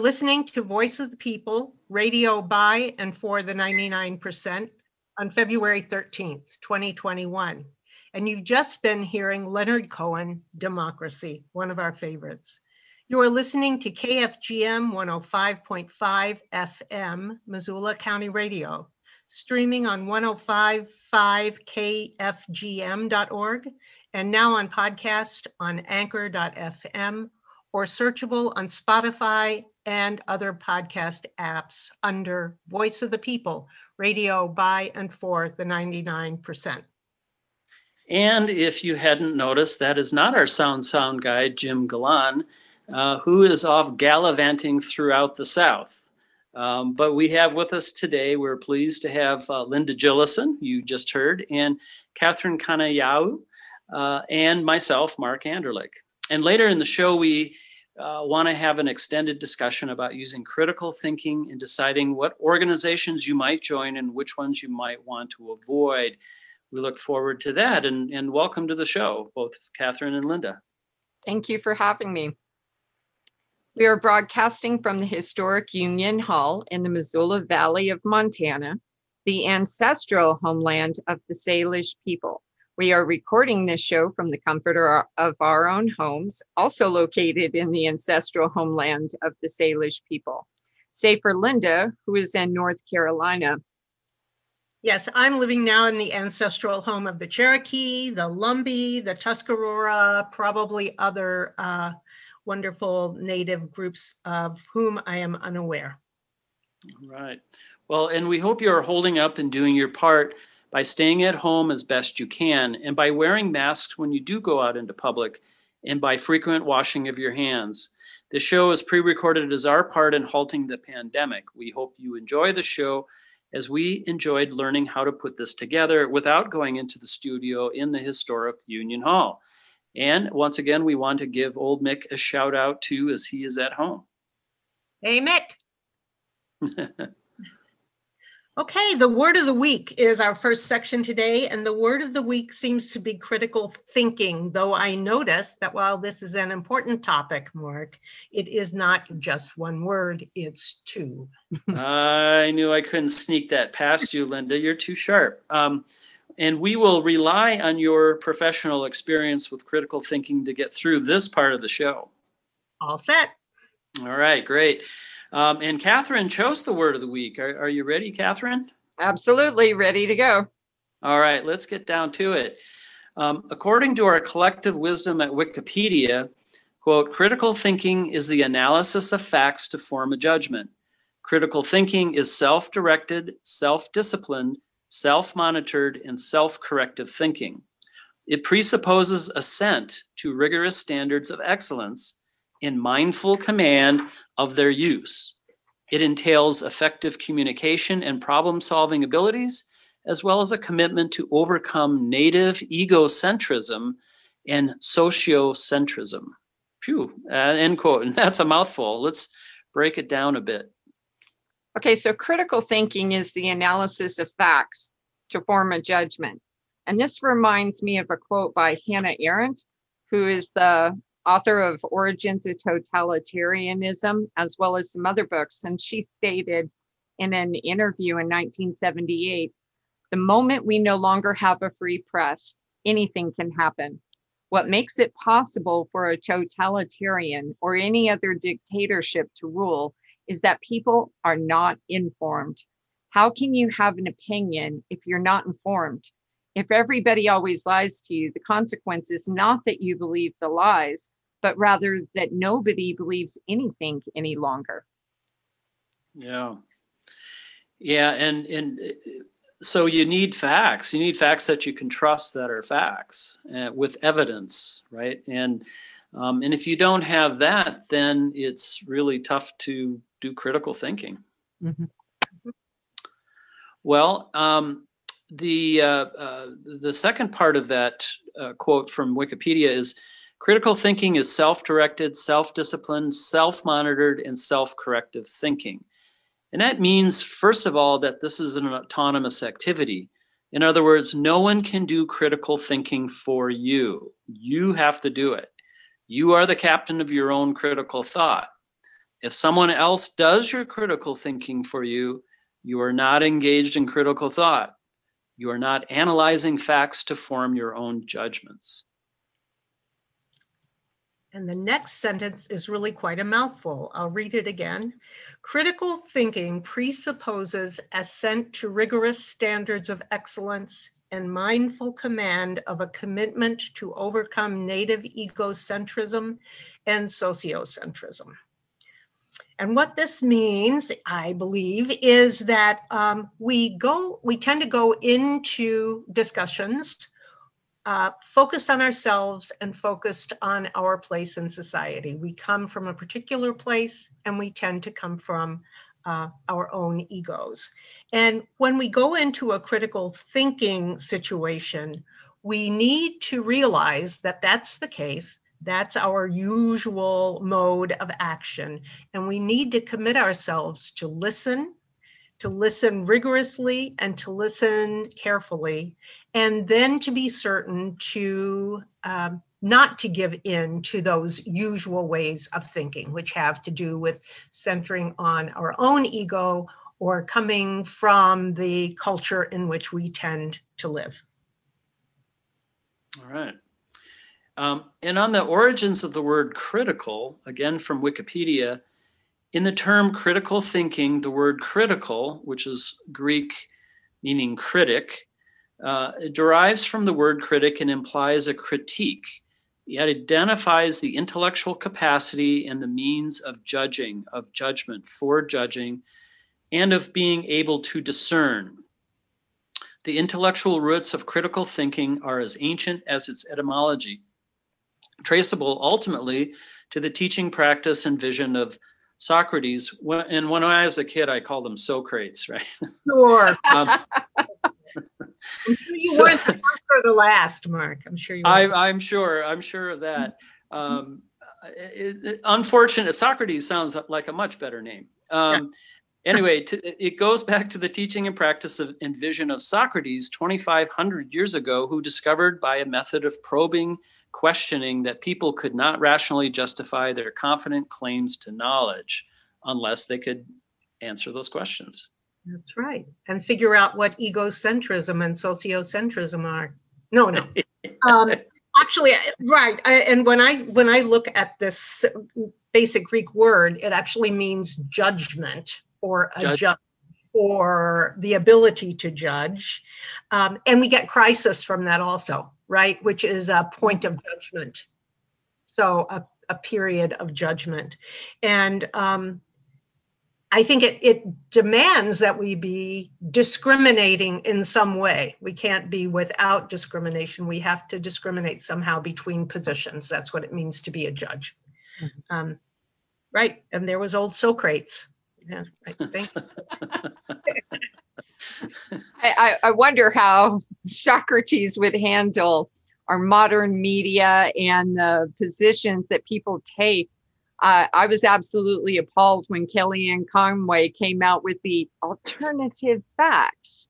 listening to Voice of the People, radio by and for the 99% on February 13th, 2021. And you've just been hearing Leonard Cohen, Democracy, one of our favorites. You are listening to KFGM 105.5 FM, Missoula County Radio, streaming on 1055kfgm.org and now on podcast on anchor.fm or searchable on Spotify and other podcast apps under Voice of the People, radio by and for the 99%. And if you hadn't noticed, that is not our sound sound guy, Jim Galan, uh, who is off gallivanting throughout the South. Um, but we have with us today, we're pleased to have uh, Linda Gillison, you just heard, and Catherine Kanayau, uh, and myself, Mark Anderlich. And later in the show, we uh, want to have an extended discussion about using critical thinking in deciding what organizations you might join and which ones you might want to avoid. We look forward to that and, and welcome to the show, both Catherine and Linda. Thank you for having me. We are broadcasting from the historic Union Hall in the Missoula Valley of Montana, the ancestral homeland of the Salish people. We are recording this show from the comfort of our own homes, also located in the ancestral homeland of the Salish people. Say for Linda, who is in North Carolina. Yes, I'm living now in the ancestral home of the Cherokee, the Lumbee, the Tuscarora, probably other uh, wonderful native groups of whom I am unaware. Right. Well, and we hope you're holding up and doing your part by staying at home as best you can and by wearing masks when you do go out into public and by frequent washing of your hands. The show is pre recorded as our part in halting the pandemic. We hope you enjoy the show as we enjoyed learning how to put this together without going into the studio in the historic Union Hall. And once again, we want to give old Mick a shout out too, as he is at home. Hey, Mick. Okay, the word of the week is our first section today, and the word of the week seems to be critical thinking, though I notice that while this is an important topic, Mark, it is not just one word, it's two. I knew I couldn't sneak that past you, Linda. You're too sharp. Um, and we will rely on your professional experience with critical thinking to get through this part of the show. All set. All right, great. Um, and Catherine chose the word of the week. Are, are you ready, Catherine? Absolutely ready to go. All right, let's get down to it. Um, according to our collective wisdom at Wikipedia, quote, critical thinking is the analysis of facts to form a judgment. Critical thinking is self directed, self disciplined, self monitored, and self corrective thinking. It presupposes assent to rigorous standards of excellence in mindful command of their use. It entails effective communication and problem solving abilities, as well as a commitment to overcome native egocentrism and sociocentrism. Phew, uh, end quote. And that's a mouthful. Let's break it down a bit. Okay, so critical thinking is the analysis of facts to form a judgment. And this reminds me of a quote by Hannah Arendt, who is the author of Origins of Totalitarianism, as well as some other books. And she stated in an interview in 1978 the moment we no longer have a free press, anything can happen. What makes it possible for a totalitarian or any other dictatorship to rule is that people are not informed. How can you have an opinion if you're not informed? If everybody always lies to you, the consequence is not that you believe the lies, but rather that nobody believes anything any longer. Yeah. Yeah, and and so you need facts. You need facts that you can trust that are facts uh, with evidence, right? And um, and if you don't have that, then it's really tough to do critical thinking. Mm-hmm. Well, um, the uh, uh, the second part of that uh, quote from Wikipedia is critical thinking is self-directed, self-disciplined, self-monitored, and self-corrective thinking. And that means, first of all, that this is an autonomous activity. In other words, no one can do critical thinking for you. You have to do it. You are the captain of your own critical thought. If someone else does your critical thinking for you, you are not engaged in critical thought. You are not analyzing facts to form your own judgments. And the next sentence is really quite a mouthful. I'll read it again. Critical thinking presupposes assent to rigorous standards of excellence and mindful command of a commitment to overcome native egocentrism and sociocentrism. And what this means, I believe, is that um, we go, we tend to go into discussions uh, focused on ourselves and focused on our place in society. We come from a particular place and we tend to come from uh, our own egos. And when we go into a critical thinking situation, we need to realize that that's the case that's our usual mode of action. And we need to commit ourselves to listen, to listen rigorously, and to listen carefully, and then to be certain to um, not to give in to those usual ways of thinking, which have to do with centering on our own ego or coming from the culture in which we tend to live. All right. Um, and on the origins of the word critical, again from Wikipedia, in the term critical thinking, the word critical, which is Greek meaning critic, uh, derives from the word critic and implies a critique it identifies the intellectual capacity and the means of judging, of judgment, for judging, and of being able to discern. The intellectual roots of critical thinking are as ancient as its etymology, traceable ultimately to the teaching practice and vision of Socrates. And when I was a kid, I called them Socrates, right? Sure. um, I'm sure you So- weren't the first or the last, Mark. I'm sure you I. I'm sure. I'm sure of that. Um, it, it- unfortunate. Socrates sounds like a much better name. Um, anyway, to, it goes back to the teaching and practice of, and vision of Socrates 2,500 years ago, who discovered by a method of probing, questioning, that people could not rationally justify their confident claims to knowledge unless they could answer those questions. That's right. And figure out what egocentrism and sociocentrism are. No, no. um, actually, right. I, and when I when I look at this basic Greek word, it actually means judgment or a Judge- judge or the ability to judge. Um, and we get crisis from that also, right? Which is a point of judgment. So a, a period of judgment. And um, I think it, it demands that we be discriminating in some way. We can't be without discrimination. We have to discriminate somehow between positions. That's what it means to be a judge. Um, right. And there was old Socrates. Yeah, I think. I, I, I wonder how Socrates would handle our modern media and the positions that people take. Uh, I was absolutely appalled when Kellyanne Conway came out with the alternative facts.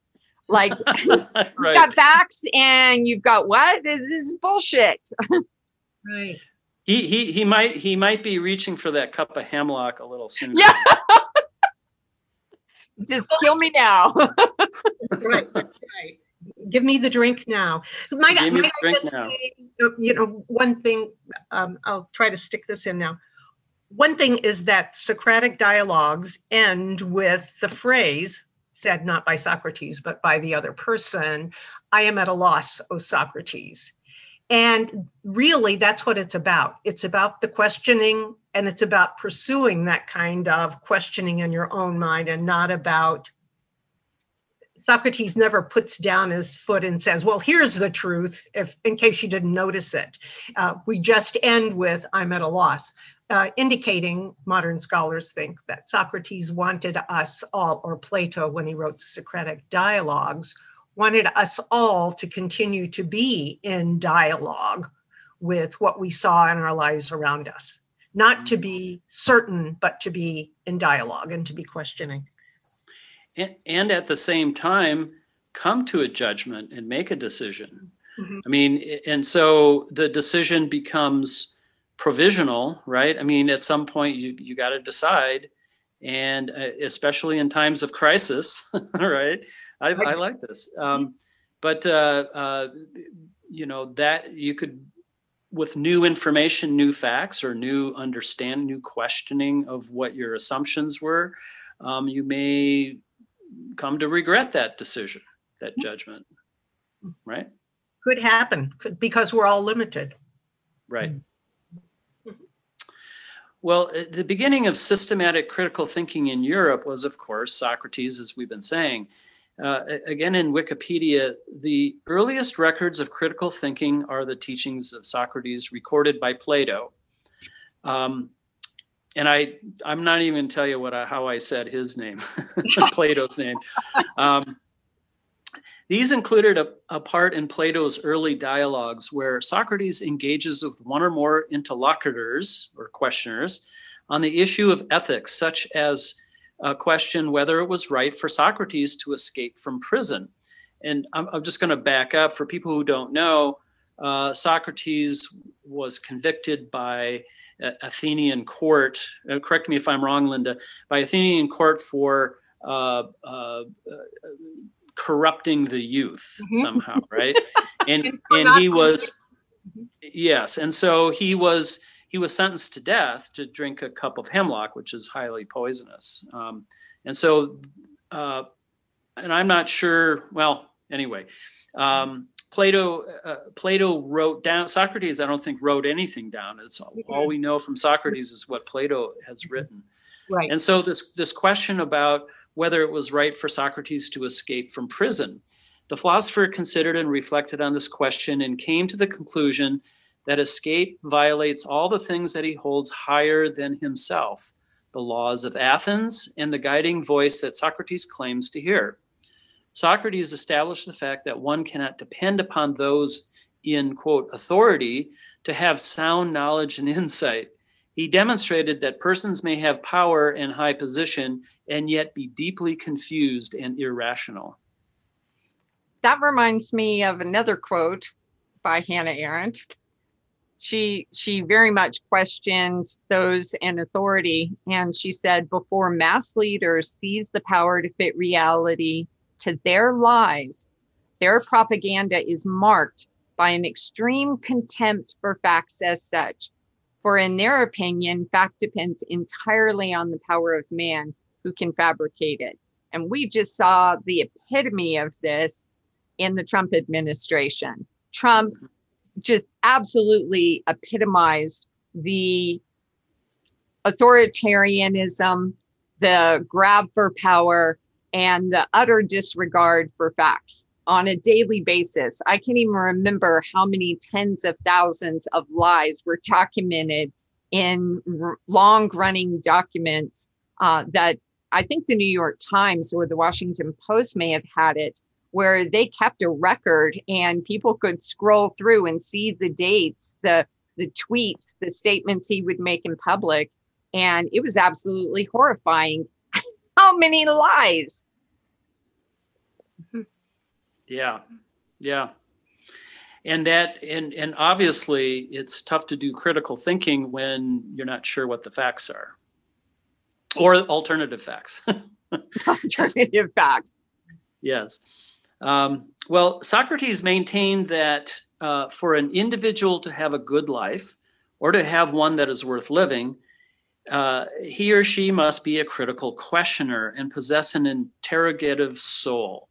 Like, you've got facts and you've got what? This is bullshit. Right. He, he, he might he might be reaching for that cup of hemlock a little sooner. Yeah. Just kill me now. right, right. Give me the drink now. Might, I- Give me might the drink just now. You know, one thing, um, I'll try to stick this in now. One thing is that Socratic dialogues end with the phrase, said not by Socrates, but by the other person, I am at a loss, O Socrates. And really, that's what it's about. It's about the questioning and it's about pursuing that kind of questioning in your own mind and not about Socrates never puts down his foot and says, "Well, here's the truth." If, in case you didn't notice it, uh, we just end with, "I'm at a loss," uh, indicating modern scholars think that Socrates wanted us all, or Plato, when he wrote the Socratic dialogues, wanted us all to continue to be in dialogue with what we saw in our lives around us, not to be certain, but to be in dialogue and to be questioning. and, and at the same time come to a judgment and make a decision. Mhm. i mean and so the decision becomes provisional right? I mean at some point you, you got to decide and uh, especially in times of crisis right? I, I like this. Um, but uh, uh, you know that you could with new information new facts or new understand new questioning of what your assumptions were um, you may come to regret that decision, that mm-hmm. judgment. Right? Could happen because we're all limited. Right. Mm-hmm. Well, uh, the beginning of systematic critical thinking in Europe was, of course, Socrates, as we've been saying. Uh, again, in Wikipedia, the earliest records of critical thinking are the teachings of Socrates recorded by Plato. Um, and I, I'm not even tell you what I, how I said his name, Plato's name. Um, these included a, a part in Plato's early dialogues where Socrates engages with one or more interlocutors or questioners on the issue of ethics, such as a question whether it was right for Socrates to escape from prison. And I'm, I'm just going to back up for people who don't know. Uh, Socrates was convicted by a- Athenian court. Uh, correct me if I'm wrong, Linda. By Athenian court for uh, uh, uh, corrupting the youth Mhm. somehow, right? And And and he was yes, and so he was he was sentenced to death to drink a cup of hemlock, which is highly poisonous. Um, and so, uh, and I'm not sure. Well, anyway, um, Plato, uh, Plato wrote down, Socrates, I don't think wrote anything down. It's all, all we know from Socrates is what Plato has written. Right. And so this, this question about whether it was right for Socrates to escape from prison, the philosopher considered and reflected on this question and came to the conclusion that escape violates all the things that he holds higher than himself, the laws of Athens and the guiding voice that Socrates claims to hear. Socrates established the fact that one cannot depend upon those in, quote, authority to have sound knowledge and insight. He demonstrated that persons may have power and high position and yet be deeply confused and irrational. That reminds me of another quote by Hannah Arendt. She she very much questioned those in authority and she said before mass leaders seize the power to fit reality to their lies, their propaganda is marked by an extreme contempt for facts as such. For in their opinion, fact depends entirely on the power of man who can fabricate it. And we just saw the epitome of this in the Trump administration. Trump just absolutely epitomized the authoritarianism, the grab for power, and the utter disregard for facts on a daily basis. I can't even remember how many tens of thousands of lies were documented in r- long running documents uh, that I think the New York Times or the Washington Post may have had it, where they kept a record and people could scroll through and see the dates, the the tweets, the statements he would make in public. And it was absolutely horrifying how many lies? Mm-hmm. Yeah, yeah. And that, and, and obviously, it's tough to do critical thinking when you're not sure what the facts are or alternative facts. Alternative facts. Yes. Um, well, Socrates maintained that uh, for an individual to have a good life or to have one that is worth living, uh, he or she must be a critical questioner and possess an interrogative soul.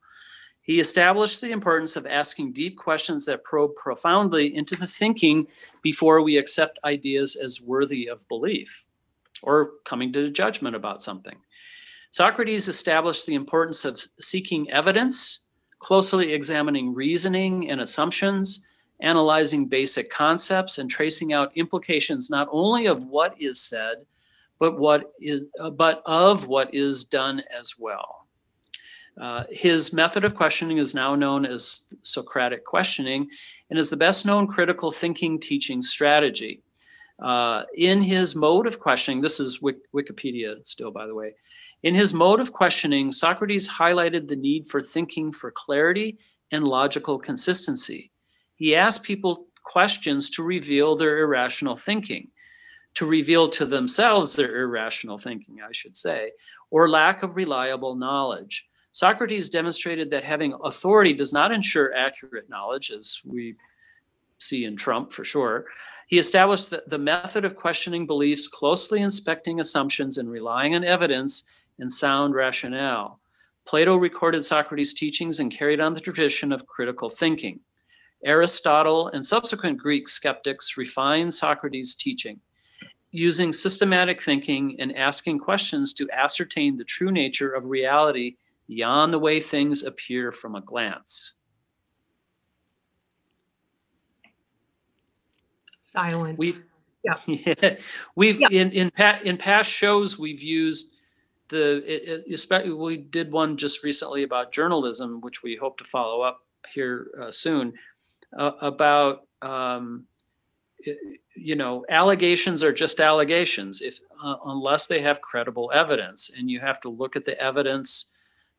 He established the importance of asking deep questions that probe profoundly into the thinking before we accept ideas as worthy of belief or coming to judgment about something. Socrates established the importance of seeking evidence, closely examining reasoning and assumptions, analyzing basic concepts, and tracing out implications not only of what is said, but what is uh, but of what is done as well. Uh, his method of questioning is now known as Socratic questioning and is the best known critical thinking teaching strategy. Uh, in his mode of questioning, this is Wikipedia still, by the way. In his mode of questioning, Socrates highlighted the need for thinking for clarity and logical consistency. He asked people questions to reveal their irrational thinking, to reveal to themselves their irrational thinking, I should say, or lack of reliable knowledge. Socrates demonstrated that having authority does not ensure accurate knowledge, as we see in Trump for sure. He established the, the method of questioning beliefs, closely inspecting assumptions, and relying on evidence and sound rationale. Plato recorded Socrates' teachings and carried on the tradition of critical thinking. Aristotle and subsequent Greek skeptics refined Socrates' teaching, using systematic thinking and asking questions to ascertain the true nature of reality beyond the way things appear from a glance. Silent. We've Yeah. we've Yeah. in in pa- in past shows we've used the especially we did one just recently about journalism, which we hope to follow up here uh, soon uh, about um, you know allegations are just allegations if uh, unless they have credible evidence, and you have to look at the evidence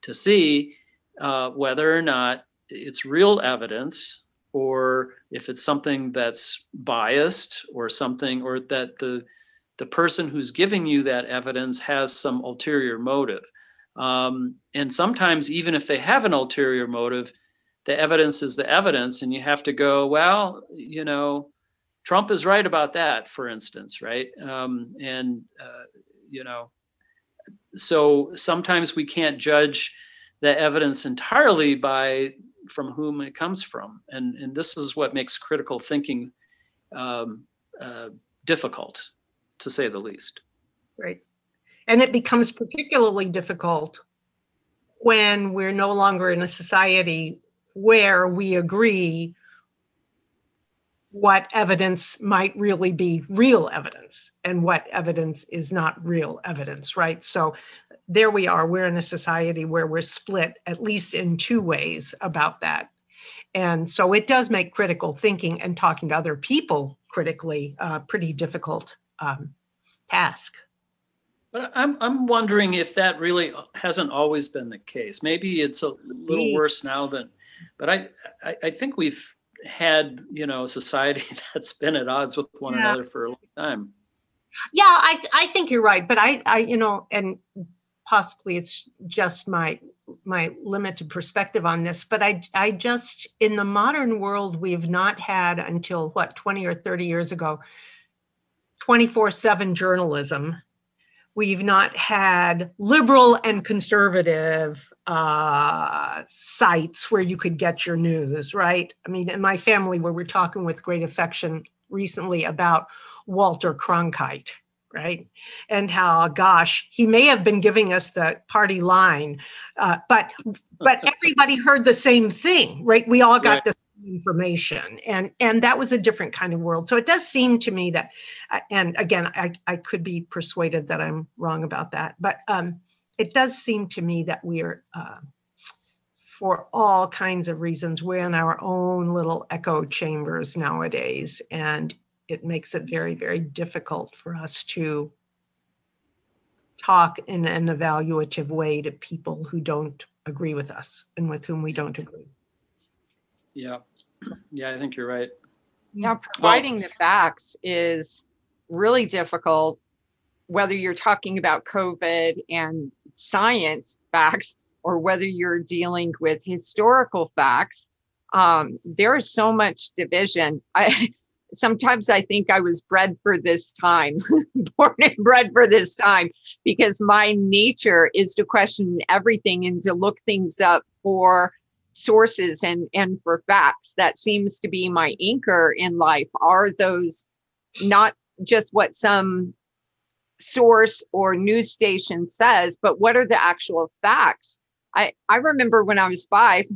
to see uh, whether or not it's real evidence or if it's something that's biased or something or that the the person who's giving you that evidence has some ulterior motive um, and sometimes even if they have an ulterior motive the evidence is the evidence and you have to go well you know trump is right about that for instance right um, and uh, you know so sometimes we can't judge the evidence entirely by from whom it comes from. And, and this is what makes critical thinking um, uh, difficult, to say the least. Right. And it becomes particularly difficult when we're no longer in a society where we agree what evidence might really be real evidence and what evidence is not real evidence, right? So there we are. We're in a society where we're split at least in two ways about that. And so it does make critical thinking and talking to other people critically a pretty difficult um, task. But I'm I'm wondering if that really hasn't always been the case. Maybe it's a little worse now than, but I I, I think we've had you know society that's been at odds with one yeah. another for a long time. Yeah, I I think you're right, but I I you know and possibly it's just my my limited perspective on this but i i just in the modern world we've not had until what 20 or 30 years ago 24/7 journalism we've not had liberal and conservative uh, sites where you could get your news right i mean in my family where we're talking with great affection recently about walter cronkite right? And how, gosh, he may have been giving us the party line, uh, but but everybody heard the same thing, right? We all got right. the information, and and that was a different kind of world. So it does seem to me that, uh, and again, I I could be persuaded that I'm wrong about that, but um, it does seem to me that we are. Uh, for all kinds of reasons, we're in our own little echo chambers nowadays, and it makes it very, very difficult for us to talk in an evaluative way to people who don't agree with us and with whom we don't agree. Yeah. Yeah, I think you're right. Now, providing well, the facts is really difficult, whether you're talking about COVID and science facts or whether you're dealing with historical facts. Um, there is so much division. I, sometimes I think I was bred for this time, born and bred for this time, because my nature is to question everything and to look things up for sources and and for facts. That seems to be my anchor in life. Are those not just what some source or news station says, but what are the actual facts? I I remember when I was five.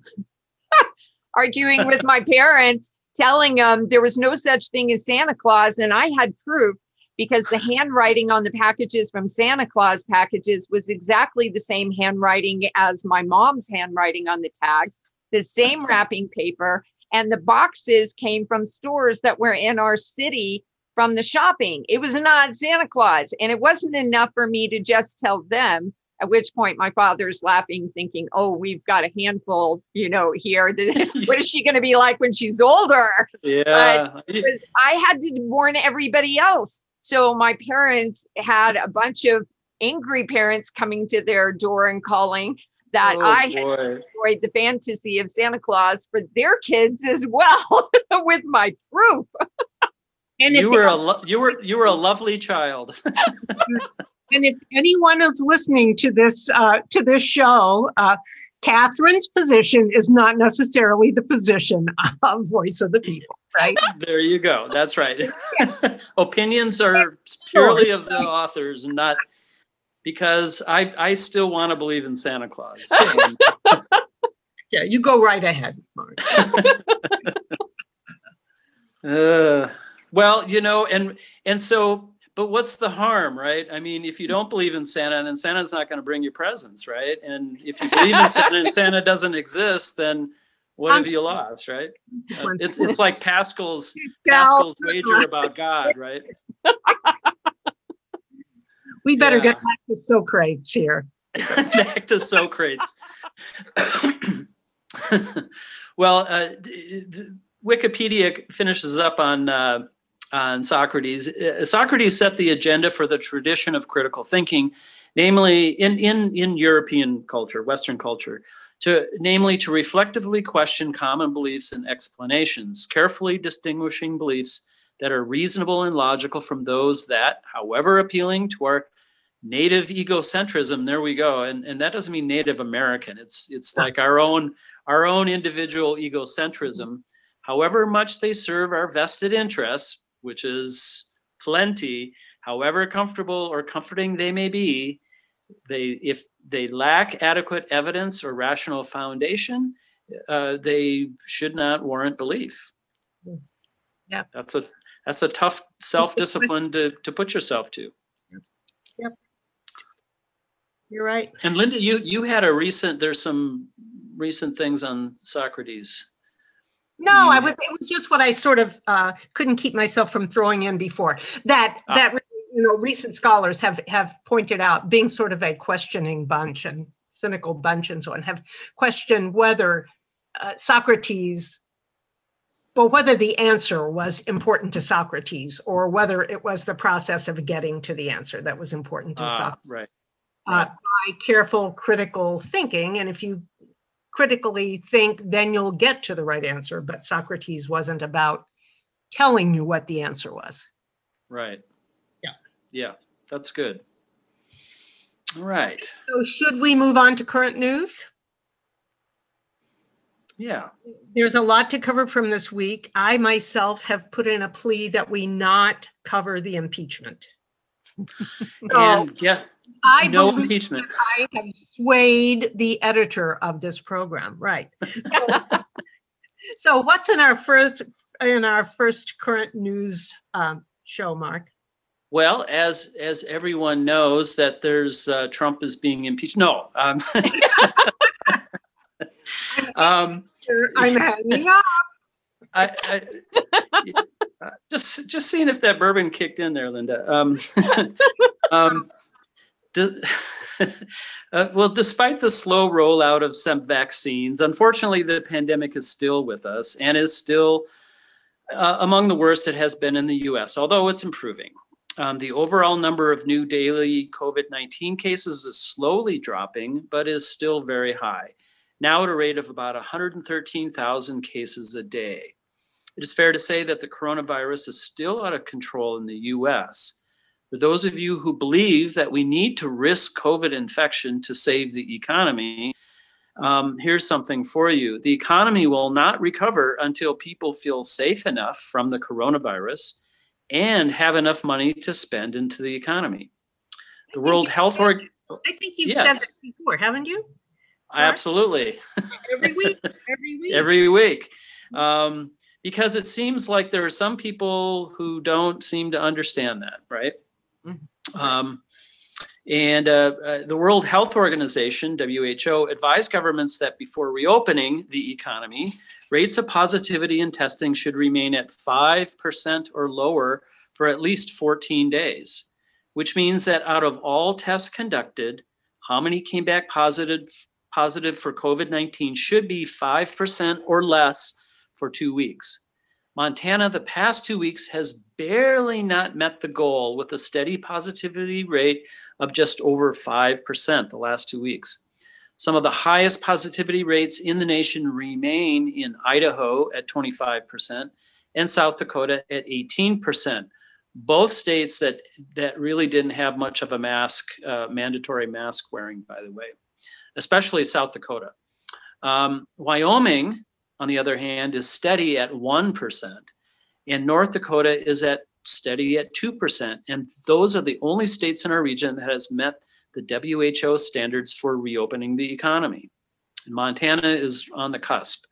arguing with my parents telling them there was no such thing as Santa Claus. And I had proof because the handwriting on the packages from Santa Claus packages was exactly the same handwriting as my mom's handwriting on the tags, the same wrapping paper. And the boxes came from stores that were in our city from the shopping. It was not Santa Claus. And it wasn't enough for me to just tell them at which point my father's laughing, thinking, oh, we've got a handful, you know, here. what is she going to be like when she's older? Yeah. I had to warn everybody else. So my parents had a bunch of angry parents coming to their door and calling that oh, I had destroyed the fantasy of Santa Claus for their kids as well with my proof. and you were a lo- you were you were a lovely child. And if anyone is listening to this uh, to this show, uh, Catherine's position is not necessarily the position of voice of the people, right? There you go. That's right. Opinions are purely of the authors and not because I I still want to believe in Santa Claus. yeah, you go right ahead. uh, well, you know, and and so but what's the harm, right? I mean, if you don't believe in Santa, then Santa's not going to bring you presents, right? And if you believe in Santa and Santa doesn't exist, then what have you lost, right? Uh, it's it's like Pascal's Pascal's wager about God, right? we better yeah. get back to Socrates here. back to Socrates. well, uh, Wikipedia finishes up on uh, on Socrates. Uh, Socrates set the agenda for the tradition of critical thinking, namely in, in, in European culture, Western culture, to namely to reflectively question common beliefs and explanations, carefully distinguishing beliefs that are reasonable and logical from those that, however appealing to our native egocentrism, there we go. And, and that doesn't mean Native American. It's it's like our own our own individual egocentrism, mm-hmm. however much they serve our vested interests, which is plenty, however comfortable or comforting they may be, they if they lack adequate evidence or rational foundation, uh, they should not warrant belief. Yeah. That's a that's a tough self-discipline to, to put yourself to. Yep, you're right. And Linda, you you had a recent there's some recent things on Socrates. No, I was, it was just what I sort of uh, couldn't keep myself from throwing in before. That, Ah. that, you know, recent scholars have, have pointed out, being sort of a questioning bunch and cynical bunch and so on, have questioned whether uh, Socrates, well, whether the answer was important to Socrates or whether it was the process of getting to the answer that was important to Ah, Socrates right. uh, by careful critical thinking. And if you critically think, then you'll get to the right answer. But Socrates wasn't about telling you what the answer was. Right. Yeah. That's good. All right. So should we move on to current news? Yeah. There's a lot to cover from this week. I myself have put in a plea that we not cover the impeachment. So And yeah, I no impeachment. I have swayed the editor of this program, right? So, so what's in our first in our first current news um, show, Mark? Well, as as everyone knows that there's uh, Trump is being impeached. No. Um, um, I'm hanging up. I, I uh, just just seeing if that bourbon kicked in there, Linda. Um, um, d- uh, well, despite the slow rollout of some vaccines, unfortunately, the pandemic is still with us and is still uh, among the worst it has been in the U.S. Although it's improving. Um, the overall number of new daily COVID 19 cases is slowly dropping, but is still very high, now at a rate of about 113,000 cases a day. It is fair to say that the coronavirus is still out of control in the US. For those of you who believe that we need to risk COVID infection to save the economy, um, here's something for you. The economy will not recover until people feel safe enough from the coronavirus and have enough money to spend into the economy. The World Health said- Org, I think you've said Yes. that before, haven't you? absolutely. Every week, every week. every week um, because it seems like there are some people who don't seem to understand that right Mhm. um, and uh, uh, the world health organization who advised governments that before reopening the economy rates of positivity in testing should remain at 5% or lower for at least 14 days which means that out of all tests conducted how many came back positive positive for COVID 19 should be 5% or less for two weeks. Montana, the past two weeks, has barely not met the goal with a steady positivity rate of just over 5% the last two weeks. Some of the highest positivity rates in the nation remain in Idaho at 25% and South Dakota at 18%. Both states that, that really didn't have much of a mask, uh, mandatory mask wearing, by the way especially South Dakota. Um, Wyoming, on the other hand, is steady at 1%, and North Dakota is at steady at 2%. And those are the only states in our region that has met the WHO standards for reopening the economy. And Montana is on the cusp.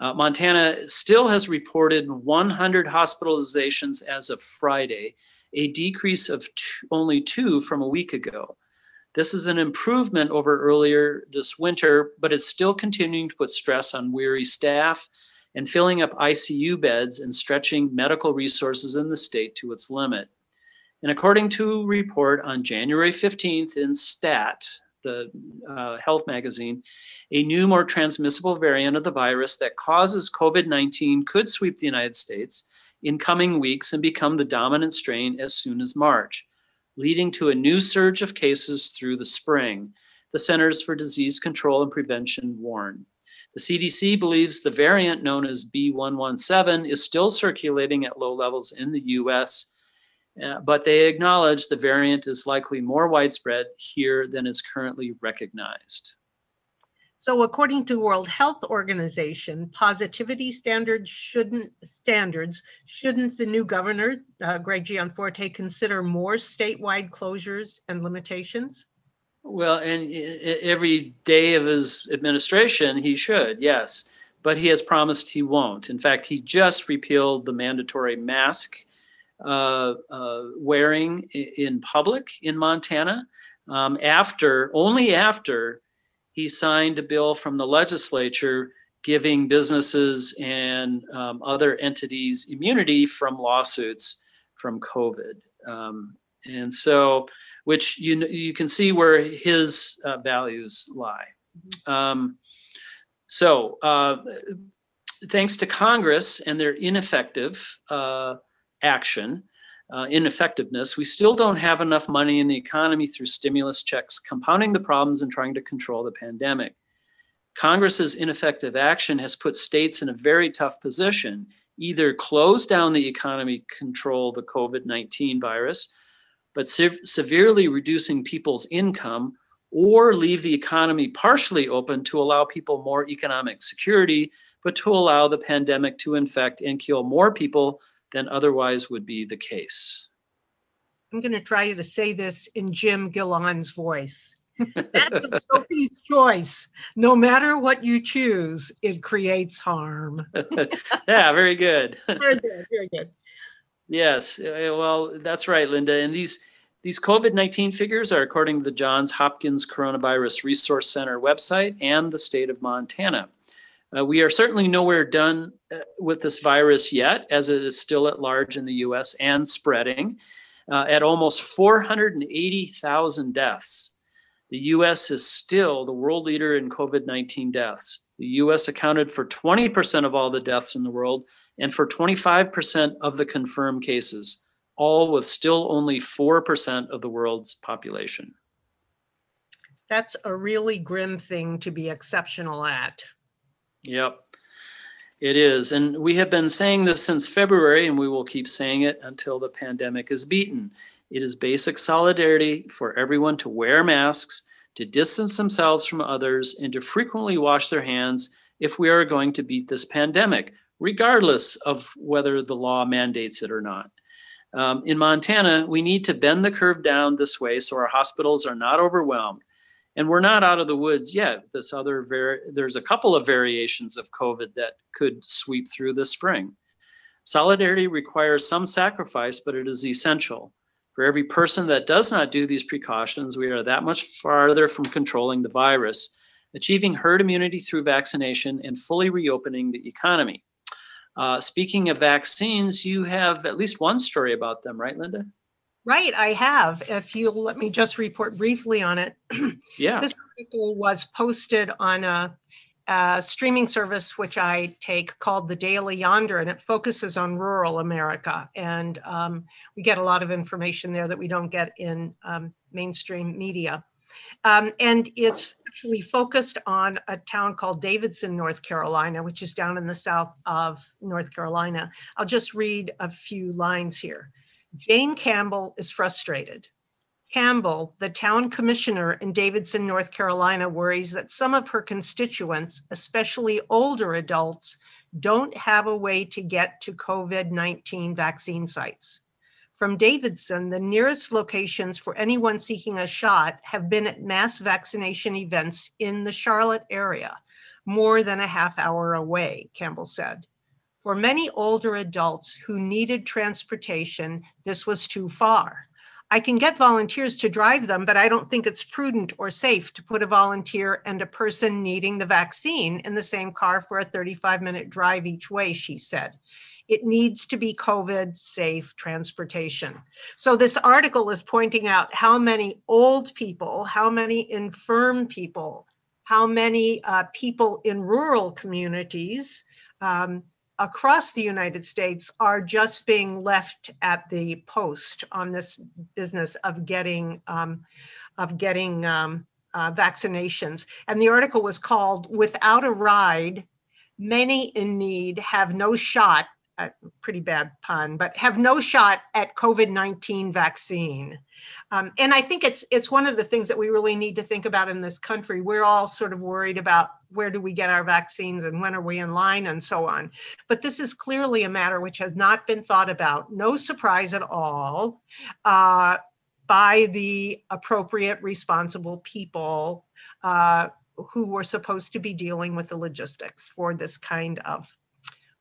Uh, Montana still has reported 100 hospitalizations as of Friday, a decrease of two, only two from a week ago. This is an improvement over earlier this winter, but it's still continuing to put stress on weary staff and filling up ICU beds and stretching medical resources in the state to its limit. And according to a report on January 15th in STAT, the uh, health magazine, a new, more transmissible variant of the virus that causes COVID 19 could sweep the United States in coming weeks and become the dominant strain as soon as March leading to a new surge of cases through the spring. The Centers for Disease Control and Prevention warn. The CDC believes the variant known as B117 is still circulating at low levels in the US, uh, but they acknowledge the variant is likely more widespread here than is currently recognized. So according to World Health Organization, positivity standards shouldn't standards shouldn't the new governor, uh, Greg Gianforte, consider more statewide closures and limitations? Well, and every day of his administration, he should, yes. But he has promised he won't. In fact, he just repealed the mandatory mask uh, uh, wearing in public in Montana um, after, only after he signed a bill from the legislature giving businesses and um, other entities immunity from lawsuits from COVID. Um, and so, which you you can see where his uh, values lie. Um, so, uh, thanks to Congress and their ineffective uh, action, uh, ineffectiveness, we still don't have enough money in the economy through stimulus checks, compounding the problems and trying to control the pandemic. Congress's ineffective action has put states in a very tough position either close down the economy, control the COVID 19 virus, but se- severely reducing people's income, or leave the economy partially open to allow people more economic security, but to allow the pandemic to infect and kill more people than otherwise would be the case. I'm going to try to say this in Jim Gillan's voice. That's Sophie's choice. No matter what you choose, it creates harm. yeah, very good. very good. Very good. Yes. Uh, well, that's right, Linda. And these these COVID-19 figures are according to the Johns Hopkins Coronavirus Resource Center website and the state of Montana. Uh, we are certainly nowhere done uh, with this virus yet, as it is still at large in the US and spreading. Uh, at almost 480,000 deaths, the US is still the world leader in COVID 19 deaths. The US accounted for 20% of all the deaths in the world and for 25% of the confirmed cases, all with still only 4% of the world's population. That's a really grim thing to be exceptional at. Yep, it is. And we have been saying this since February, and we will keep saying it until the pandemic is beaten. It is basic solidarity for everyone to wear masks, to distance themselves from others, and to frequently wash their hands if we are going to beat this pandemic, regardless of whether the law mandates it or not. Um, in Montana, we need to bend the curve down this way so our hospitals are not overwhelmed and we're not out of the woods yet. This other var- there's a couple of variations of COVID that could sweep through this spring. Solidarity requires some sacrifice, but it is essential. For every person that does not do these precautions, we are that much farther from controlling the virus, achieving herd immunity through vaccination, and fully reopening the economy. Uh, speaking of vaccines, you have at least one story about them, right, Linda? Right, I have. If you'll let me just report briefly on it. yeah. This article was posted on a, a, streaming service which I take called The Daily Yonder, and it focuses on rural America. And um, we get a lot of information there that we don't get in um, mainstream media. Um, and it's actually focused on a town called Davidson, North Carolina, which is down in the south of North Carolina. I'll just read a few lines here. Jane Campbell is frustrated. Campbell, the town commissioner in Davidson, North Carolina, worries that some of her constituents, especially older adults, don't have a way to get to COVID 19 vaccine sites. From Davidson, the nearest locations for anyone seeking a shot have been at mass vaccination events in the Charlotte area, more than a half hour away, Campbell said. For many older adults who needed transportation, this was too far. I can get volunteers to drive them, but I don't think it's prudent or safe to put a volunteer and a person needing the vaccine in the same car for a 35 minute drive each way, she said. It needs to be COVID safe transportation. So, this article is pointing out how many old people, how many infirm people, how many uh, people in rural communities um, across the United States are just being left at the post on this business of getting um, of getting um, uh, vaccinations. And the article was called "Without a Ride, Many in Need Have No Shot a pretty bad pun, but have no shot at COVID-19 vaccine. Um, and I think it's it's one of the things that we really need to think about in this country. We're all sort of worried about where do we get our vaccines and when are we in line and so on. But this is clearly a matter which has not been thought about. No surprise at all. Uh, by the appropriate responsible people uh, who were supposed to be dealing with the logistics for this kind of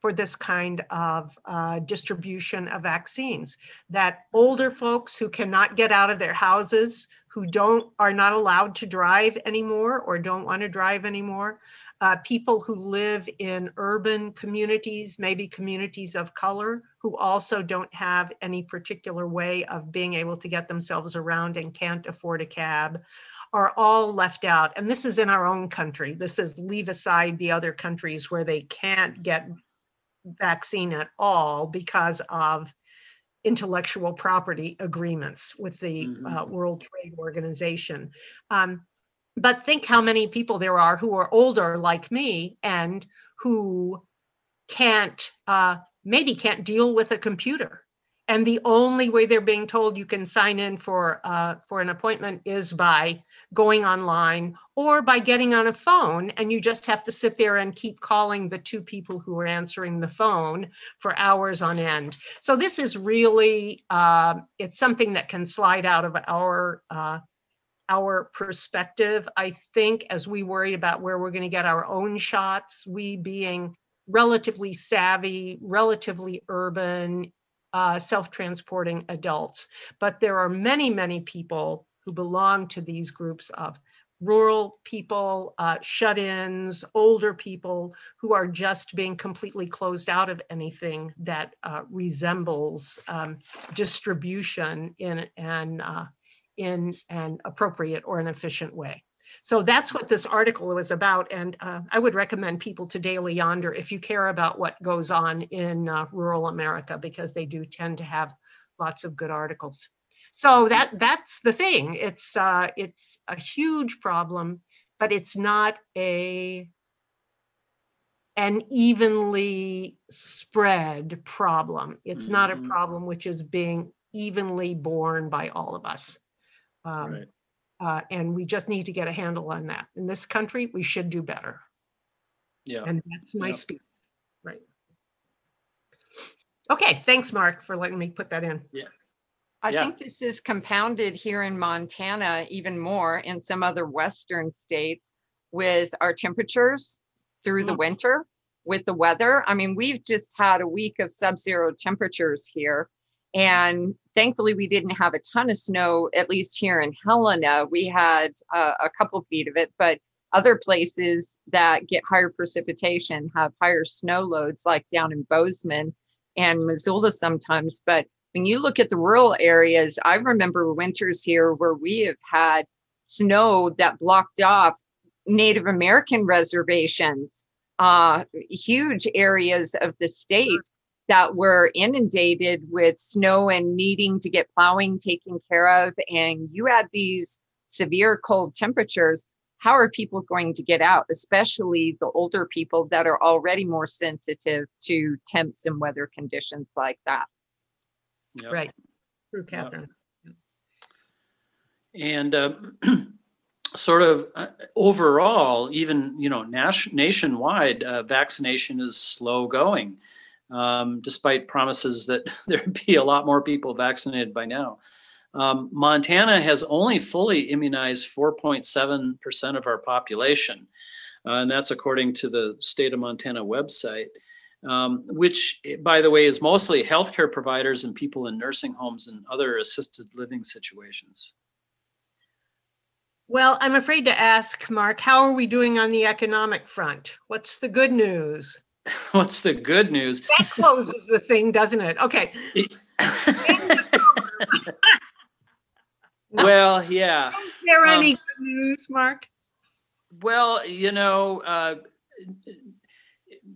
for this kind of uh, distribution of vaccines that older folks who cannot get out of their houses who don't are not allowed to drive anymore or don't want to drive anymore uh, people who live in urban communities maybe communities of color who also don't have any particular way of being able to get themselves around and can't afford a cab are all left out. And this is in our own country. This is leave aside the other countries where they can't get vaccine at all because of intellectual property agreements with the Mhm. uh, World Trade Organization. Um, but think how many people there are who are older like me and who can't, uh, maybe can't deal with a computer. And the only way they're being told you can sign in for uh, for an appointment is by going online or by getting on a phone and you just have to sit there and keep calling the two people who are answering the phone for hours on end. So this is really uh, it's something that can slide out of our uh, our perspective. I think as we worry about where we're going to get our own shots we being relatively savvy relatively urban uh, self-transporting adults. But there are many many people who belong to these groups of rural people, uh, shut-ins, older people who are just being completely closed out of anything that uh, resembles um, distribution in an uh, in an appropriate or an efficient way. So that's what this article was about, and uh, I would recommend people to Daily Yonder if you care about what goes on in uh, rural America, because they do tend to have lots of good articles. So that that's the thing. It's uh, it's a huge problem, but it's not a an evenly spread problem. It's not a Mhm. problem which is being evenly borne by all of us. Um, Right. uh, and we just need to get a handle on that. In this country, we should do better. Yeah. And that's my Yep. speech. Right. Okay, thanks, Mark, for letting me put that in. I Yeah. think this is compounded here in Montana even more in some other western states with our temperatures through the Mm. winter with the weather. I mean, we've just had a week of sub-zero temperatures here. And thankfully, we didn't have a ton of snow, at least here in Helena. We had uh, a couple feet of it, but other places that get higher precipitation have higher snow loads, like down in Bozeman and Missoula sometimes. But when you look at the rural areas, I remember winters here where we have had snow that blocked off Native American reservations, uh, huge areas of the state that were inundated with snow and needing to get plowing taken care of. And you had these severe cold temperatures. How are people going to get out, especially the older people that are already more sensitive to temps and weather conditions like that? Yep. Right. True, Yeah. Catherine. And uh, sort of uh, overall, even you know, nas- nationwide, uh, vaccination is slow going, um, despite promises that there'd be a lot more people vaccinated by now. Um, Montana has only fully immunized 4.7% of our population, uh, and that's according to the state of Montana website. Um, which, by the way, is mostly healthcare providers and people in nursing homes and other assisted living situations. Well, I'm afraid to ask, Mark, how are we doing on the economic front? What's the good news? What's the good news? That closes the thing, doesn't it? Okay. well, yeah. Is there Um, any good news, Mark? Well, you know, uh,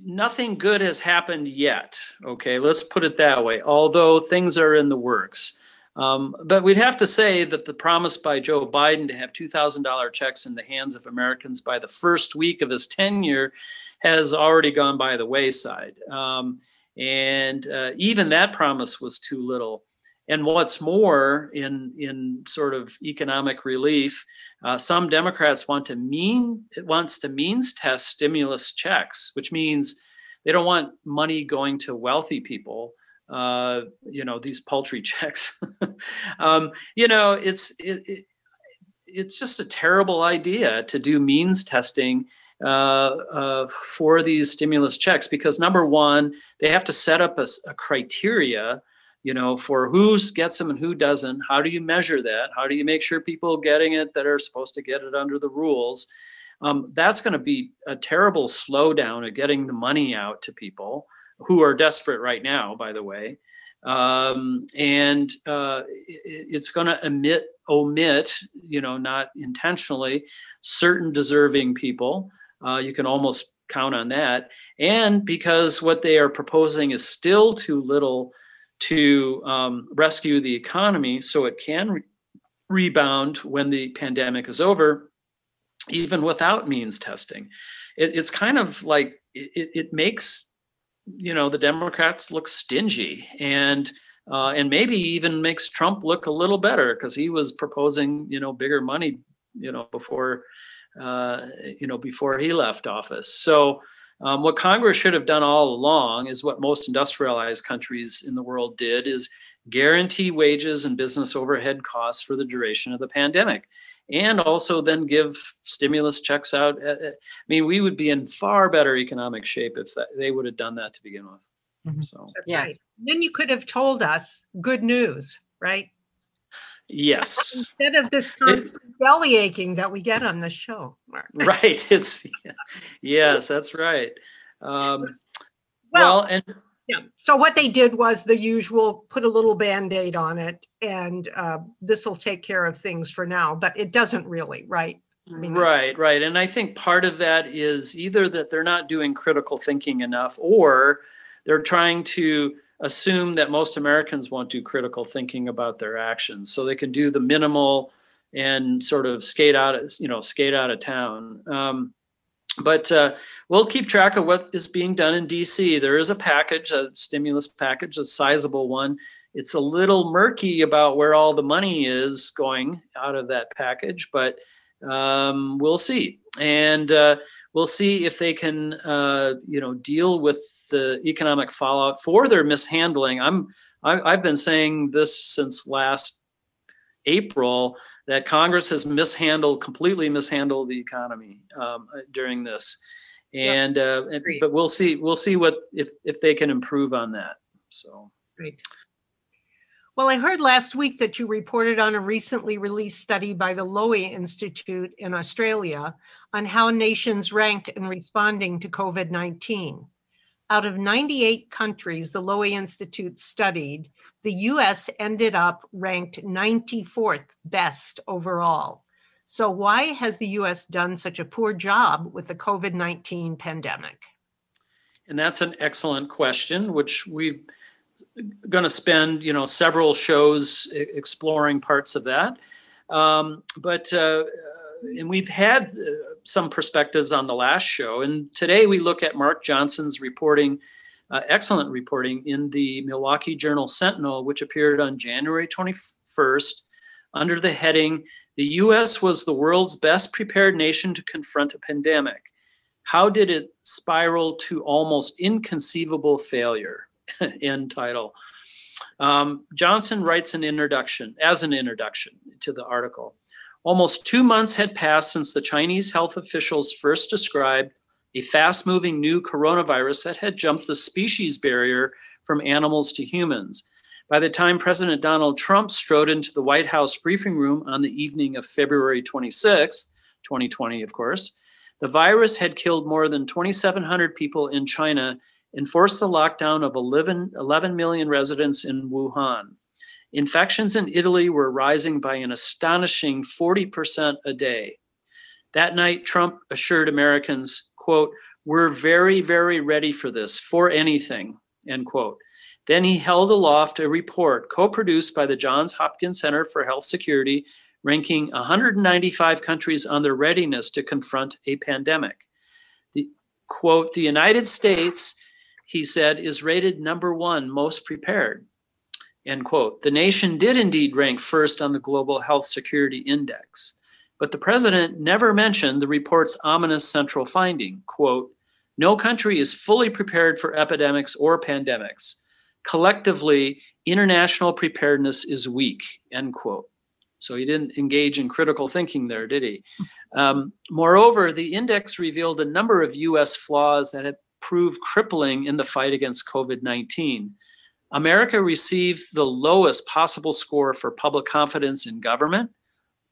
nothing good has happened yet. Okay, let's put it that way. Although things are in the works. Um, but we'd have to say that the promise by Joe Biden to have $2,000 checks in the hands of Americans by the first week of his tenure has already gone by the wayside. Um, And uh, even that promise was too little. And what's more, in in sort of economic relief, uh, some Democrats want to mean it wants to means test stimulus checks, which means they don't want money going to wealthy people. Uh, you know these paltry checks. um, you know it's it, it, it's just a terrible idea to do means testing uh, uh, for these stimulus checks because number one, they have to set up a, a criteria you know, for who gets them and who doesn't. How do you measure that? How do you make sure people getting it that are supposed to get it under the rules? Um, that's going to be a terrible slowdown of getting the money out to people who are desperate right now, by the way. Um, and uh, it, it's going to omit, omit, you know, not intentionally, certain deserving people. Uh, you can almost count on that. And because what they are proposing is still too little to um, rescue the economy so it can re- rebound when the pandemic is over, even without means testing. It, it's kind of like it, it, makes you know the Democrats look stingy and. Uh, and maybe even makes Trump look a little better because he was proposing, you know, bigger money, you know, before, uh, you know, before he left office. So, um, what Congress should have done all along is what most industrialized countries in the world did is guarantee wages and business overhead costs for the duration of the pandemic and also then give stimulus checks out. Uh, uh, I mean, we would be in far better economic shape if that, they would have done that to begin with. Mm-hmm. So, yes. Right. Then you could have told us good news, right? Yes. Instead of this constant it, belly aching that we get on the show, Mark. right. It's yes, that's right. Um, well, well, and yeah. So what they did was the usual: put a little band-aid on it, and uh, this will take care of things for now. But it doesn't really, right? I mean, right, right. And I think part of that is either that they're not doing critical thinking enough, or they're trying to assume that most Americans won't do critical thinking about their actions. So they can do the minimal and sort of skate out, of, you know, skate out of town. Um, but uh, we'll keep track of what is being done in DC. There is a package, a stimulus package, a sizable one. It's a little murky about where all the money is going out of that package, but um, we'll see. And uh, we'll see if they can, uh, you know, deal with the economic fallout for their mishandling. I'm I, I've been saying this since last April that Congress has mishandled, completely mishandled the economy um, during this, and, uh, and but we'll see we'll see what if if they can improve on that. So great. Well, I heard last week that you reported on a recently released study by the Lowy Institute in Australia on how nations ranked in responding to COVID 19. Out of 98 countries the Lowy Institute studied, the US ended up ranked 94th best overall. So, why has the US done such a poor job with the COVID 19 pandemic? And that's an excellent question, which we're going to spend, you know, several shows exploring parts of that. Um, but uh, and we've had uh, some perspectives on the last show. And today we look at Mark Johnson's reporting, uh, excellent reporting in the Milwaukee Journal Sentinel, which appeared on January 21st under the heading The US was the world's best prepared nation to confront a pandemic. How did it spiral to almost inconceivable failure? End title. Um, Johnson writes an introduction, as an introduction to the article. Almost two months had passed since the Chinese health officials first described a fast moving new coronavirus that had jumped the species barrier from animals to humans. By the time President Donald Trump strode into the White House briefing room on the evening of February 26, 2020, of course, the virus had killed more than 2,700 people in China and forced the lockdown of 11, 11 million residents in Wuhan. Infections in Italy were rising by an astonishing 40% a day. That night, Trump assured Americans, quote, we're very, very ready for this, for anything, end quote. Then he held aloft a report co produced by the Johns Hopkins Center for Health Security, ranking 195 countries on their readiness to confront a pandemic. The quote, the United States he said, is rated number one most prepared. End quote. The nation did indeed rank first on the Global Health Security Index, but the president never mentioned the report's ominous central finding quote, no country is fully prepared for epidemics or pandemics. Collectively, international preparedness is weak, end quote. So he didn't engage in critical thinking there, did he? Um, moreover, the index revealed a number of US flaws that have proved crippling in the fight against COVID 19. America received the lowest possible score for public confidence in government,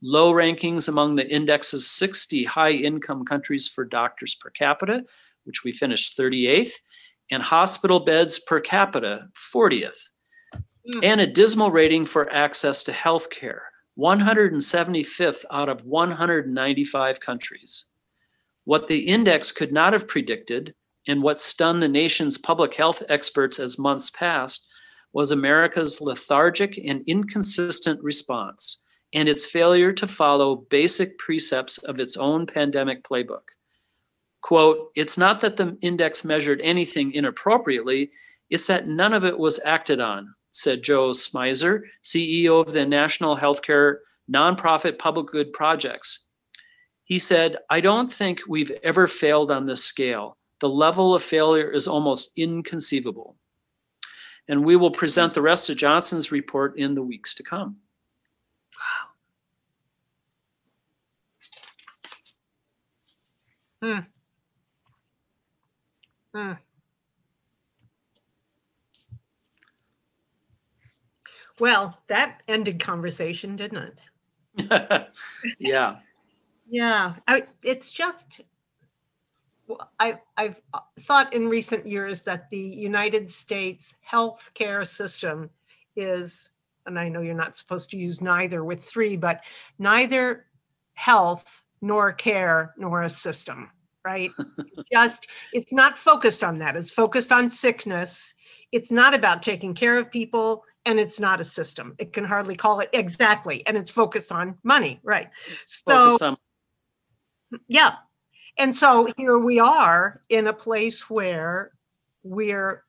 low rankings among the index's 60 high income countries for doctors per capita, which we finished 38th, and hospital beds per capita, 40th, Mm. and a dismal rating for access to health care, 175th out of 195 countries. What the index could not have predicted, and what stunned the nation's public health experts as months passed, was America's lethargic and inconsistent response and its failure to follow basic precepts of its own pandemic playbook. Quote, it's not that the index measured anything inappropriately, it's that none of it was acted on, said Joe Smyser, CEO of the National Healthcare Nonprofit Public Good Projects. He said, I don't think we've ever failed on this scale. The level of failure is almost inconceivable. And we will present the rest of Johnson's report in the weeks to come. Wow. Hmm. Hmm. Well, that ended conversation, didn't it? yeah. Yeah, I, it's just, I, I've uh, thought in recent years that the United States healthcare system is, and I know you're not supposed to use neither with three, but neither health nor care nor a system, right? just, it's not focused on that. It's focused on sickness. It's not about taking care of people and it's not a system. It can hardly call it exactly. And it's focused on money, right? So, yeah. And so here we are in a place where we're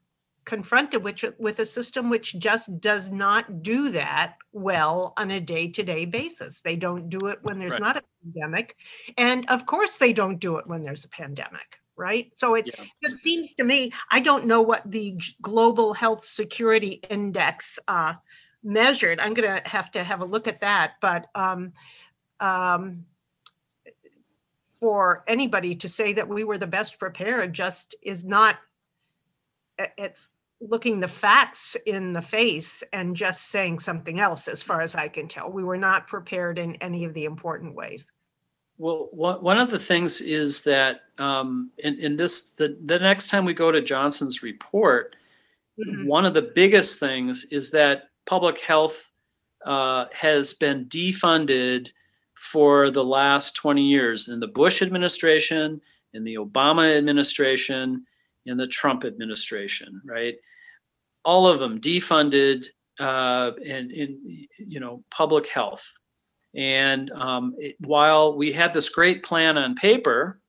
confronted with, with a system which just does not do that well on a day to day basis. They don't do it when there's Right. not a pandemic. And of course, they don't do it when there's a pandemic, right? So it, Yeah. it seems to me, I don't know what the Global Health Security Index uh, measured. I'm going to have to have a look at that. But um, um, for anybody to say that we were the best prepared just is not it's looking the facts in the face and just saying something else as far as i can tell we were not prepared in any of the important ways Well, one, of the things is that um, in, in this, the, the next time we go to Johnson's report, Mhm. one of the biggest things is that public health uh, has been defunded for the last 20 years in the Bush administration, in the Obama administration, in the Trump administration, right? All of them defunded uh, in, in you know public health. And um, it, while we had this great plan on paper,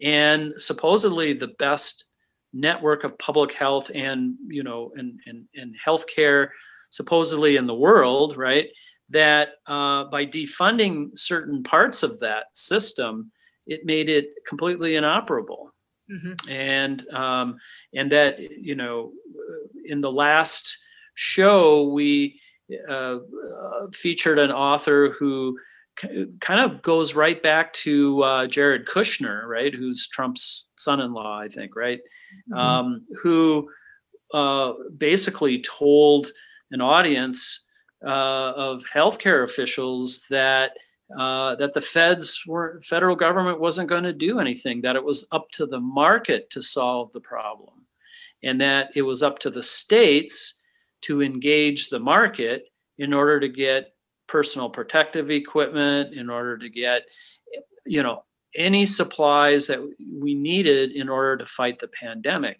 and supposedly the best network of public health and you know and and, and healthcare supposedly in the world, right? That uh, by defunding certain parts of that system, it made it completely inoperable. Mhm. and um, and that you know in the last show we uh, uh, featured an author who kind of goes right back to uh, Jared Kushner, right, who's Trump's son-in-law, I think, right, um, who uh, basically told an audience uh, of healthcare officials that uh, that the feds were federal government wasn't going to do anything that it was up to the market to solve the problem and that it was up to the states to engage the market in order to get personal protective equipment in order to get you know any supplies that we needed in order to fight the pandemic.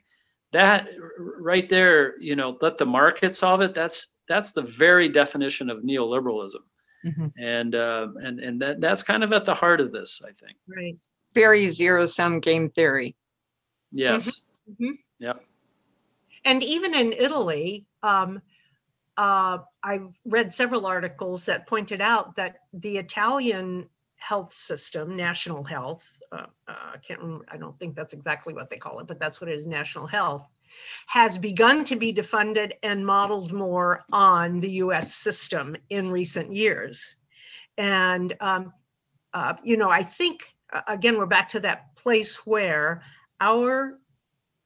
That right there you know let the market solve it that's that's the very definition of neoliberalism Mhm. and uh, and and that that's kind of at the heart of this, I think. right Very zero sum game theory. Yes. Mhm. and even in Italy, um, uh, I've read several articles that pointed out that the Italian health system, national health, uh, uh, I can't remember, I don't think that's exactly what they call it, but that's what it is, national health, has begun to be defunded and modeled more on the US system in recent years. And, um, uh, you know, I think, uh, again, we're back to that place where our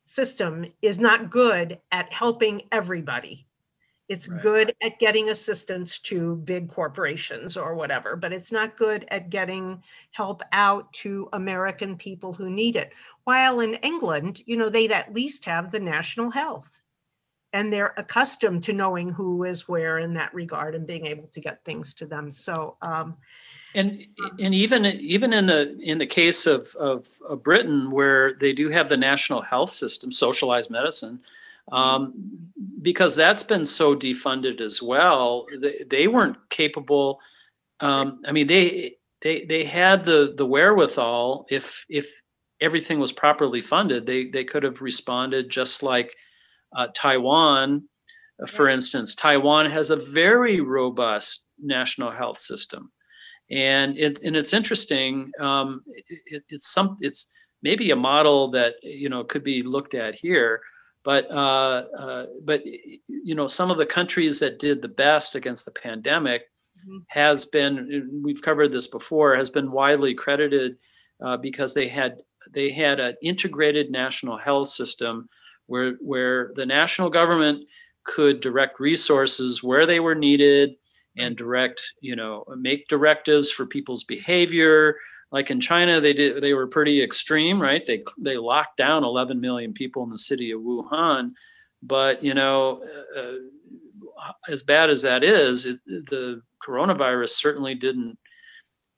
system is not good at helping everybody. It's Right. good at getting assistance to big corporations or whatever, but it's not good at getting help out to American people who need it. While in England, you know, they'd at least have the national health. And they're accustomed to knowing who is where in that regard and being able to get things to them. So, um, And and even even in the in the case of, of of Britain, where they do have the national health system, socialized medicine, um, because that's been so defunded as well. They, they weren't capable. Um, I mean, they they they had the the wherewithal if if everything was properly funded, they they could have responded just like uh, Taiwan, for instance. Taiwan has a very robust national health system and it and it's interesting. Um, it, it's some it's maybe a model that you know could be looked at here, but uh, uh, but you know some of the countries that did the best against the pandemic Mhm. has been we've covered this before has been widely credited uh, because they had they had an integrated national health system where where the national government could direct resources where they were needed and direct you know make directives for people's behavior like in china they did they were pretty extreme right? They they locked down 11 million people in the city of wuhan. But you know uh, as bad as that is it, the coronavirus certainly didn't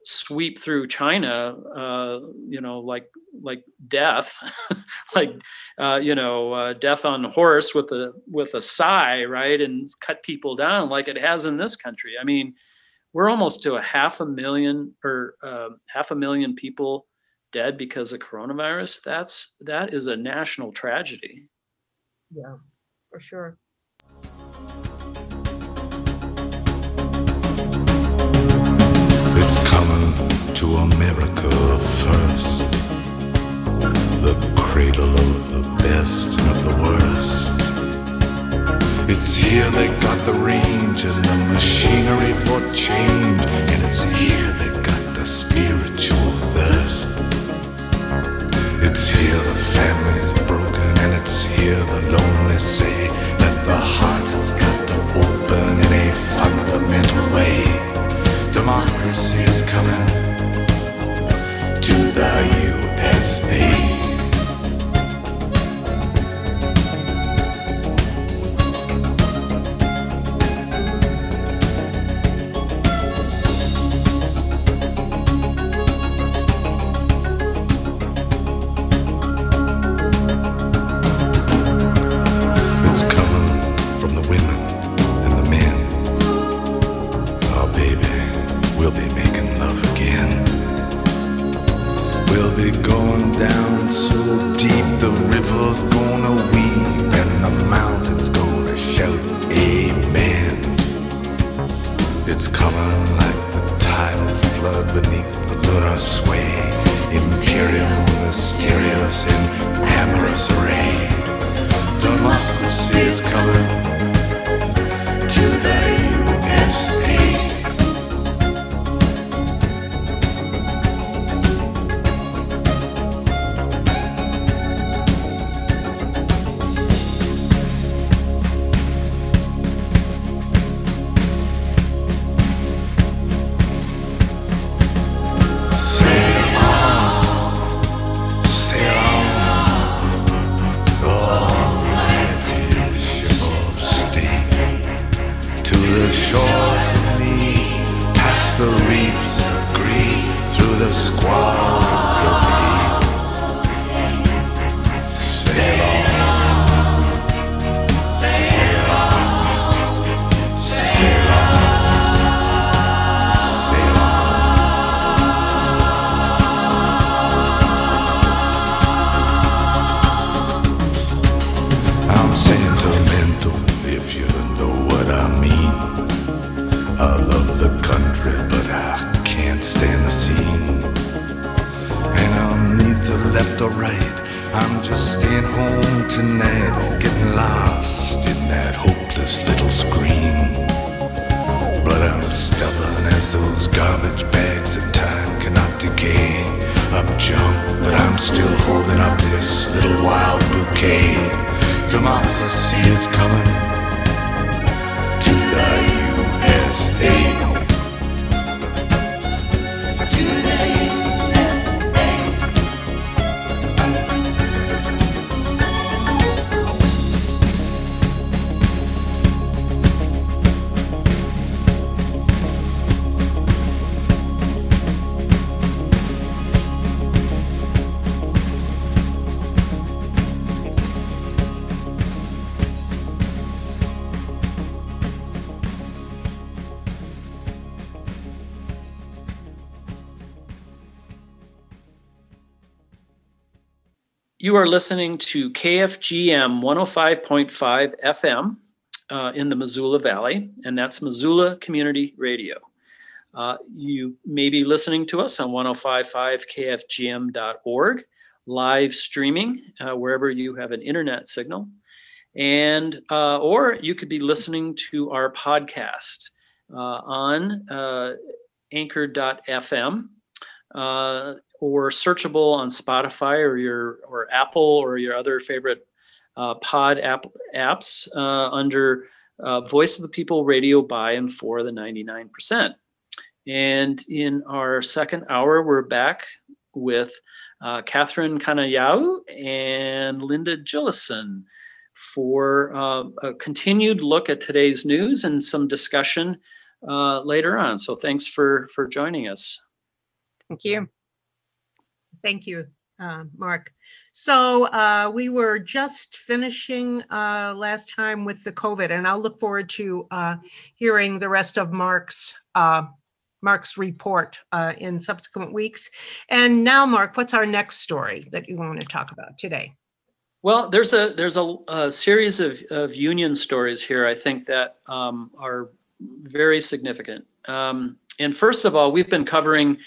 sweep through china uh, you know like like death like uh, you know uh, death on a horse with a with a sigh right? And cut people down like it has in this country. I mean we're almost to a half a million or uh, half a million people dead because of coronavirus that's that is a national tragedy yeah, for sure. It's coming to America first. The cradle of the best and of the worst. It's here they got the range and the machinery for change. And it's here they got the spiritual thirst. It's here the family's broken and it's here the lonely say that the heart has got to open in a fundamental way. Democracy is coming to the USA. You are listening to KFGM 105.5 FM uh, in the Missoula Valley, and that's Missoula Community Radio. Uh, you may be listening to us on 1055kfgm.org, live streaming uh, wherever you have an internet signal, and uh, or you could be listening to our podcast uh, on uh, anchor.fm or searchable on Spotify or your or Apple or your other favorite uh, pod app apps uh, under uh, Voice of the People Radio by and for the 99%. And in our second hour, we're back with uh, Catherine Kanayau and Linda Gillison for uh, a continued look at today's news and some discussion uh, later on. So thanks for for joining us. Thank you. Thank you, uh, Mark. So uh, we were just finishing uh, last time with the COVID, and I'll look forward to uh, hearing the rest of Mark's uh, Mark's report uh, in subsequent weeks. And now, Mark, what's our next story that you want to talk about today? Well, there's a there's a, a series of, of union stories here. I think that um, are very significant. Um, and first of all, we've been covering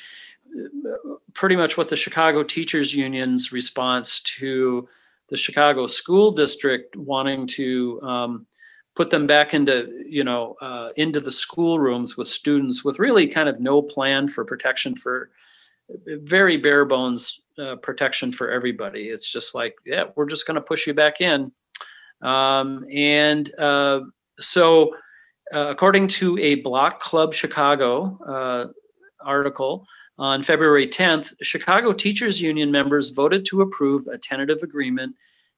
pretty much what the Chicago Teachers Union's response to the Chicago School District wanting to um, put them back into you know uh, into the schoolrooms with students with really kind of no plan for protection for very bare bones uh, protection for everybody. It's just like yeah, we're just going to push you back in, um, and uh, so uh, according to a Block Club Chicago uh, article. On February 10th, Chicago Teachers Union members voted to approve a tentative agreement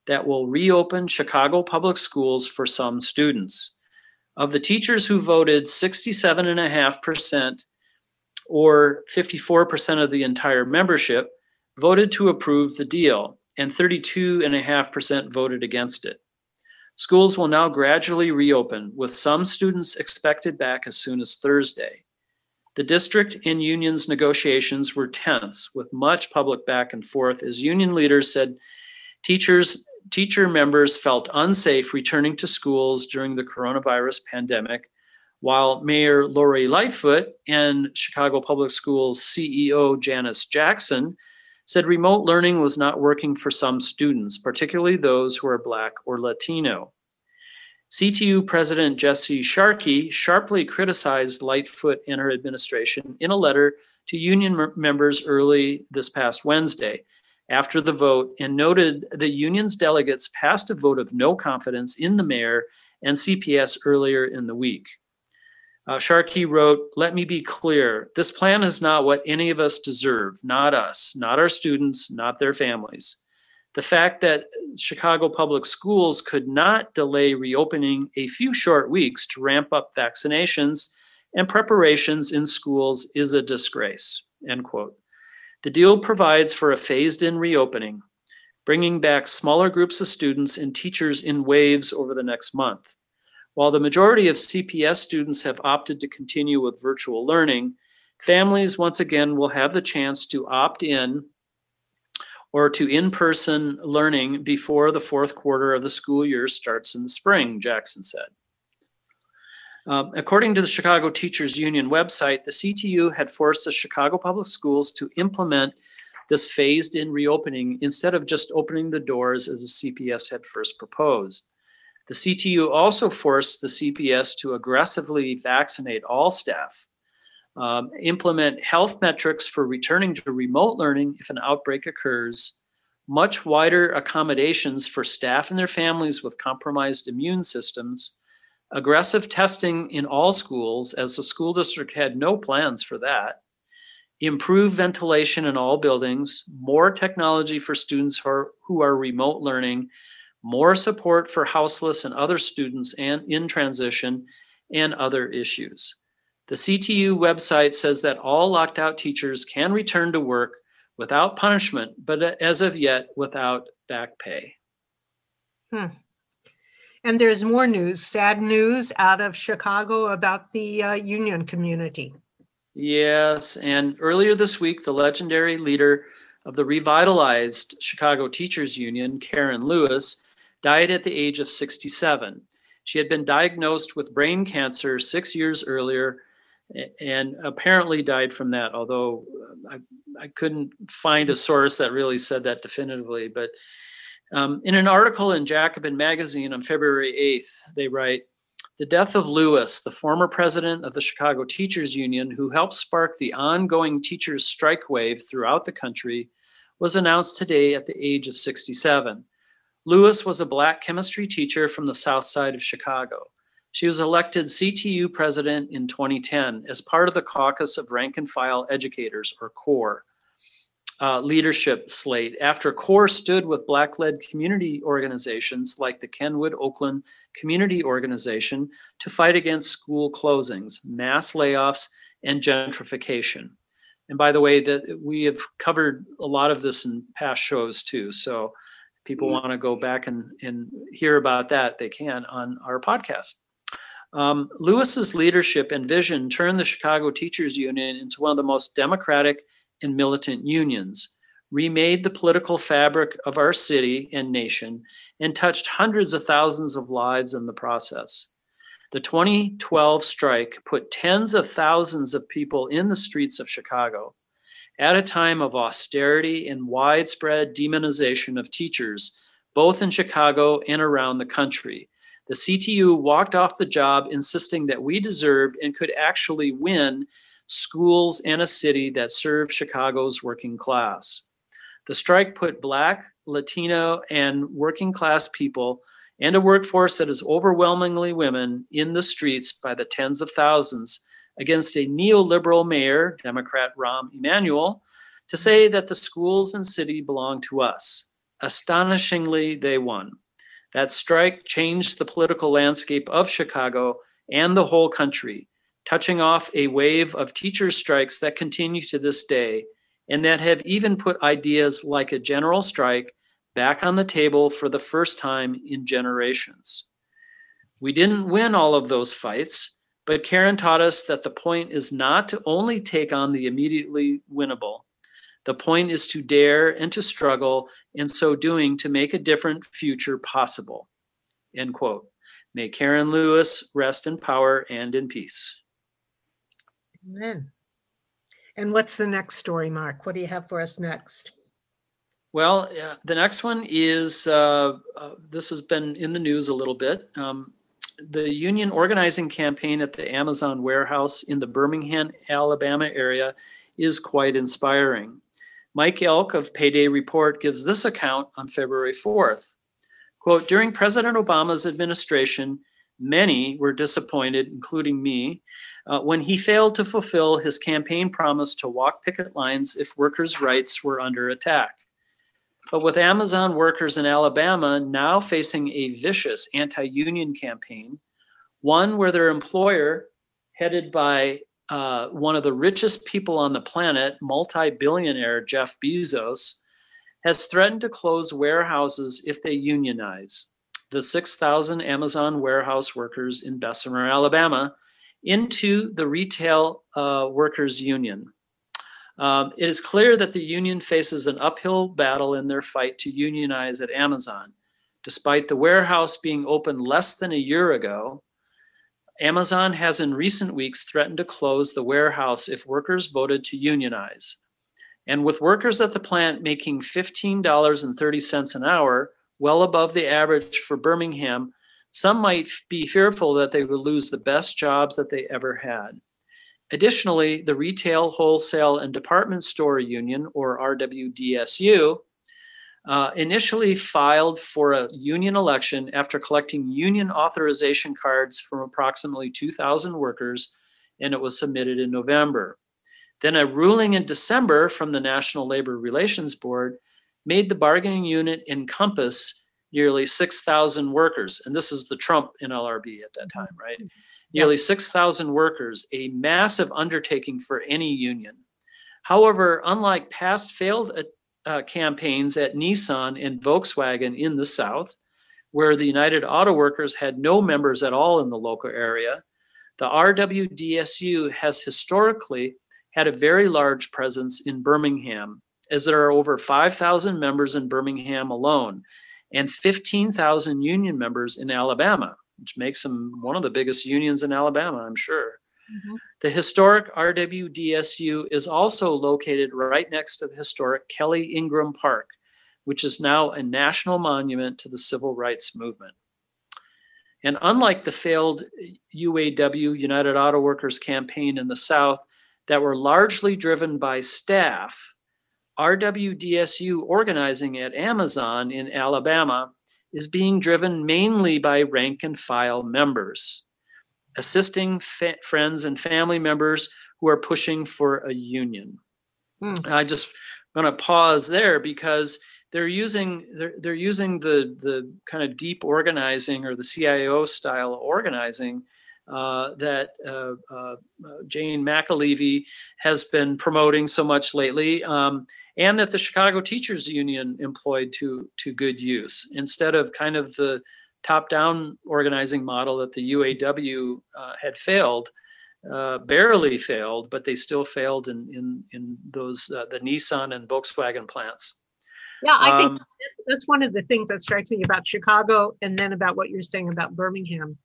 that will reopen Chicago public schools for some students. Of the teachers who voted, 67.5%, or 54% of the entire membership, voted to approve the deal, and 32.5% voted against it. Schools will now gradually reopen, with some students expected back as soon as Thursday. The district and unions negotiations were tense with much public back and forth as union leaders said teachers teacher members felt unsafe returning to schools during the coronavirus pandemic while Mayor Lori Lightfoot and Chicago Public Schools CEO Janice Jackson said remote learning was not working for some students, particularly those who are Black or Latino. CTU President Jesse Sharkey sharply criticized Lightfoot and her administration in a letter to union members early this past Wednesday after the vote and noted the union's delegates passed a vote of no confidence in the mayor and CPS earlier in the week. Uh, Sharkey wrote, Let me be clear. This plan is not what any of us deserve, not us, not our students, not their families the fact that Chicago public schools could not delay reopening a few short weeks to ramp up vaccinations and preparations in schools is a disgrace. End quote. The deal provides for a phased in reopening, bringing back smaller groups of students and teachers in waves over the next month. While the majority of CPS students have opted to continue with virtual learning, families once again will have the chance to opt in or to in person learning before the fourth quarter of the school year starts in the spring, Jackson said. Um, according to the Chicago Teachers Union website, the CTU had forced the Chicago Public Schools to implement this phased in reopening instead of just opening the doors as the CPS had first proposed. The CTU also forced the CPS to aggressively vaccinate all staff, um, implement health metrics for returning to remote learning if an outbreak occurs, much wider accommodations for staff and their families with compromised immune systems, aggressive testing in all schools, as the school district had no plans for that, improve ventilation in all buildings, more technology for students who are, who are remote learning, more support for houseless and other students and in transition, and other issues. The CTU website says that all locked out teachers can return to work without punishment, but as of yet, without back pay. Hmm. And there's more news, sad news out of Chicago about the uh, union community. Yes, and earlier this week, the legendary leader of the revitalized Chicago Teachers Union, Karen Lewis, died at the age of 67. She had been diagnosed with brain cancer six years earlier and apparently died from that, although I, I couldn't find a source that really said that definitively. But um, in an article in Jacobin Magazine on February 8th, they write The death of Lewis, the former president of the Chicago Teachers Union, who helped spark the ongoing teachers' strike wave throughout the country, was announced today at the age of 67. Lewis was a black chemistry teacher from the south side of Chicago. She was elected CTU president in 2010 as part of the Caucus of Rank and File Educators, or CORE, uh, leadership slate after CORE stood with Black led community organizations like the Kenwood Oakland Community Organization to fight against school closings, mass layoffs, and gentrification. And by the way, that we have covered a lot of this in past shows too. So people want to go back and, and hear about that, they can on our podcast. Um, Lewis's leadership and vision turned the Chicago Teachers Union into one of the most democratic and militant unions, remade the political fabric of our city and nation, and touched hundreds of thousands of lives in the process. The 2012 strike put tens of thousands of people in the streets of Chicago at a time of austerity and widespread demonization of teachers, both in Chicago and around the country. The CTU walked off the job insisting that we deserved and could actually win schools and a city that served Chicago's working class. The strike put Black, Latino, and working class people and a workforce that is overwhelmingly women in the streets by the tens of thousands against a neoliberal mayor, Democrat Rahm Emanuel, to say that the schools and city belong to us. Astonishingly, they won. That strike changed the political landscape of Chicago and the whole country, touching off a wave of teachers' strikes that continue to this day and that have even put ideas like a general strike back on the table for the first time in generations. We didn't win all of those fights, but Karen taught us that the point is not to only take on the immediately winnable. The point is to dare and to struggle, in so doing, to make a different future possible. End quote. May Karen Lewis rest in power and in peace. Amen. And what's the next story, Mark? What do you have for us next? Well, uh, the next one is uh, uh, this has been in the news a little bit. Um, the union organizing campaign at the Amazon warehouse in the Birmingham, Alabama area is quite inspiring. Mike Elk of Payday Report gives this account on February 4th. Quote, during President Obama's administration, many were disappointed, including me, uh, when he failed to fulfill his campaign promise to walk picket lines if workers' rights were under attack. But with Amazon workers in Alabama now facing a vicious anti union campaign, one where their employer, headed by uh, one of the richest people on the planet, multi billionaire Jeff Bezos, has threatened to close warehouses if they unionize the 6,000 Amazon warehouse workers in Bessemer, Alabama, into the Retail uh, Workers Union. Um, it is clear that the union faces an uphill battle in their fight to unionize at Amazon. Despite the warehouse being open less than a year ago, Amazon has in recent weeks threatened to close the warehouse if workers voted to unionize. And with workers at the plant making $15.30 an hour, well above the average for Birmingham, some might be fearful that they would lose the best jobs that they ever had. Additionally, the Retail, Wholesale, and Department Store Union, or RWDSU, uh, initially filed for a union election after collecting union authorization cards from approximately 2,000 workers, and it was submitted in November. Then a ruling in December from the National Labor Relations Board made the bargaining unit encompass nearly 6,000 workers. And this is the Trump NLRB at that time, right? Nearly 6,000 workers, a massive undertaking for any union. However, unlike past failed uh, campaigns at Nissan and Volkswagen in the South, where the United Auto Workers had no members at all in the local area, the RWDSU has historically had a very large presence in Birmingham, as there are over 5,000 members in Birmingham alone and 15,000 union members in Alabama, which makes them one of the biggest unions in Alabama, I'm sure. Mm-hmm. The historic RWDSU is also located right next to the historic Kelly Ingram Park, which is now a national monument to the civil rights movement. And unlike the failed UAW, United Auto Workers campaign in the South, that were largely driven by staff, RWDSU organizing at Amazon in Alabama is being driven mainly by rank and file members, assisting fa- friends and family members who are pushing for a union. Hmm. I just going to pause there because they're using they're, they're using the the kind of deep organizing or the CIO style organizing uh, that uh, uh, Jane McAlevey has been promoting so much lately, um, and that the Chicago Teachers Union employed to to good use instead of kind of the top-down organizing model that the UAW uh, had failed. Uh, barely failed, but they still failed in in in those uh, the Nissan and Volkswagen plants. Yeah, I think um, that's one of the things that strikes me about Chicago and then about what you're saying about Birmingham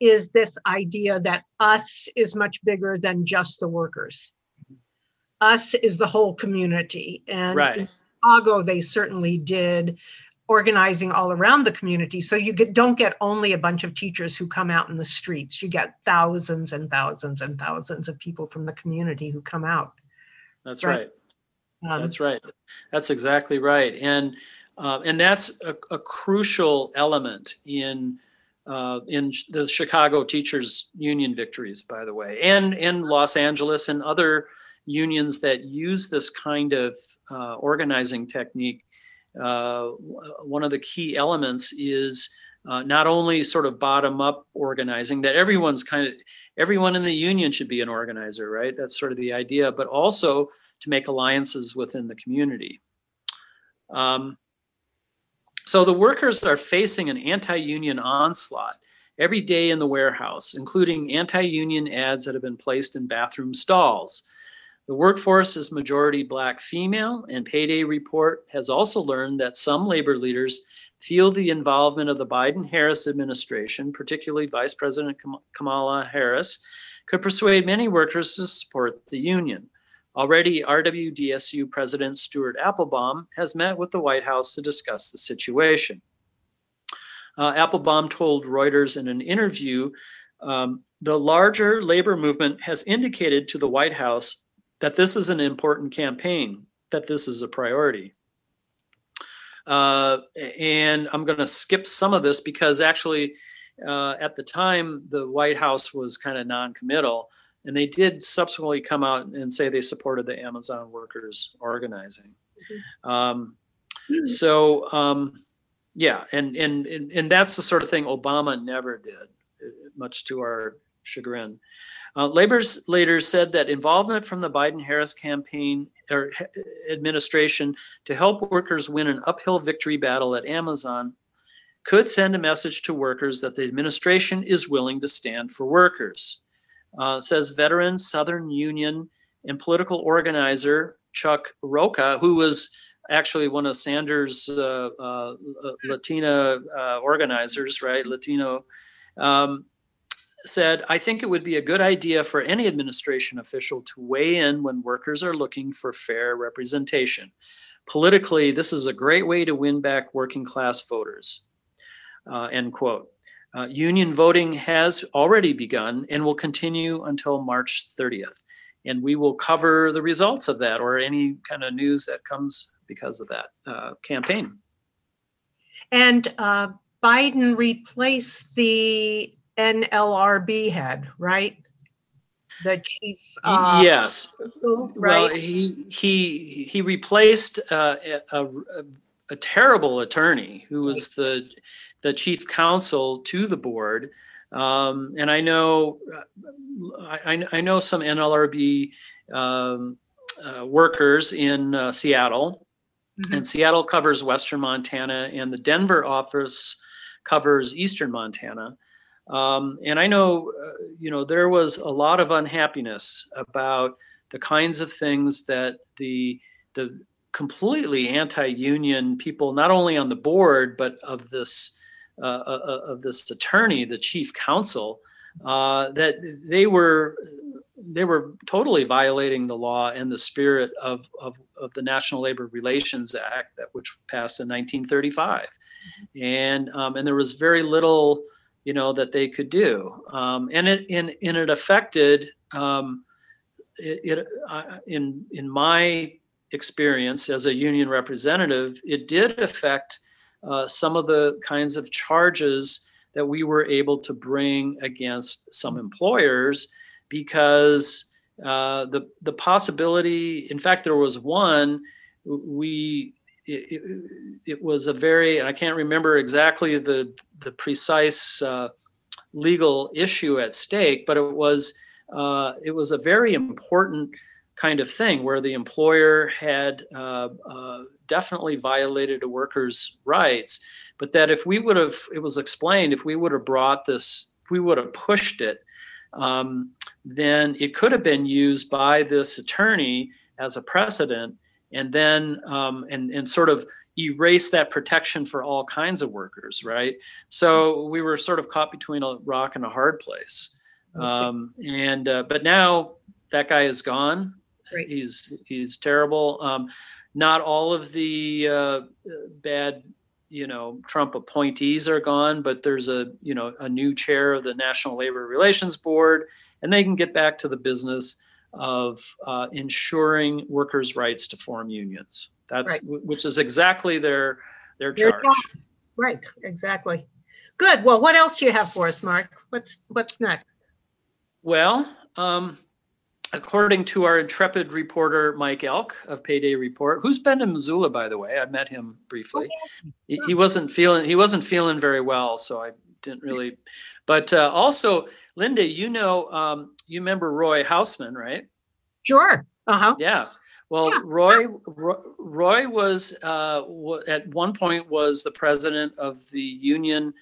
is this idea that us is much bigger than just the workers. Us is the whole community. And right. in Chicago, they certainly did organizing all around the community. So you get, don't get only a bunch of teachers who come out in the streets. You get thousands and thousands and thousands of people from the community who come out. That's right. right. Um, that's right. That's exactly right. And uh, and that's a, a, crucial element in uh, in the Chicago Teachers Union victories, by the way, and in Los Angeles and other unions that use this kind of uh, organizing technique. Uh, one of the key elements is uh, not only sort of bottom up organizing that everyone's kind of everyone in the union should be an organizer, right? That's sort of the idea, but also to make alliances within the community. Um, so the workers are facing an anti-union onslaught every day in the warehouse, including anti-union ads that have been placed in bathroom stalls. The workforce is majority black female, and Payday Report has also learned that some labor leaders feel the involvement of the Biden Harris administration, particularly Vice President Kamala Harris, could persuade many workers to support the union. Already, RWDSU President Stuart Appelbaum has met with the White House to discuss the situation. Uh, Appelbaum told Reuters in an interview um, the larger labor movement has indicated to the White House that this is an important campaign, that this is a priority. Uh, and I'm going to skip some of this because actually, uh, at the time, the White House was kind of non committal. And they did subsequently come out and say they supported the Amazon workers organizing. Mm-hmm. Um, so, um, yeah, and, and, and and that's the sort of thing Obama never did, much to our chagrin. Uh, labor's leaders said that involvement from the Biden-Harris campaign or administration to help workers win an uphill victory battle at Amazon could send a message to workers that the administration is willing to stand for workers uh, says veteran Southern Union and political organizer Chuck Rocha, who was actually one of Sanders' uh, uh, Latina uh, organizers, right? Latino. Um, said, I think it would be a good idea for any administration official to weigh in when workers are looking for fair representation. Politically, this is a great way to win back working class voters. Uh, end quote. Uh, union voting has already begun and will continue until March 30th. And we will cover the results of that or any kind of news that comes because of that uh, campaign. And uh, Biden replaced the NLRB head, right? The chief. Uh, yes. Well, Well, right. he he he replaced uh, a, a, a terrible attorney who was the the chief counsel to the board. Um, and I know I, I- I know some NLRB um, uh, workers in uh, Seattle, Mhm. and Seattle covers Western Montana, and the Denver office covers Eastern Montana. Um, and I know, uh, you know, there was a lot of unhappiness about the kinds of things that the the completely anti-union people, not only on the board but of this uh, uh, of this attorney, the chief counsel, uh, that they were they were totally violating the law and the spirit of, of, of the National Labor Relations Act that which passed in 1935, and um, and there was very little you know that they could do, um, and it and, and it affected um, it, it uh, in in my experience as a union representative, it did affect uh, some of the kinds of charges that we were able to bring against some employers because uh, the the possibility in fact there was one we it, it, was a very and i can't remember exactly the the precise uh, legal issue at stake but it was uh, it was a very important kind of thing where the employer had uh, uh, definitely violated a worker's rights. But that if we would have it was explained if we would have brought this we would have pushed it um, then it could have been used by this attorney as a precedent and then um, and and sort of erase that protection for all kinds of workers right? So we were sort of caught between a rock and a hard place. Um, and uh, but now that guy is gone. He's he's terrible. Um, not all of the uh, bad you know trump appointees are gone but there's a you know a new chair of the national labor relations board and they can get back to the business of uh, ensuring workers rights to form unions that's Right. which is exactly their their Their charge job. Right, exactly. Good. Well, what else do you have for us, Mark? What's, what's next? Well, um, according to our intrepid reporter Mike Elk of Payday Report, who's been in Missoula, by the way, I met him briefly. He, he wasn't feeling he wasn't feeling very well, so I didn't really. But uh, also, Linda, you know, um, you remember Roy Houseman, right? Sure. Uh-huh. Yeah. Well, Yeah. Roy Ro- Roy was uh, wa- at one point was the president of the union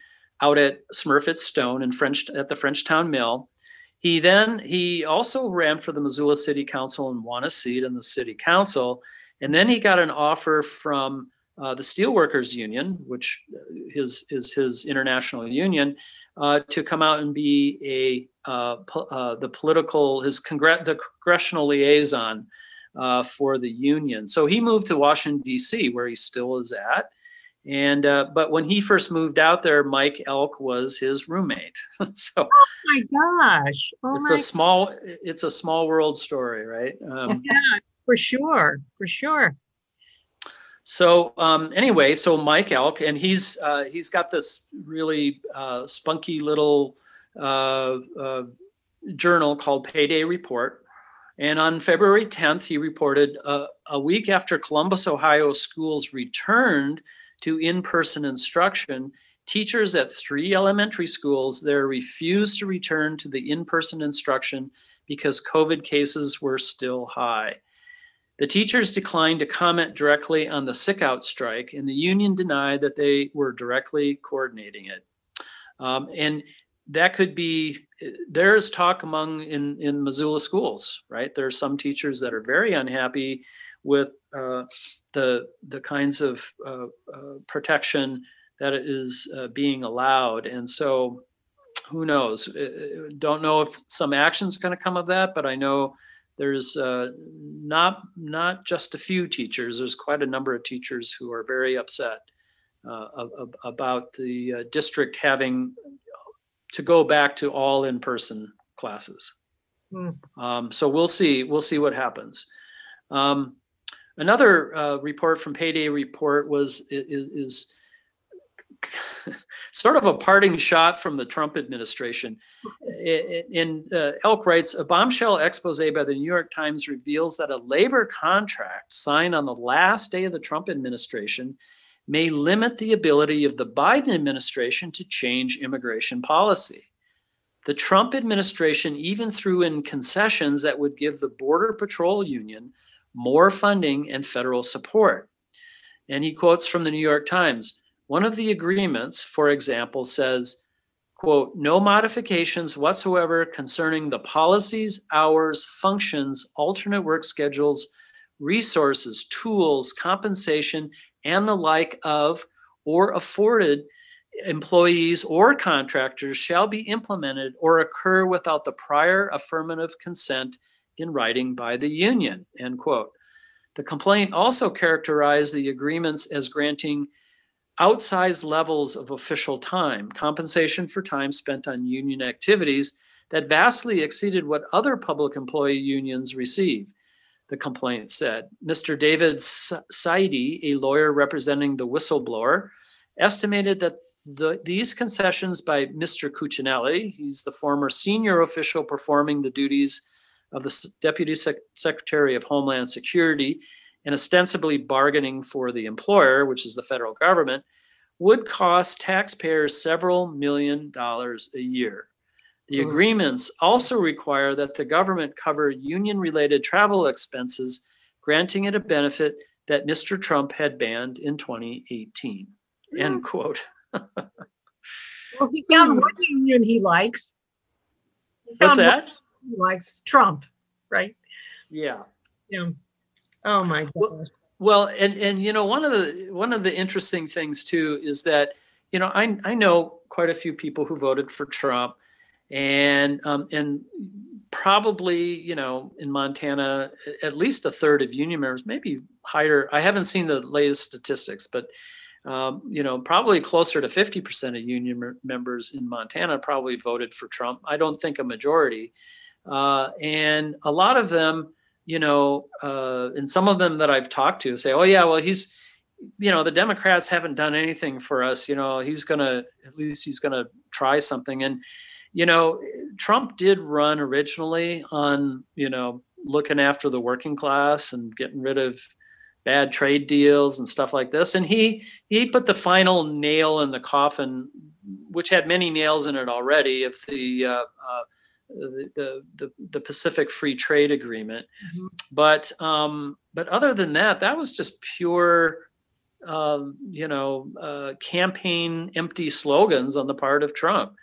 out at Smurfit Stone in French at the Frenchtown Mill. He then he also ran for the Missoula City Council and won a seat in the city council, and then he got an offer from uh, the Steelworkers Union, which is is his international union, uh, to come out and be a uh, po- uh, the political his congr- the congressional liaison uh, for the union. So he moved to Washington D.C., where he still is at. And uh, but when he first moved out there, Mike Elk was his roommate. so Oh my gosh. Oh it's my, a small it's a small world story, right? Um, yeah, for sure, for sure. So um, anyway, so Mike Elk, and he's uh, he's got this really uh, spunky little uh, uh, journal called Payday Report. And on February 10th, he reported uh, a week after Columbus, Ohio schools returned to in-person instruction, teachers at three elementary schools there refused to return to the in-person instruction because COVID cases were still high. The teachers declined to comment directly on the sick out strike, and the union denied that they were directly coordinating it. Um, and that could be there is talk among in in Missoula schools, right? There are some teachers that are very unhappy with uh, the the kinds of uh, uh, protection that is uh, being allowed, and so who knows? Uh, uh, Don't know if some action's going to come of that, but I know there's uh, not not just a few teachers. There's quite a number of teachers who are very upset uh, ab- ab- about the uh, district having to go back to all in-person classes. Hmm. Um, so we'll see. We'll see what happens. Um, another uh, report from Payday Report was i- i- is sort of a parting shot from the Trump administration. In uh, Elk writes, a bombshell expose by the New York Times reveals that a labor contract signed on the last day of the Trump administration may limit the ability of the Biden administration to change immigration policy. The Trump administration even threw in concessions that would give the Border Patrol Union more funding and federal support. And he quotes from the New York Times one of the agreements, for example, says, quote, no modifications whatsoever concerning the policies, hours, functions, alternate work schedules, resources, tools, compensation, and the like of or afforded employees or contractors shall be implemented or occur without the prior affirmative consent in writing by the union, end quote. The complaint also characterized the agreements as granting outsized levels of official time, compensation for time spent on union activities that vastly exceeded what other public employee unions receive, the complaint said. Mr. David S- Seide, a lawyer representing the whistleblower, estimated that the, these concessions by Mr. Cuccinelli, he's the former senior official performing the duties of the Deputy Sec- Secretary of Homeland Security and ostensibly bargaining for the employer, which is the federal government, would cost taxpayers several million dollars a year. The Mm. agreements also require that the government cover union related travel expenses, granting it a benefit that Mr. Trump had banned in 2018. End quote. Well, he found one union he likes. He What's that? He likes Trump, right? Yeah. Yeah. Oh, my Well- gosh. Well, and and you know one of the one of the interesting things too is that you know I I know quite a few people who voted for Trump, and um, and probably you know in Montana at least a third of union members, maybe higher. I haven't seen the latest statistics, but um, you know probably closer to fifty percent of union members in Montana probably voted for Trump. I don't think a majority, uh, and a lot of them you know, uh, and some of them that I've talked to say, "Oh yeah, well he's, you know, the Democrats haven't done anything for us. You know, he's gonna at least he's gonna try something." And you know, Trump did run originally on you know looking after the working class and getting rid of bad trade deals and stuff like this. And he he put the final nail in the coffin, which had many nails in it already, of the uh, uh, the, the the Pacific Free Trade Agreement. Mhm. But um, but other than that, that was just pure, um, you know, uh, campaign empty slogans on the part of Trump.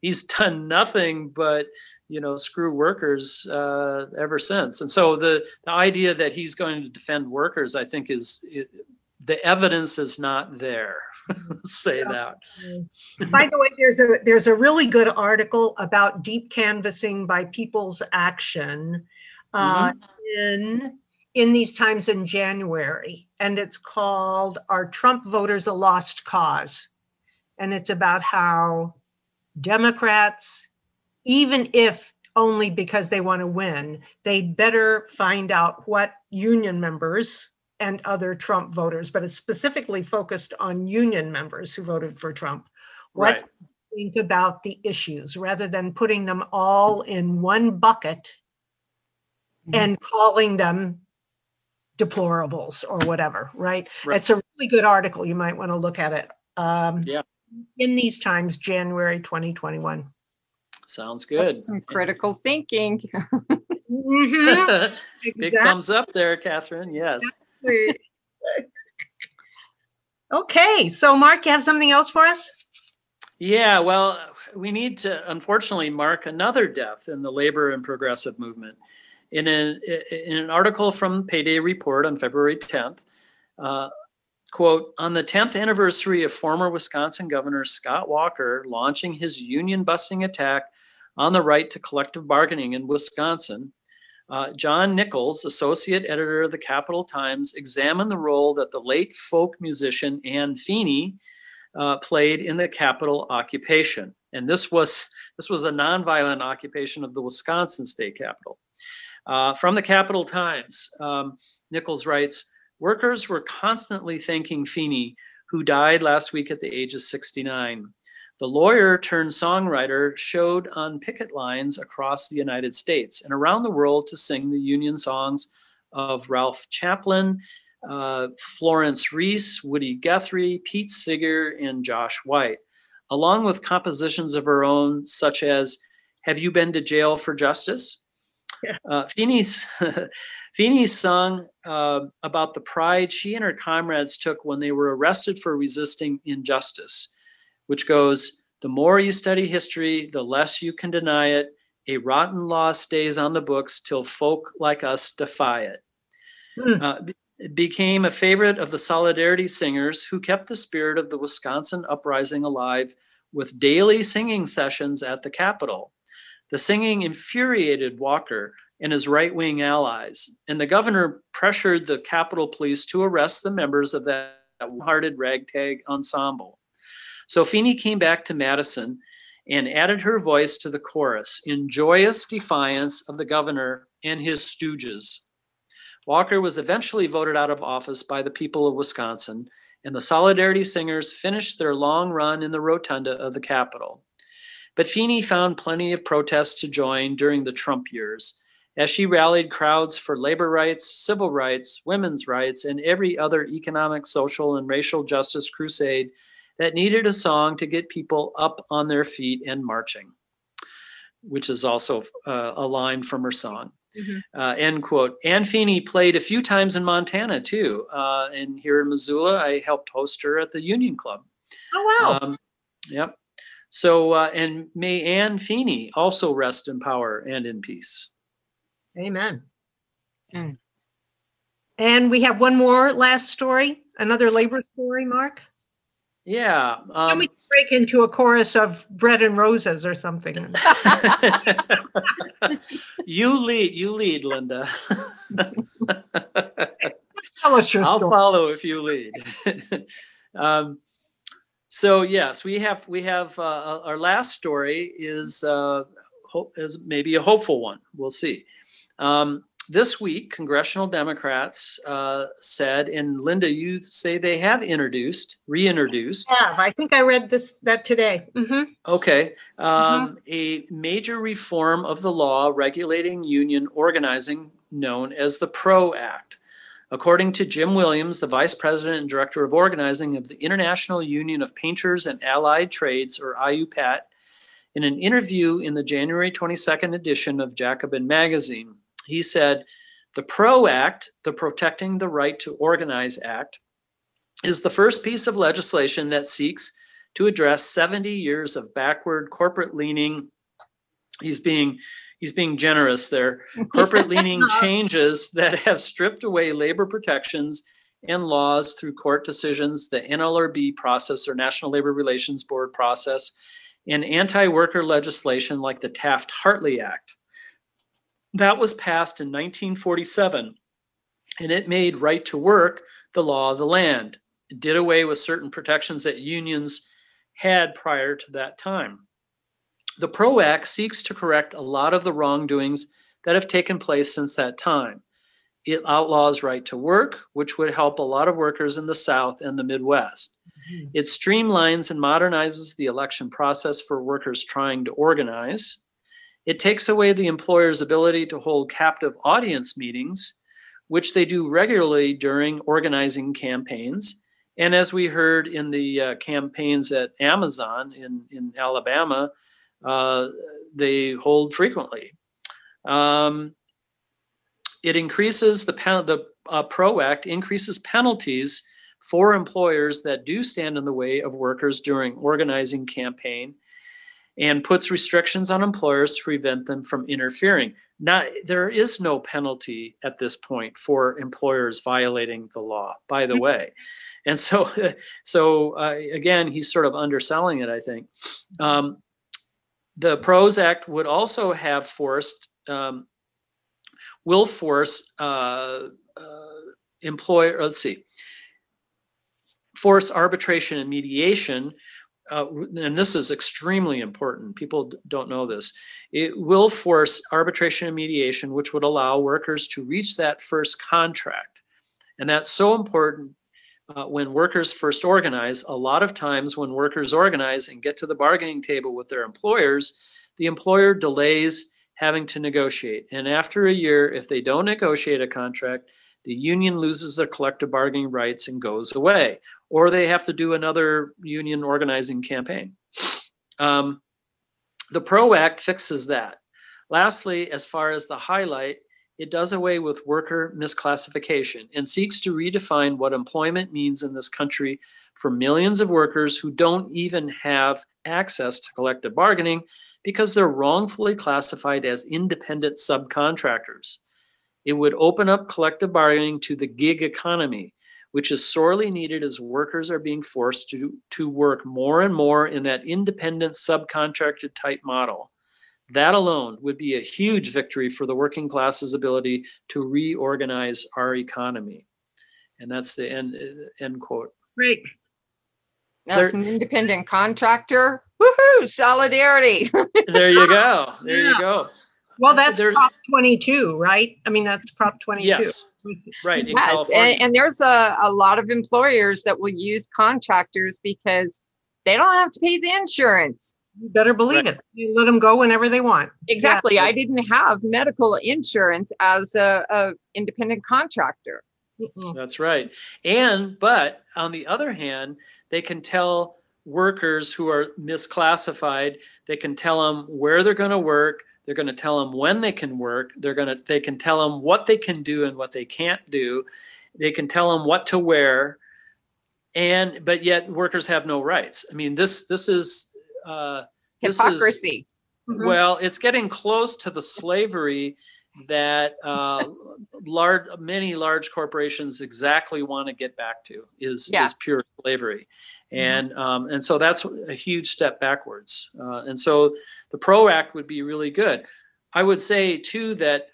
He's done nothing but you know screw workers uh, ever since. And so the the idea that he's going to defend workers, I think, is it, the evidence is not there. Say that. By the way, there's a there's a really good article about deep canvassing by People's Action uh, in in these times in January, and it's called "Are Trump Voters a Lost Cause?" And it's about how Democrats, even if only because they want to win, they better find out what union members and other Trump voters, but it's specifically focused on union members who voted for Trump. What Right. think about the issues rather than putting them all in one bucket Mhm. and calling them deplorables or whatever, right? Right. It's a really good article. You might want to look at it. Um, Yeah. In these times, January 2021. Sounds good. Some critical thinking. Mhm, Big thumbs up there, Catherine. Yes. Okay, so Mark, you have something else for us? Yeah, well, we need to unfortunately mark another death in the labor and progressive movement. In, a, in an article from Payday Report on February 10th, uh, quote, on the 10th anniversary of former Wisconsin Governor Scott Walker launching his union busting attack on the right to collective bargaining in Wisconsin, uh, John Nichols, associate editor of the Capital Times, examined the role that the late folk musician Anne Feeney uh, played in the Capitol occupation. And this was this was a nonviolent occupation of the Wisconsin state capitol. Uh, from the Capital Times, um, Nichols writes, workers were constantly thanking Feeney, who died last week at the age of 69. The lawyer turned songwriter showed on picket lines across the United States and around the world to sing the Union songs of Ralph Chaplin, uh, Florence Reese, Woody Guthrie, Pete Seeger, and Josh White, along with compositions of her own, such as Have You Been to Jail for Justice? Yeah. Uh, Feeney's, Feeney's song uh, about the pride she and her comrades took when they were arrested for resisting injustice which goes the more you study history, the less you can deny it. A rotten law stays on the books till folk like us defy it. Hmm. Uh, it became a favorite of the Solidarity singers who kept the spirit of the Wisconsin uprising alive with daily singing sessions at the Capitol. The singing infuriated Walker and his right wing allies, and the governor pressured the Capitol Police to arrest the members of that hearted ragtag ensemble. So Feeney came back to Madison and added her voice to the chorus in joyous defiance of the governor and his stooges. Walker was eventually voted out of office by the people of Wisconsin, and the Solidarity Singers finished their long run in the rotunda of the Capitol. But Feeney found plenty of protests to join during the Trump years as she rallied crowds for labor rights, civil rights, women's rights, and every other economic, social, and racial justice crusade that needed a song to get people up on their feet and marching, which is also uh, a line from her song. Mm-hmm. Uh, end quote. Anne Feeney played a few times in Montana too. Uh, and here in Missoula, I helped host her at the Union Club. Oh, wow. Um, yep. So, uh, and may Anne Feeney also rest in power and in peace. Amen. Mm. And we have one more last story, another labor story, Mark. Yeah. Um, Can we break into a chorus of bread and roses or something? you lead. You lead, Linda. Tell us your I'll story. follow if you lead. um, so yes, we have we have uh, our last story is uh, is maybe a hopeful one. We'll see. Um, this week, congressional Democrats uh, said, and Linda, you say they have introduced, reintroduced. Yeah, I think I read this that today. Mm-hmm. Okay, um, mm-hmm. a major reform of the law regulating union organizing, known as the PRO Act. According to Jim Williams, the vice president and director of organizing of the International Union of Painters and Allied Trades, or IUPAT, in an interview in the January 22nd edition of Jacobin magazine. He said, the PRO Act, the Protecting the Right to Organize Act, is the first piece of legislation that seeks to address 70 years of backward corporate leaning. He's being he's being generous there. Corporate leaning changes that have stripped away labor protections and laws through court decisions, the NLRB process or National Labor Relations Board process, and anti-worker legislation like the Taft-Hartley Act. That was passed in 1947, and it made right to work the law of the land. It did away with certain protections that unions had prior to that time. The PRO Act seeks to correct a lot of the wrongdoings that have taken place since that time. It outlaws right to work, which would help a lot of workers in the South and the Midwest. Mm-hmm. It streamlines and modernizes the election process for workers trying to organize. It takes away the employer's ability to hold captive audience meetings, which they do regularly during organizing campaigns. And as we heard in the uh, campaigns at Amazon in, in Alabama, uh, they hold frequently. Um, it increases the, pen- the uh, PRO Act increases penalties for employers that do stand in the way of workers during organizing campaign and puts restrictions on employers to prevent them from interfering. not there is no penalty at this point for employers violating the law by the way. And so so uh, again he's sort of underselling it i think. Um, the pros act would also have forced um, will force uh, uh, employer let's see force arbitration and mediation uh, and this is extremely important, people don't know this, it will force arbitration and mediation, which would allow workers to reach that first contract. And that's so important uh, when workers first organize. A lot of times, when workers organize and get to the bargaining table with their employers, the employer delays having to negotiate. And after a year, if they don't negotiate a contract, the union loses their collective bargaining rights and goes away or they have to do another union organizing campaign. Um, the PRO Act fixes that. Lastly, as far as the highlight, it does away with worker misclassification and seeks to redefine what employment means in this country for millions of workers who don't even have access to collective bargaining because they're wrongfully classified as independent subcontractors. It would open up collective bargaining to the gig economy, which is sorely needed as workers are being forced to, to work more and more in that independent subcontracted type model. That alone would be a huge victory for the working class's ability to reorganize our economy. And that's the end, uh, end quote. Great. As an independent contractor, woohoo, solidarity. there you go. There Yeah. you go. Well, that's There's- Prop 22, right? I mean, that's Prop 22. Yes, right. In Yes, and, and there's a, a lot of employers that will use contractors because they don't have to pay the insurance. You better believe it. You let them go whenever they want. Exactly. I didn't have medical insurance as a, a independent contractor. Mm-mm. That's right. And but on the other hand, they can tell workers who are misclassified, they can tell them where they're going to work, they're going to tell them when they can work, they're going to they can tell them what they can do and what they can't do. They can tell them what to wear. And but yet workers have no rights. I mean, this this is uh This is- Hypocrisy. Mhm. well, it's getting close to the slavery that uh, large, many large corporations exactly want to get back to is, Yes. is pure slavery, and um, and so that's a huge step backwards. Uh, and so the PRO Act would be really good. I would say too that,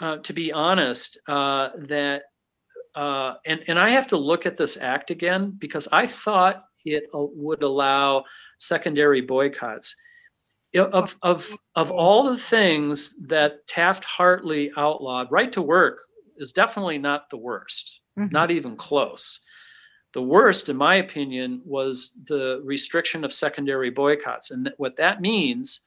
uh, to be honest, uh, that uh, and and I have to look at this act again because I thought it uh, would allow secondary boycotts of of of all the things that Taft Hartley outlawed, right to work is definitely not the worst, Mhm. not even close. The worst, in my opinion, was the restriction of secondary boycotts, and what that means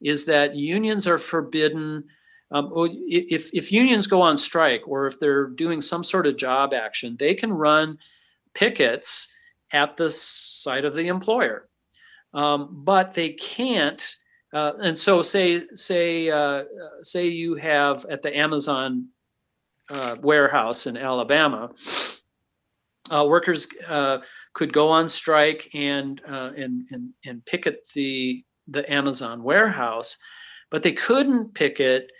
is that unions are forbidden. Um, if if unions go on strike or if they're doing some sort of job action, they can run pickets at the site of the employer um, but they can't. Uh, and so, say say uh, uh, say you have at the Amazon uh, warehouse in Alabama, uh, workers uh, could go on strike and uh, and and and picket the the Amazon warehouse, but they couldn't picket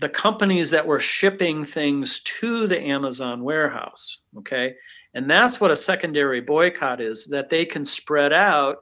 the companies that were shipping things to the Amazon warehouse. Okay, and that's what a secondary boycott is that they can spread out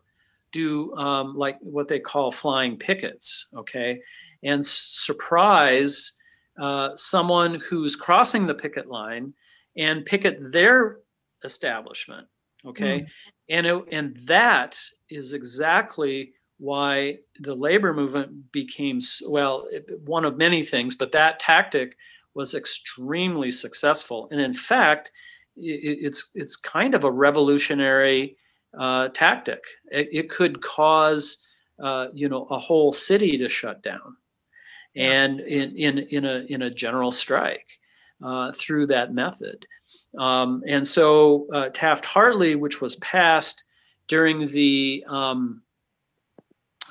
do um, like what they call flying pickets, okay, and surprise uh, someone who's crossing the picket line and picket their establishment, okay, and it, and that is exactly why the labor movement became well it- one of many things, but that tactic was extremely successful, and in fact, i- i- it's it's kind of a revolutionary uh, tactic. It, it could cause, uh, you know, a whole city to shut down, and in in in a in a general strike uh, through that method. Um, and so uh, Taft Hartley, which was passed during the um,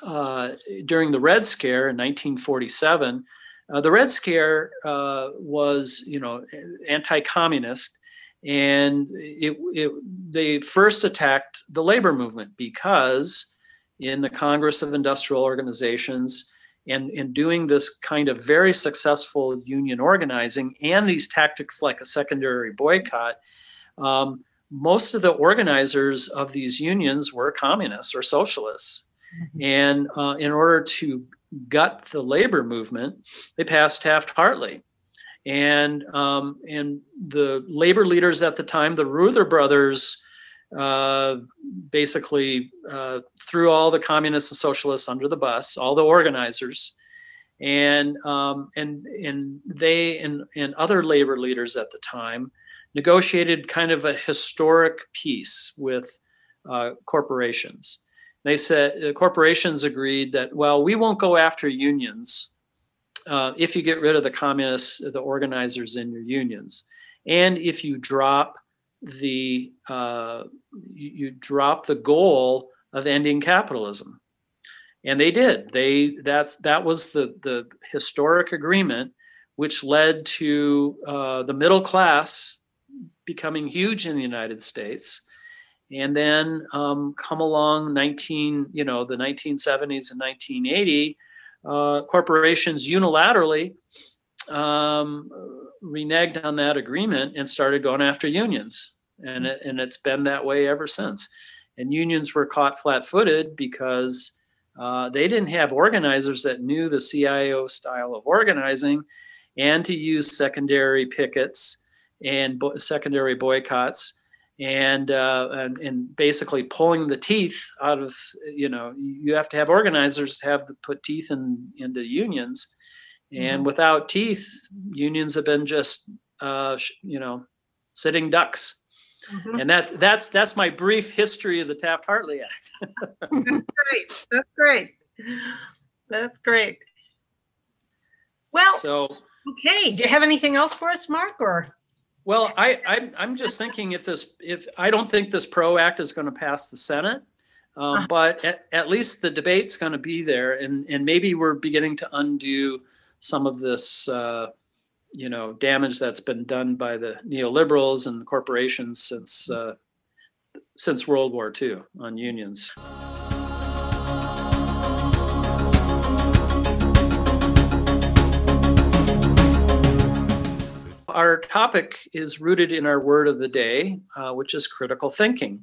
uh, during the Red Scare in 1947. Uh, the Red Scare uh, was, you know, anti-communist, and it, it they first attacked the labor movement because in the Congress of Industrial Organizations and in doing this kind of very successful union organizing and these tactics like a secondary boycott, um, most of the organizers of these unions were communists or socialists. Mm-hmm. And uh, in order to gut the labor movement, they passed Taft Hartley. And, um, and the labor leaders at the time, the Reuther brothers, uh, basically uh, threw all the communists and socialists under the bus, all the organizers, and um, and and they and and other labor leaders at the time negotiated kind of a historic peace with uh, corporations. They said the corporations agreed that well, we won't go after unions uh, if you get rid of the communists, the organizers in your unions, and if you drop the uh, you, you drop the goal of ending capitalism. And they did. They that's that was the the historic agreement which led to uh, the middle class becoming huge in the united states. And then um, come along 19 you know the 1970s and 1980 uh, corporations unilaterally um, reneged on that agreement and started going after unions. And, it, and it's been that way ever since. And unions were caught flat footed because uh, they didn't have organizers that knew the CIO style of organizing and to use secondary pickets and bo- secondary boycotts and, uh, and, and basically pulling the teeth out of you know you have to have organizers to have to put teeth in into unions and mm-hmm. without teeth, unions have been just, uh, you know, sitting ducks. Mm-hmm. And that's that's that's my brief history of the Taft Hartley Act. that's great. That's great. That's great. Well, so okay. Do you have anything else for us, Mark? Or well, I, I'm, I'm just thinking if this if I don't think this PRO Act is going to pass the Senate, um, uh-huh. but at, at least the debate's going to be there, and and maybe we're beginning to undo some of this, uh, you know, damage that's been done by the neoliberals and corporations since uh, since World War II on unions. Our topic is rooted in our word of the day, uh, which is critical thinking.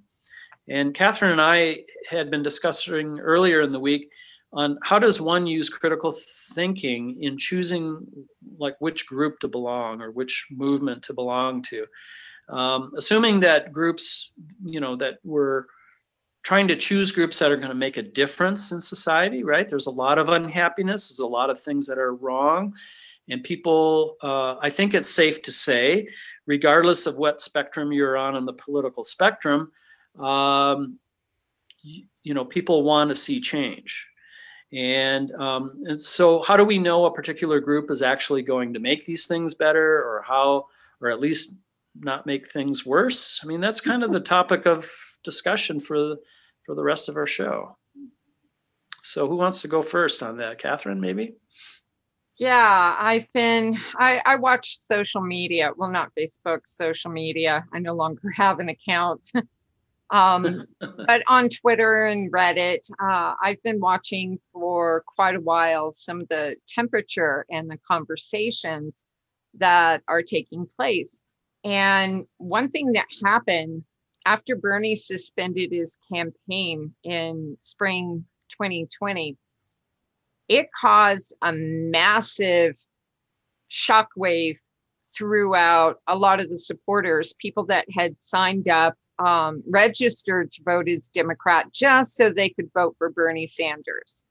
And Catherine and I had been discussing earlier in the week on how does one use critical thinking in choosing like which group to belong or which movement to belong to? Um, assuming that groups you know that we're trying to choose groups that are going to make a difference in society right? There's a lot of unhappiness there's a lot of things that are wrong and people uh, i think it's safe to say regardless of what spectrum you're on in the political spectrum um, you, you know people want to see change and, um, and so, how do we know a particular group is actually going to make these things better, or how, or at least not make things worse? I mean, that's kind of the topic of discussion for for the rest of our show. So, who wants to go first on that? Catherine, maybe. Yeah, I've been, I, I watch social media. Well, not Facebook, social media. I no longer have an account. Um, but on Twitter and Reddit, uh, I've been watching for quite a while some of the temperature and the conversations that are taking place. And one thing that happened after Bernie suspended his campaign in spring 2020, it caused a massive shockwave throughout a lot of the supporters, people that had signed up um, registered to vote as Democrat just so they could vote for Bernie Sanders.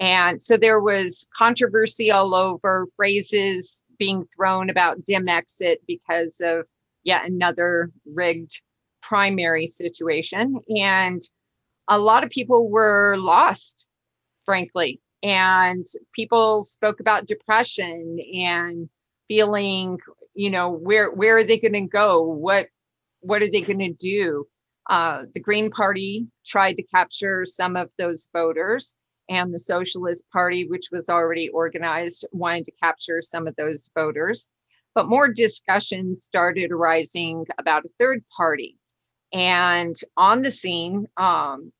And so there was controversy all over, phrases being thrown about Demexit because of yet another rigged primary situation. And a lot of people were lost, frankly. And people spoke about depression and feeling, you know, where where are they going to go? What what are they going to do? Uh, the Green Party tried to capture some of those voters, and the Socialist Party, which was already organized, wanted to capture some of those voters. But more discussion started arising about a third party. And on the scene, um,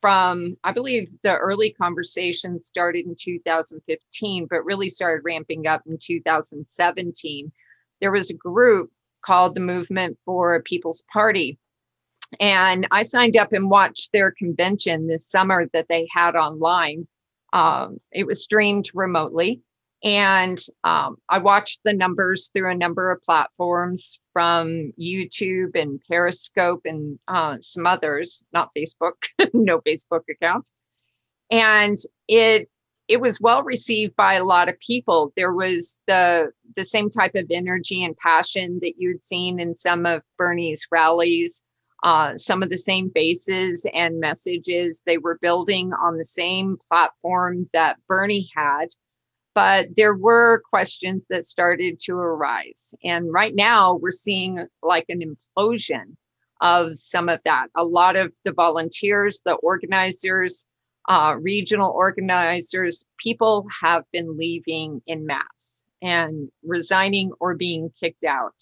from, I believe the early conversation started in 2015, but really started ramping up in 2017. There was a group called the Movement for a People's Party. And I signed up and watched their convention this summer that they had online. Um, it was streamed remotely. And um, I watched the numbers through a number of platforms from YouTube and Periscope and uh, some others, not Facebook, no Facebook account. And it it was well received by a lot of people. There was the the same type of energy and passion that you'd seen in some of Bernie's rallies. Uh, some of the same faces and messages they were building on the same platform that Bernie had but there were questions that started to arise. And right now we're seeing like an implosion of some of that. A lot of the volunteers, the organizers, uh, regional organizers, people have been leaving in mass and resigning or being kicked out.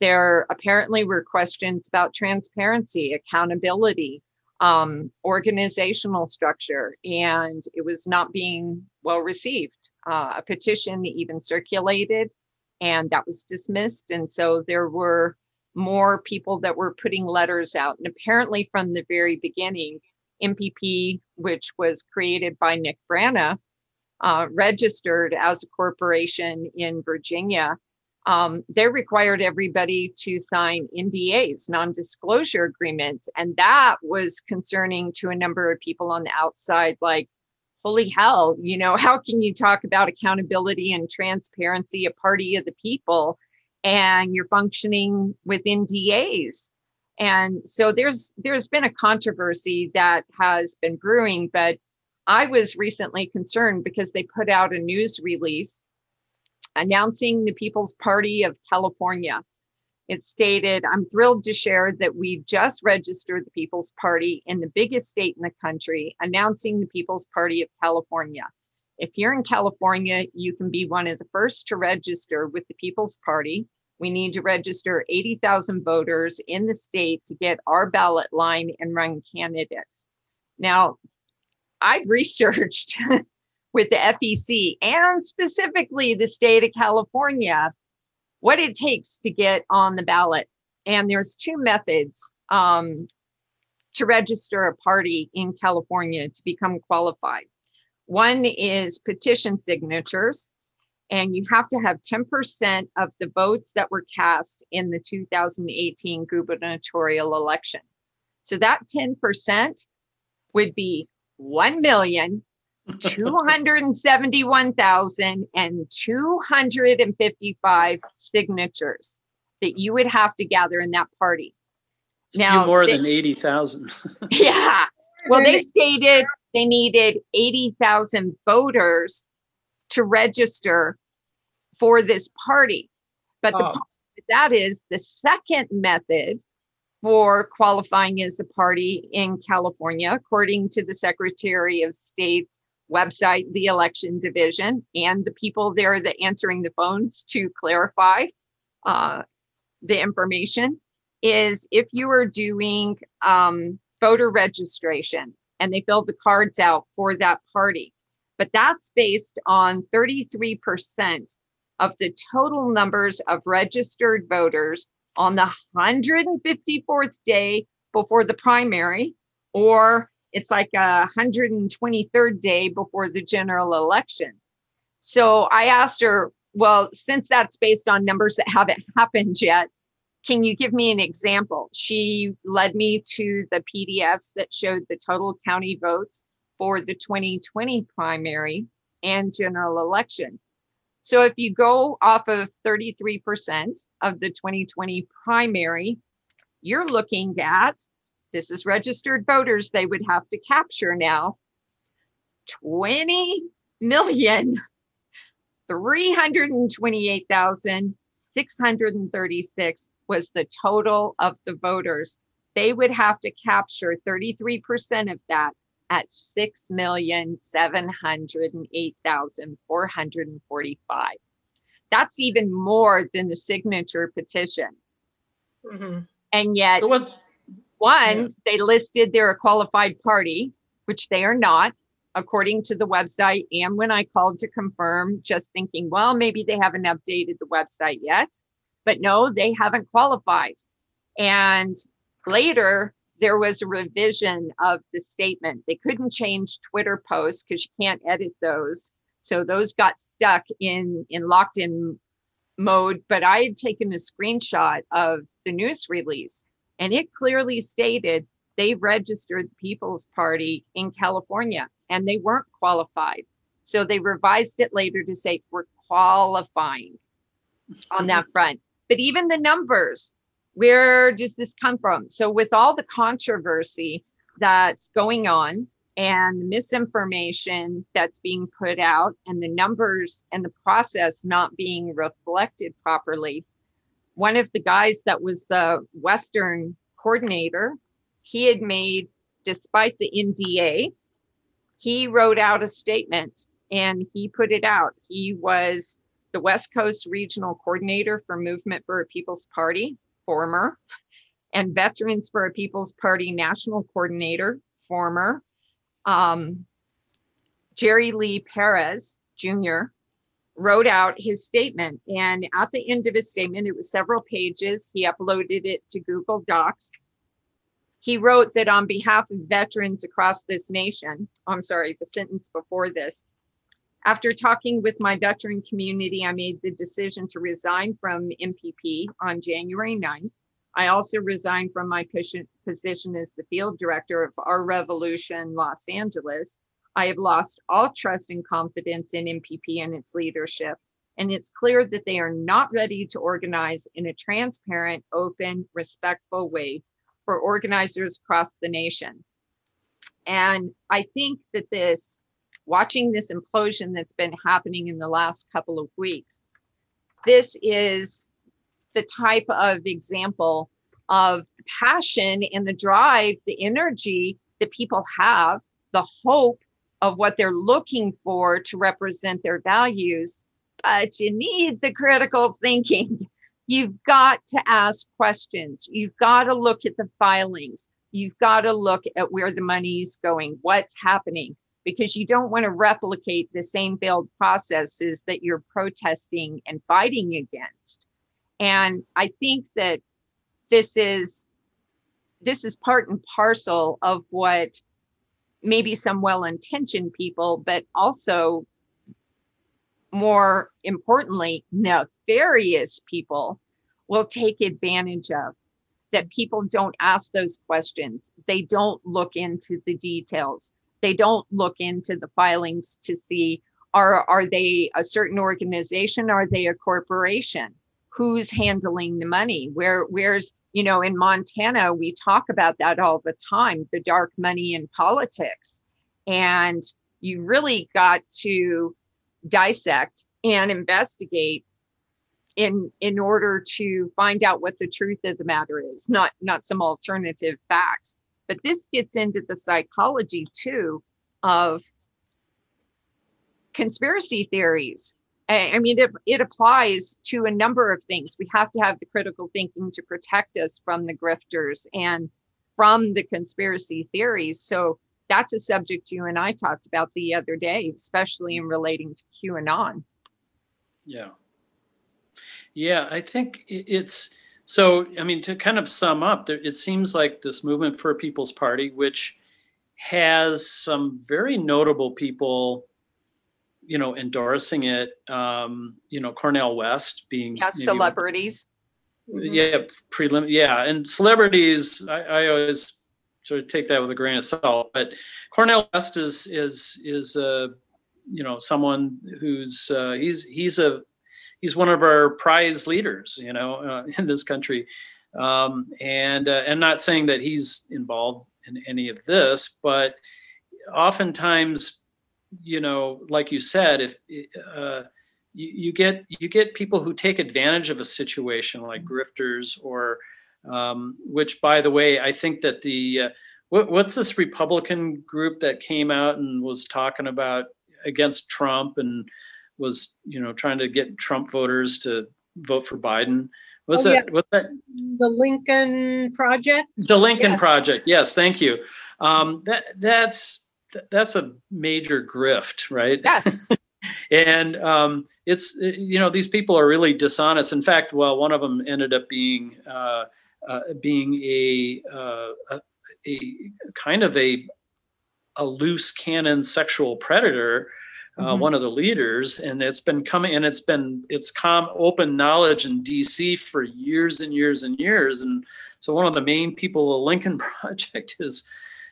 There apparently were questions about transparency, accountability, um, organizational structure, and it was not being well received uh, a petition even circulated and that was dismissed. And so there were more people that were putting letters out. And apparently, from the very beginning, MPP, which was created by Nick Brana, uh, registered as a corporation in Virginia. Um, they required everybody to sign NDAs, non disclosure agreements. And that was concerning to a number of people on the outside, like, holy hell, you know, how can you talk about accountability and transparency, a party of the people, and you're functioning within DAs? And so there's there's been a controversy that has been brewing, but I was recently concerned because they put out a news release announcing the People's Party of California it stated, I'm thrilled to share that we've just registered the People's Party in the biggest state in the country, announcing the People's Party of California. If you're in California, you can be one of the first to register with the People's Party. We need to register 80,000 voters in the state to get our ballot line and run candidates. Now, I've researched with the FEC and specifically the state of California what it takes to get on the ballot. And there's two methods um, to register a party in California to become qualified. One is petition signatures, and you have to have 10% of the votes that were cast in the 2018 gubernatorial election. So that 10% would be 1 million 271,255 signatures that you would have to gather in that party. Now, more they, than 80,000. yeah. Well, they stated they needed 80,000 voters to register for this party. But the, oh. that is the second method for qualifying as a party in California, according to the Secretary of State's website, the election division, and the people there that answering the phones to clarify uh, the information is if you are doing um, voter registration and they fill the cards out for that party, but that's based on 33% of the total numbers of registered voters on the 154th day before the primary or it's like a 123rd day before the general election. So I asked her, well, since that's based on numbers that haven't happened yet, can you give me an example? She led me to the PDFs that showed the total county votes for the 2020 primary and general election. So if you go off of 33% of the 2020 primary, you're looking at this is registered voters they would have to capture now 20 million 328,636 was the total of the voters. They would have to capture 33% of that at 6,708,445. That's even more than the signature petition. Mm-hmm. And yet, so one, they listed they're a qualified party. which they are not, according to the website. And when I called to confirm, just thinking, well, maybe they haven't updated the website yet. But no, they haven't qualified. And later, there was a revision of the statement. They couldn't change Twitter posts because you can't edit those. So those got stuck in in locked in mode. But I had taken a screenshot of the news release and it clearly stated they registered the People's Party in California and they weren't qualified. So they revised it later to say we're qualifying on that front. But even the numbers, where does this come from? So, with all the controversy that's going on and the misinformation that's being put out, and the numbers and the process not being reflected properly, one of the guys that was the Western coordinator, he had made, despite the NDA, he wrote out a statement and he put it out. He was the West Coast Regional Coordinator for Movement for a People's Party, former, and Veterans for a People's Party National Coordinator, former. Um, Jerry Lee Perez Jr wrote out his statement. And at the end of his statement, it was several pages. He uploaded it to Google Docs. He wrote that on behalf of veterans across this nation, I'm sorry, the sentence before this, after talking with my veteran community, I made the decision to resign from MPP on January 9th. I also resigned from my position as the field director of Our Revolution Los Angeles I have lost all trust and confidence in MPP and its leadership. And it's clear that they are not ready to organize in a transparent, open, respectful way for organizers across the nation. And I think that this, watching this implosion that's been happening in the last couple of weeks, this is the type of example of the passion and the drive, the energy that people have, the hope of what they're looking for to represent their values, but you need the critical thinking. You've got to ask questions. You've got to look at the filings. You've got to look at where the money's going, what's happening, because you don't want to replicate the same failed processes that you're protesting and fighting against. And I think that this is this is part and parcel of what maybe some well-intentioned people, but also more importantly, nefarious people will take advantage of. That people don't ask those questions. They don't look into the details. They don't look into the filings to see are, are they a certain organization? Are they a corporation? Who's handling the money? Where where's you know, in Montana, we talk about that all the time the dark money in politics. And you really got to dissect and investigate in in order to find out what the truth of the matter is not not some alternative facts but this gets into the psychology too of conspiracy theories I mean, it, it applies to a number of things. We have to have the critical thinking to protect us from the grifters and from the conspiracy theories. So that's a subject you and I talked about the other day, especially in relating to QAnon. Yeah. Yeah, I think it's so. I mean, to kind of sum up, there, it seems like this movement for a People's Party, which has some very notable people you know, endorsing it. Um, you know, Cornel West being yeah, celebrities. Mm-hmm. Yeah, prelim. Yeah, and celebrities. I, I, always sort of take that with a grain of salt. But Cornel West is is is a uh, you know someone who's uh, he's he's a he's one of our prize leaders. You know, uh, in this country. Um, and uh, I'm not saying that he's involved in any of this, but oftentimes you know, like you said, if uh, you, you, get you get people who take advantage of a situation like mm-hmm. grifters, or um, which, by the way, I think that the uh, what, what's this Republican group that came out and was talking about against Trump and was you know trying to get Trump voters to vote for Biden. What's oh, that? Yeah. What's that? The Lincoln Project. The Lincoln yes. Project. Yes, thank you. Um, that that's that's a major grift, right? Yes. and um, it's you know these people are really dishonest. In fact, well, one of them ended up being uh, uh, being a, uh, a, a kind of a a loose cannon sexual predator. Uh, Mhm. One of the leaders, and it's been coming, and it's been it's com open knowledge in D.C. for years and years and years, and so one of the main people of the Lincoln Project is,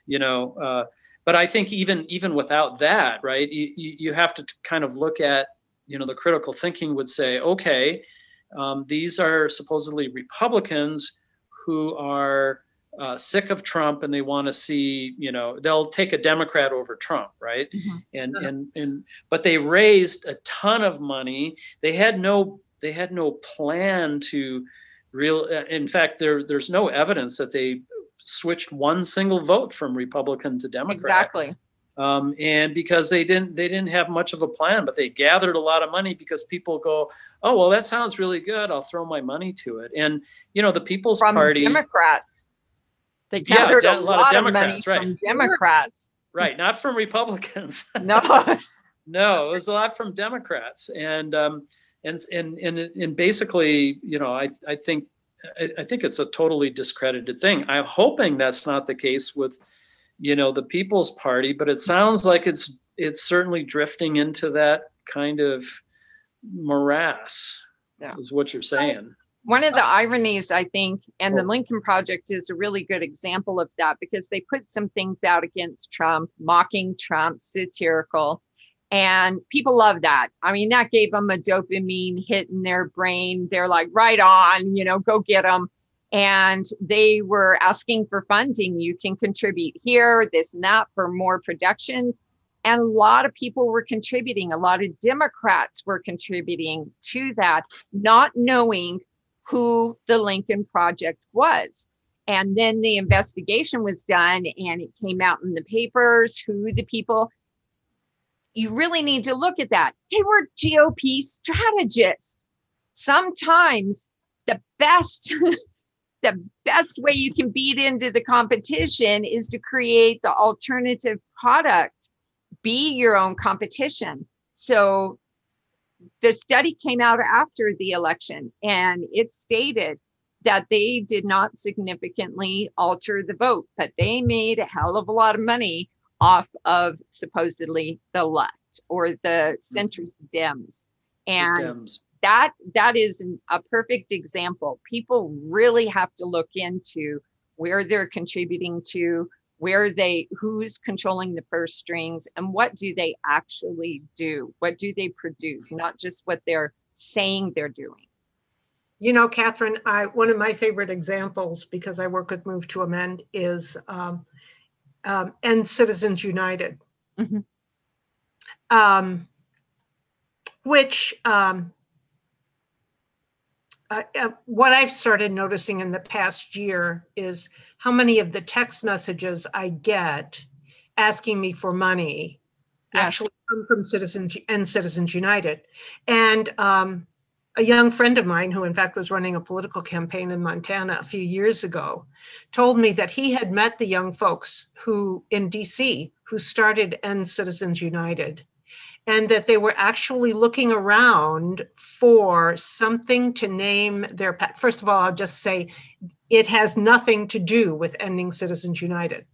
you know, uh, but I think even even without that, right, you, you you have to kind of look at, you know, the critical thinking would say, okay, um, these are supposedly Republicans who are uh, sick of Trump and they want to see, you know, they'll take a Democrat over Trump, right? Mhm. And and and but they raised a ton of money. They had no they had no plan to real. uh, In fact, there there's no evidence that they switched one single vote from Republican to Democrat Exactly. um, and because they didn't they didn't have much of a plan but they gathered a lot of money because people go oh well that sounds really good i'll throw my money to it and you know the people's From party Democrats. They Yeah, gathered de- a lot, of, money Democrats, right. from Democrats. right not from republicans No. no it was a lot from democrats and um and and and, and basically you know i i think I, I think it's a totally discredited thing i'm hoping that's not the case with you know the people's party but it sounds like it's it's certainly drifting into that kind of morass Yeah. is what you're saying One of the uh, ironies, I think, and the Oh. Lincoln Project is a really good example of that because they put some things out against Trump, mocking Trump, satirical. And people love that. I mean, that gave them a dopamine hit in their brain. They're like, right on, you know, go get them. And they were asking for funding. You can contribute here, this and that for more productions. And a lot of people were contributing. A lot of Democrats were contributing to that, not knowing who the Lincoln Project was. And then the investigation was done and it came out in the papers who the people. You really need to look at that. They were GOP strategists. Sometimes the best. The best way you can beat into the competition is to create the alternative product, be your own competition. So the study came out after the election and it stated that they did not significantly alter the vote, but they made a hell of a lot of money off of supposedly the left or the centrist mm-hmm. Dems. And Dems. that that is an- a perfect example. People really have to look into where they're contributing to, where they who's controlling the purse strings and what do they actually do? What do they produce? Not just what they're saying they're doing. You know, Catherine, I, one of my favorite examples, because I work with Move to Amend, is um, um, End Citizens United. Mhm. Um, which, um, uh, uh, what I've started noticing in the past year is how many of the text messages I get asking me for money Yes. actually come from Citizens and Citizens United. And um, a young friend of mine, who in fact was running a political campaign in Montana a few years ago, told me that he had met the young folks who in DC who started End Citizens United, and that they were actually looking around for something to name their pet. First of all, I'll just say it has nothing to do with ending Citizens United.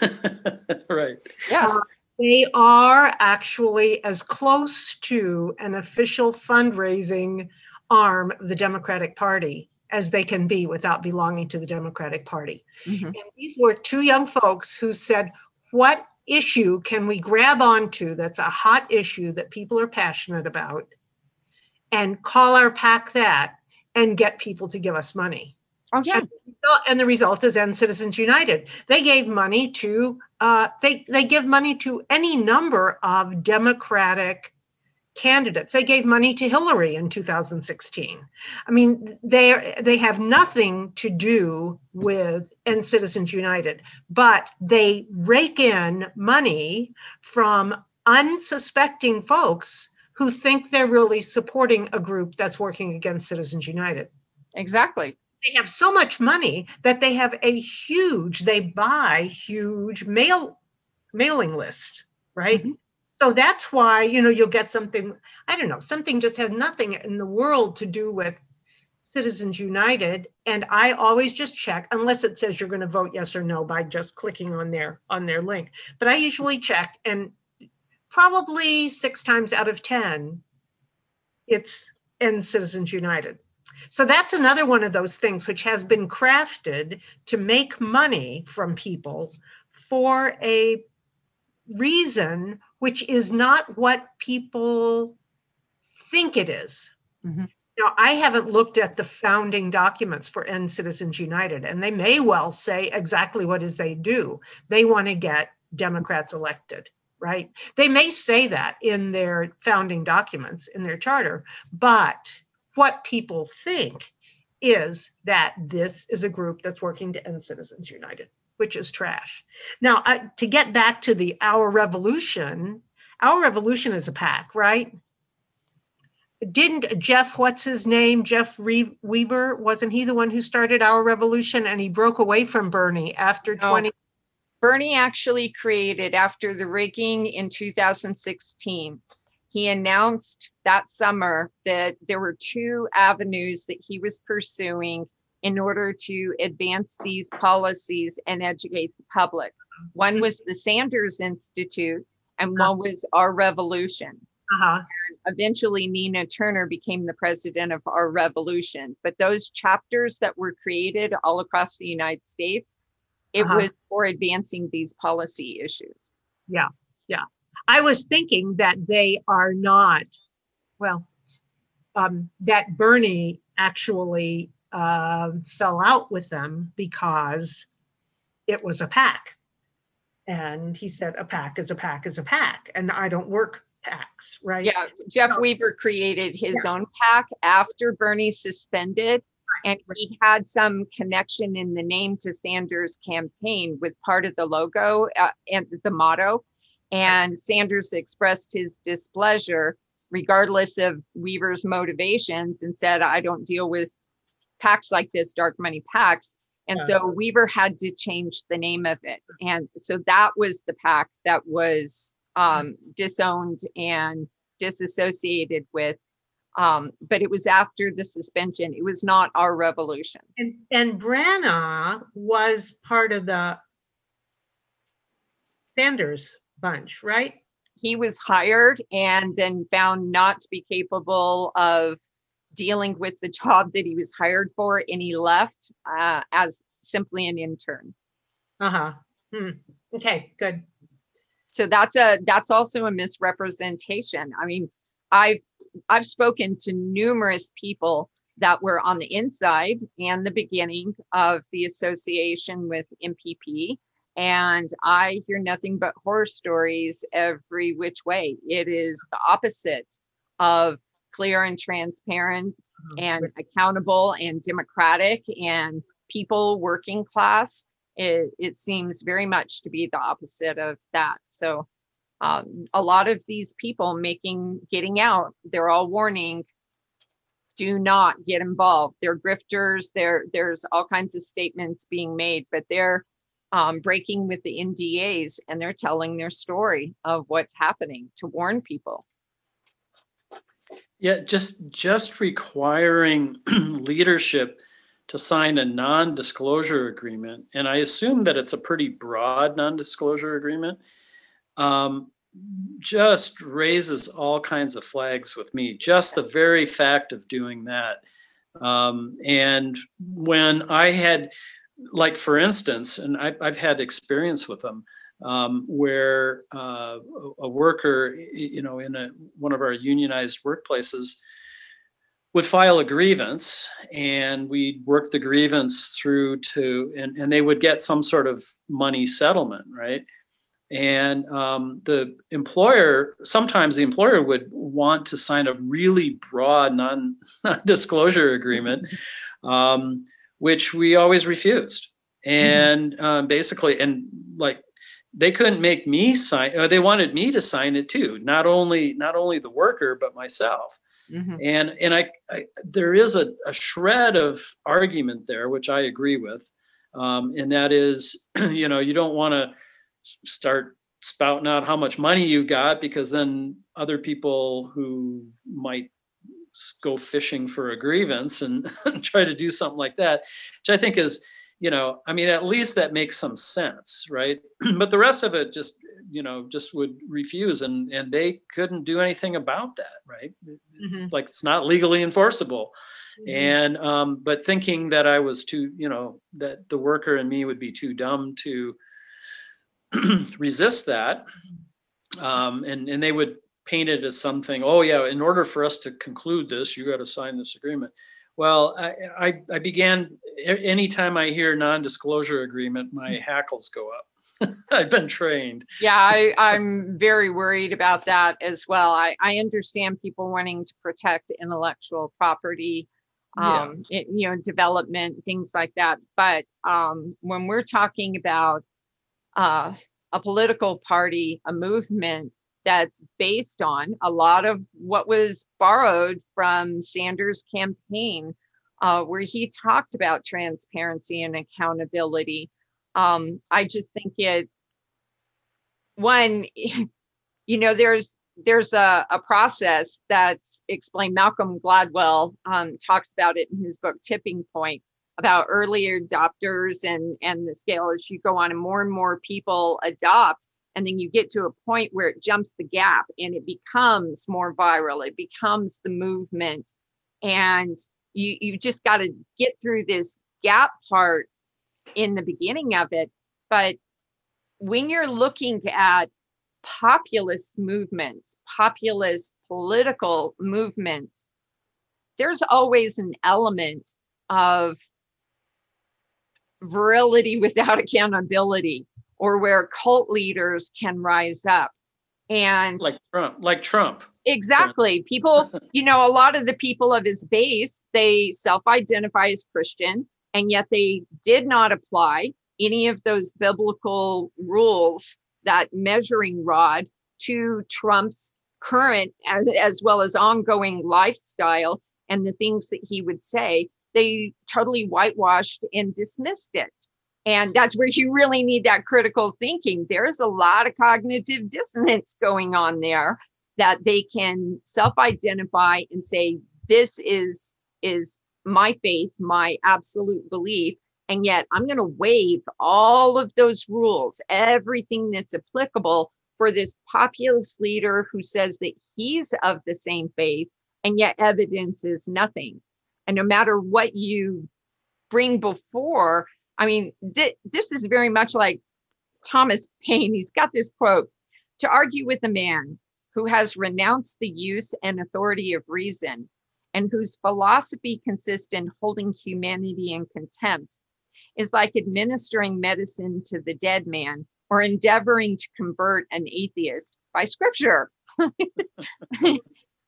right Yes. Uh, They are actually as close to an official fundraising arm of the Democratic Party as they can be without belonging to the Democratic Party. Mhm. And these were two young folks who said, What issue can we grab onto that's a hot issue that people are passionate about and call our PAC that and get people to give us money? Oh yeah. And, the result- and the result is End Citizens United. They gave money to uh, they they give money to any number of Democratic candidates. They gave money to Hillary in 2016. I mean, they they have nothing to do with End Citizens United, but they rake in money from unsuspecting folks who think they're really supporting a group that's working against Citizens United Exactly. they have so much money that they have a huge they buy huge mail mailing list, right? Mhm. So that's why, you know, you'll get something, I don't know, something just has nothing in the world to do with Citizens United. And I always just check unless it says you're going to vote yes or no by just clicking on their on their link. But I usually check and probably six times out of 10, it's in Citizens United. So that's another one of those things which has been crafted to make money from people for a reason which is not what people think it is. Mhm. Now, I haven't looked at the founding documents for End Citizens United, and they may well say exactly what is they do. They want to get Democrats elected, right? They may say that in their founding documents, in their charter, but what people think is that this is a group that's working to end Citizens United, which is trash. Now, uh, to get back to the Our Revolution, Our Revolution is a PAC, right? Didn't Jeff, what's his name? Jeff Re- Weaver, wasn't he the one who started Our Revolution and he broke away from Bernie after No. 20? Bernie actually created after the rigging in 2016. He announced that summer that there were two avenues that he was pursuing in order to advance these policies and educate the public. One was the Sanders Institute, and one was Our Revolution. Uh-huh. Eventually, Nina Turner became the president of Our Revolution. But those chapters that were created all across the United States, it Uh-huh. was for advancing these policy issues. Yeah, yeah. I was thinking that they are not, well, um, that Bernie actually um fell out with them because it was a PAC. And he said, a PAC is a PAC is a PAC, and I don't work PACs, right? Yeah, Jeff So- Weaver created his own PAC after Bernie suspended. And he had some connection in the name to Sanders' campaign with part of the logo uh, and the motto. And Sanders expressed his displeasure, regardless of Weaver's motivations, and said, I don't deal with PACs like this, dark money PACs. And Yeah. so Weaver had to change the name of it. And so that was the PAC that was um, disowned and disassociated with. Um, but it was after the suspension. It was not our revolution. And, and Brana was part of the Sanders bunch, right? He was hired and then found not to be capable of dealing with the job that he was hired for, and he left uh, as simply an intern. Uh-huh. Hmm. Okay, good. so that's a that's also a misrepresentation i mean i've i've spoken to numerous people that were on the inside and the beginning of the association with mpp and i hear nothing but horror stories every which way it is the opposite of clear and transparent and accountable and democratic and people working class it, it seems very much to be the opposite of that. So um, a lot of these people making getting out they're all warning do not get involved. They're grifters there there's all kinds of statements being made but they're um, breaking with the ndas and they're telling their story of what's happening to warn people Yeah, just just requiring leadership to sign a non-disclosure agreement, and I assume that it's a pretty broad non-disclosure agreement. Um, just raises all kinds of flags with me. Just the very fact of doing that. Um, and when I had, like for instance, and I, I've had experience with them, um, where uh, a- worker, you know, in a, one of our unionized workplaces would file a grievance and we'd work the grievance through to, and, and they would get some sort of money settlement, right? And um, the employer, sometimes the employer would want to sign a really broad non non-disclosure agreement, um, which we always refused. And um, basically, and like they couldn't make me sign or they wanted me to sign it too not only not only the worker but myself Mhm. and and i, I there is a, a shred of argument there which i agree with um, and that is you know you don't want to start spouting out how much money you got because then other people who might go fishing for a grievance and try to do something like that, which I think is, you know, I mean, at least that makes some sense, right? but the rest of it just, you know, just would refuse and and they couldn't do anything about that, right? It's like it's not legally enforceable. And um, but thinking that I was too, you know, that the worker and me would be too dumb to resist that. Um, and and they would paint it as something, oh yeah, in order for us to conclude this, you got to sign this agreement. Well, I, I, I began, anytime I hear non-disclosure agreement, my hackles go up. I've been trained. Yeah, I, I'm very worried about that as well. I, I understand people wanting to protect intellectual property, Yeah. um, it- you know, development, things like that. But um, when we're talking about uh, a political party, a movement that's based on a lot of what was borrowed from Sanders' campaign, uh, where he talked about transparency and accountability. Um, I just think it one you know there's there's a, a process that's explained malcolm gladwell um, talks about it in his book tipping point about early adopters and and the scale as you go on and more and more people adopt and then you get to a point where it jumps the gap and it becomes more viral. It becomes the movement. And you you just got to get through this gap part in the beginning of it. But when you're looking at populist movements, populist political movements, there's always an element of virility without accountability or where cult leaders can rise up. And Like Trump, like Trump. Exactly. People, you know, a lot of the people of his base, they self identify as Christian, and yet they did not apply any of those biblical rules, that measuring rod to Trump's current as, as well as ongoing lifestyle and the things that he would say. They totally whitewashed and dismissed it. And that's where you really need that critical thinking. There's a lot of cognitive dissonance going on there that they can self-identify and say this is is my faith my absolute belief and yet i'm going to waive all of those rules everything that's applicable for this populist leader who says that he's of the same faith and yet evidence is nothing and no matter what you bring before i mean th- this is very much like thomas paine he's got this quote to argue with a man who has renounced the use and authority of reason and whose philosophy consists in holding humanity in contempt is like administering medicine to the dead man or endeavoring to convert an atheist by scripture.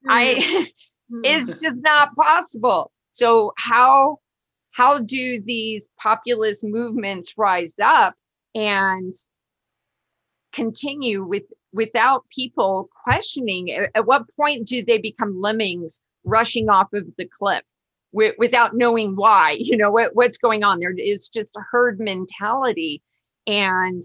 I hmm. it's just not possible. So how how do these populist movements rise up and continue with without people questioning? At, at what point do they become lemmings rushing off of the cliff wi- without knowing why? You know what, what's going on there? Is just a herd mentality. And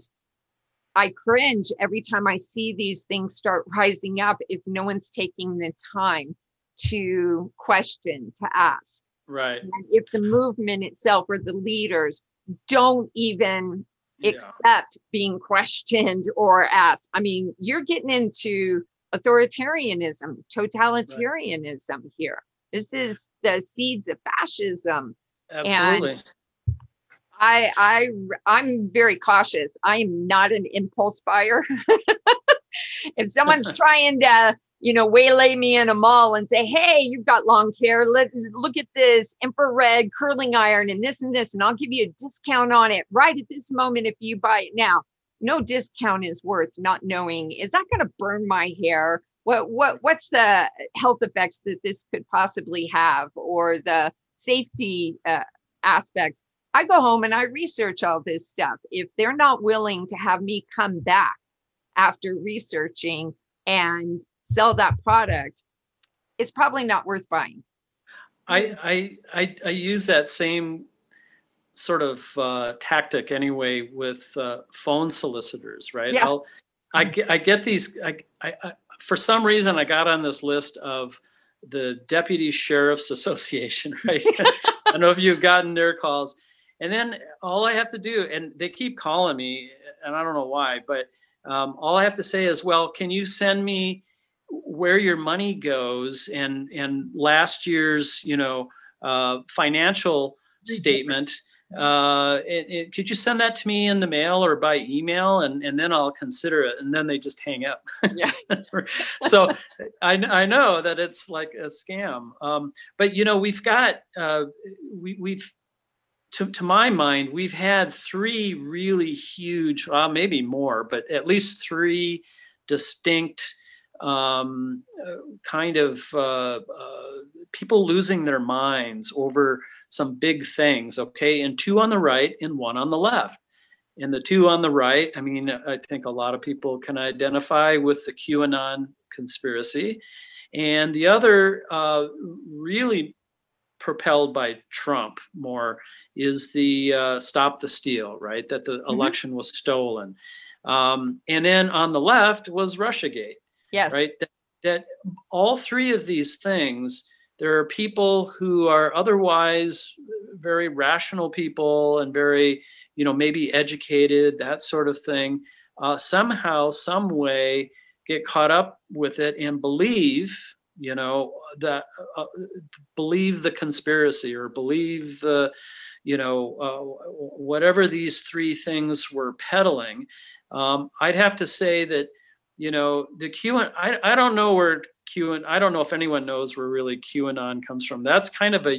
i cringe every time i see these things start rising up if no one's taking the time to question to ask Right. and if the movement itself or the leaders don't even Yeah. accept being questioned or asked. I mean, you're getting into authoritarianism, totalitarianism here. This is the seeds of fascism. Absolutely. I I I'm very cautious. I am not an impulse buyer. if someone's trying to, you know, waylay me in a mall and say, "Hey, you've got long hair. Let's look at this infrared curling iron and this and this, and I'll give you a discount on it right at this moment if you buy it now." No discount is worth not knowing. Is that going to burn my hair? What what what's the health effects that this could possibly have, or the safety uh, aspects? I go home and I research all this stuff. If they're not willing to have me come back after researching and sell that product, it's probably not worth buying. I, I, I, I use that same sort of uh, tactic anyway with uh, phone solicitors, right? Yes. I'll, I get, I get these. I, I, I, for some reason, I got on this list of the Deputy Sheriff's Association. Right? I don't know if you've gotten their calls, and then all I have to do, and they keep calling me, and I don't know why, but um, all I have to say is, well, can you send me where your money goes and and last year's, you know, uh, financial statement? uh, it, it, could you send that to me in the mail or by email and, and then I'll consider it. And then they just hang up. Yeah. so I, I know that it's like a scam. Um, but you know, we've got, uh, we, we've, to, to my mind, we've had three really huge, well, maybe more, but at least three distinct um, kind of uh, uh, people losing their minds over some big things, okay? And two on the right and one on the left. And the two on the right, I mean, I think a lot of people can identify with the QAnon conspiracy. And the other, uh, really propelled by Trump more, is the uh, stop the steal, right? That the mm-hmm. election was stolen. Um, and then on the left was Russiagate. Yes. Right. That, that all three of these things there are people who are otherwise very rational people and very, you know, maybe educated, that sort of thing, uh, somehow, some way get caught up with it and believe, you know, that uh, believe the conspiracy or believe the, you know, uh, whatever these three things were peddling. Um, I'd have to say that, you know, the q and I, I don't know where q and I don't know if anyone knows where really QAnon comes from. That's kind of a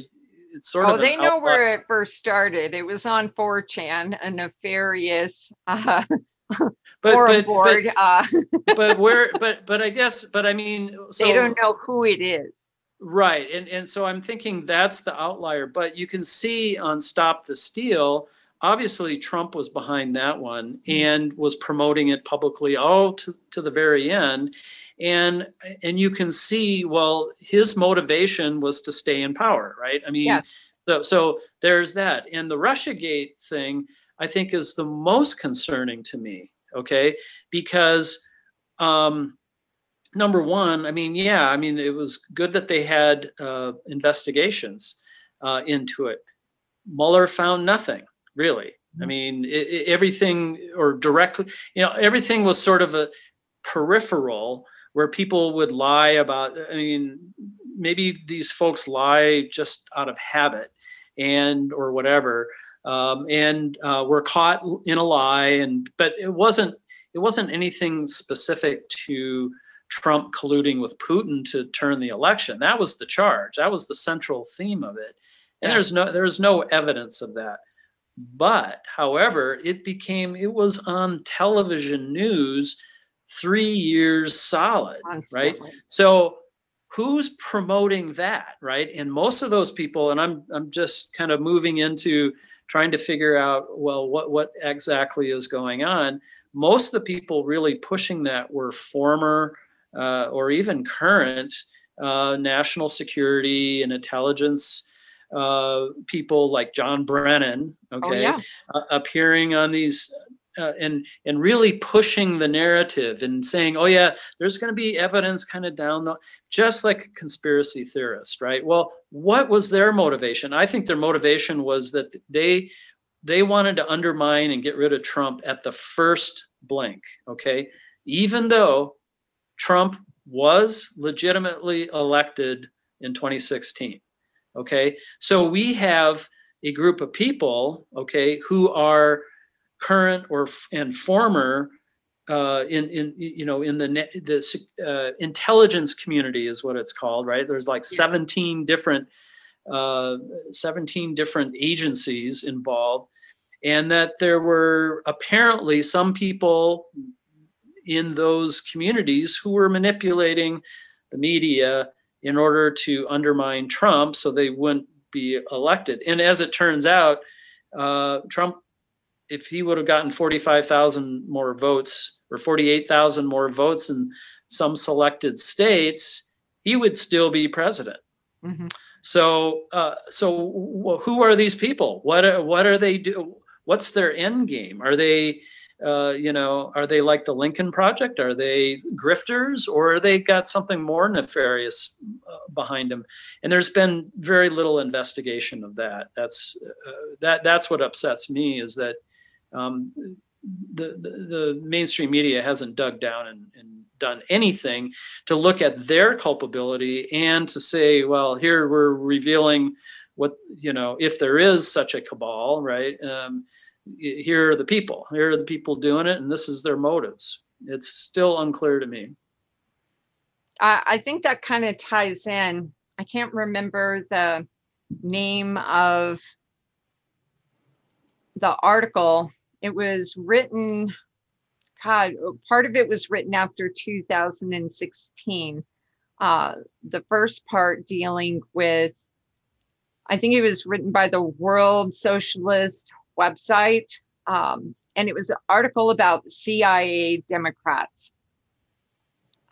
it's sort oh, of. Oh, they know where it first started. It was on 4chan, a nefarious. Uh, but, but, board. But, uh, but where? But but I guess. But I mean, so, they don't know who it is. Right, and and so I'm thinking that's the outlier. But you can see on Stop the Steal. Obviously, Trump was behind that one mm-hmm. and was promoting it publicly all to, to the very end. And and you can see well his motivation was to stay in power right? I mean yeah. so, so there's that. And the russiagate thing i think is the most concerning to me okay? Because um number one i mean yeah i mean it was good that they had uh, investigations uh, into it. Mueller found nothing really. Mm-hmm. i mean it, it, everything or directly you know everything was sort of a peripheral where people would lie about i mean maybe these folks lie just out of habit and or whatever um, and uh, were caught in a lie and but it wasn't it wasn't anything specific to trump colluding with putin to turn the election. That was the charge. That was the central theme of it. And yeah. there's no there's no evidence of that but however it became it was on television news three years solid, Constantly. right? So who's promoting that, right? And most of those people, and I'm I'm just kind of moving into trying to figure out well what what exactly is going on. Most of the people really pushing that were former uh, or even current uh, national security and intelligence uh, people like John Brennan, oh, okay, oh, yeah. uh, appearing on these uh, and and really pushing the narrative and saying, oh yeah, there's going to be evidence kind of down the, just like a conspiracy theorist, right? Well, what was their motivation? I think their motivation was that they they wanted to undermine and get rid of Trump at the first blink. Okay, even though Trump was legitimately elected in 2016. Okay, so we have a group of people, okay, who are current or and former uh, in in you know in the the uh, intelligence community is what it's called, right? There's like 17 different uh, 17 different agencies involved, and that there were apparently some people in those communities who were manipulating the media in order to undermine Trump so they wouldn't be elected. And as it turns out, uh, Trump if he would have gotten 45,000 more votes or 48,000 more votes in some selected states, he would still be president. Mm-hmm. So, uh, so who are these people? What are, what are they do? What's their end game? Are they uh, you know, are they like the Lincoln Project? Are they grifters, or are they got something more nefarious uh, behind them? And there's been very little investigation of that. That's uh, that that's what upsets me is that um, the, the, the mainstream media hasn't dug down and, and done anything to look at their culpability and to say, well, here we're revealing what you know if there is such a cabal, right? Um, here are the people here are the people doing it and this is their motives it's still unclear to me I, I think that kind of ties in. I can't remember the name of the article. It was written, God, part of it was written after 2016. Uh, the first part dealing with, I think it was written by the World Socialist website. Um, and it was an article about CIA Democrats.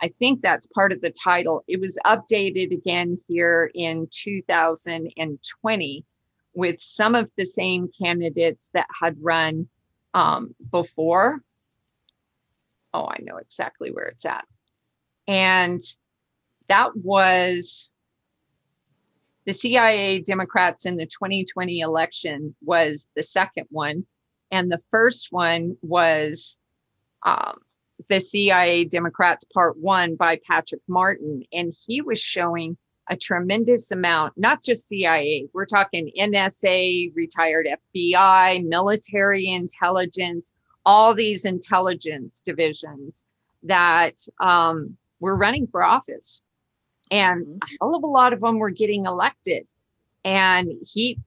I think that's part of the title. It was updated again here in 2020 with some of the same candidates that had run um, before. Oh, I know exactly where it's at. And that was the CIA Democrats in the 2020 election was the second one. And the first one was um, the CIA Democrats Part One by Patrick Martin. And he was showing a tremendous amount, not just CIA, we're talking NSA, retired FBI, military intelligence, all these intelligence divisions that um, were running for office. And mm-hmm. a hell of a lot of them were getting elected. And he,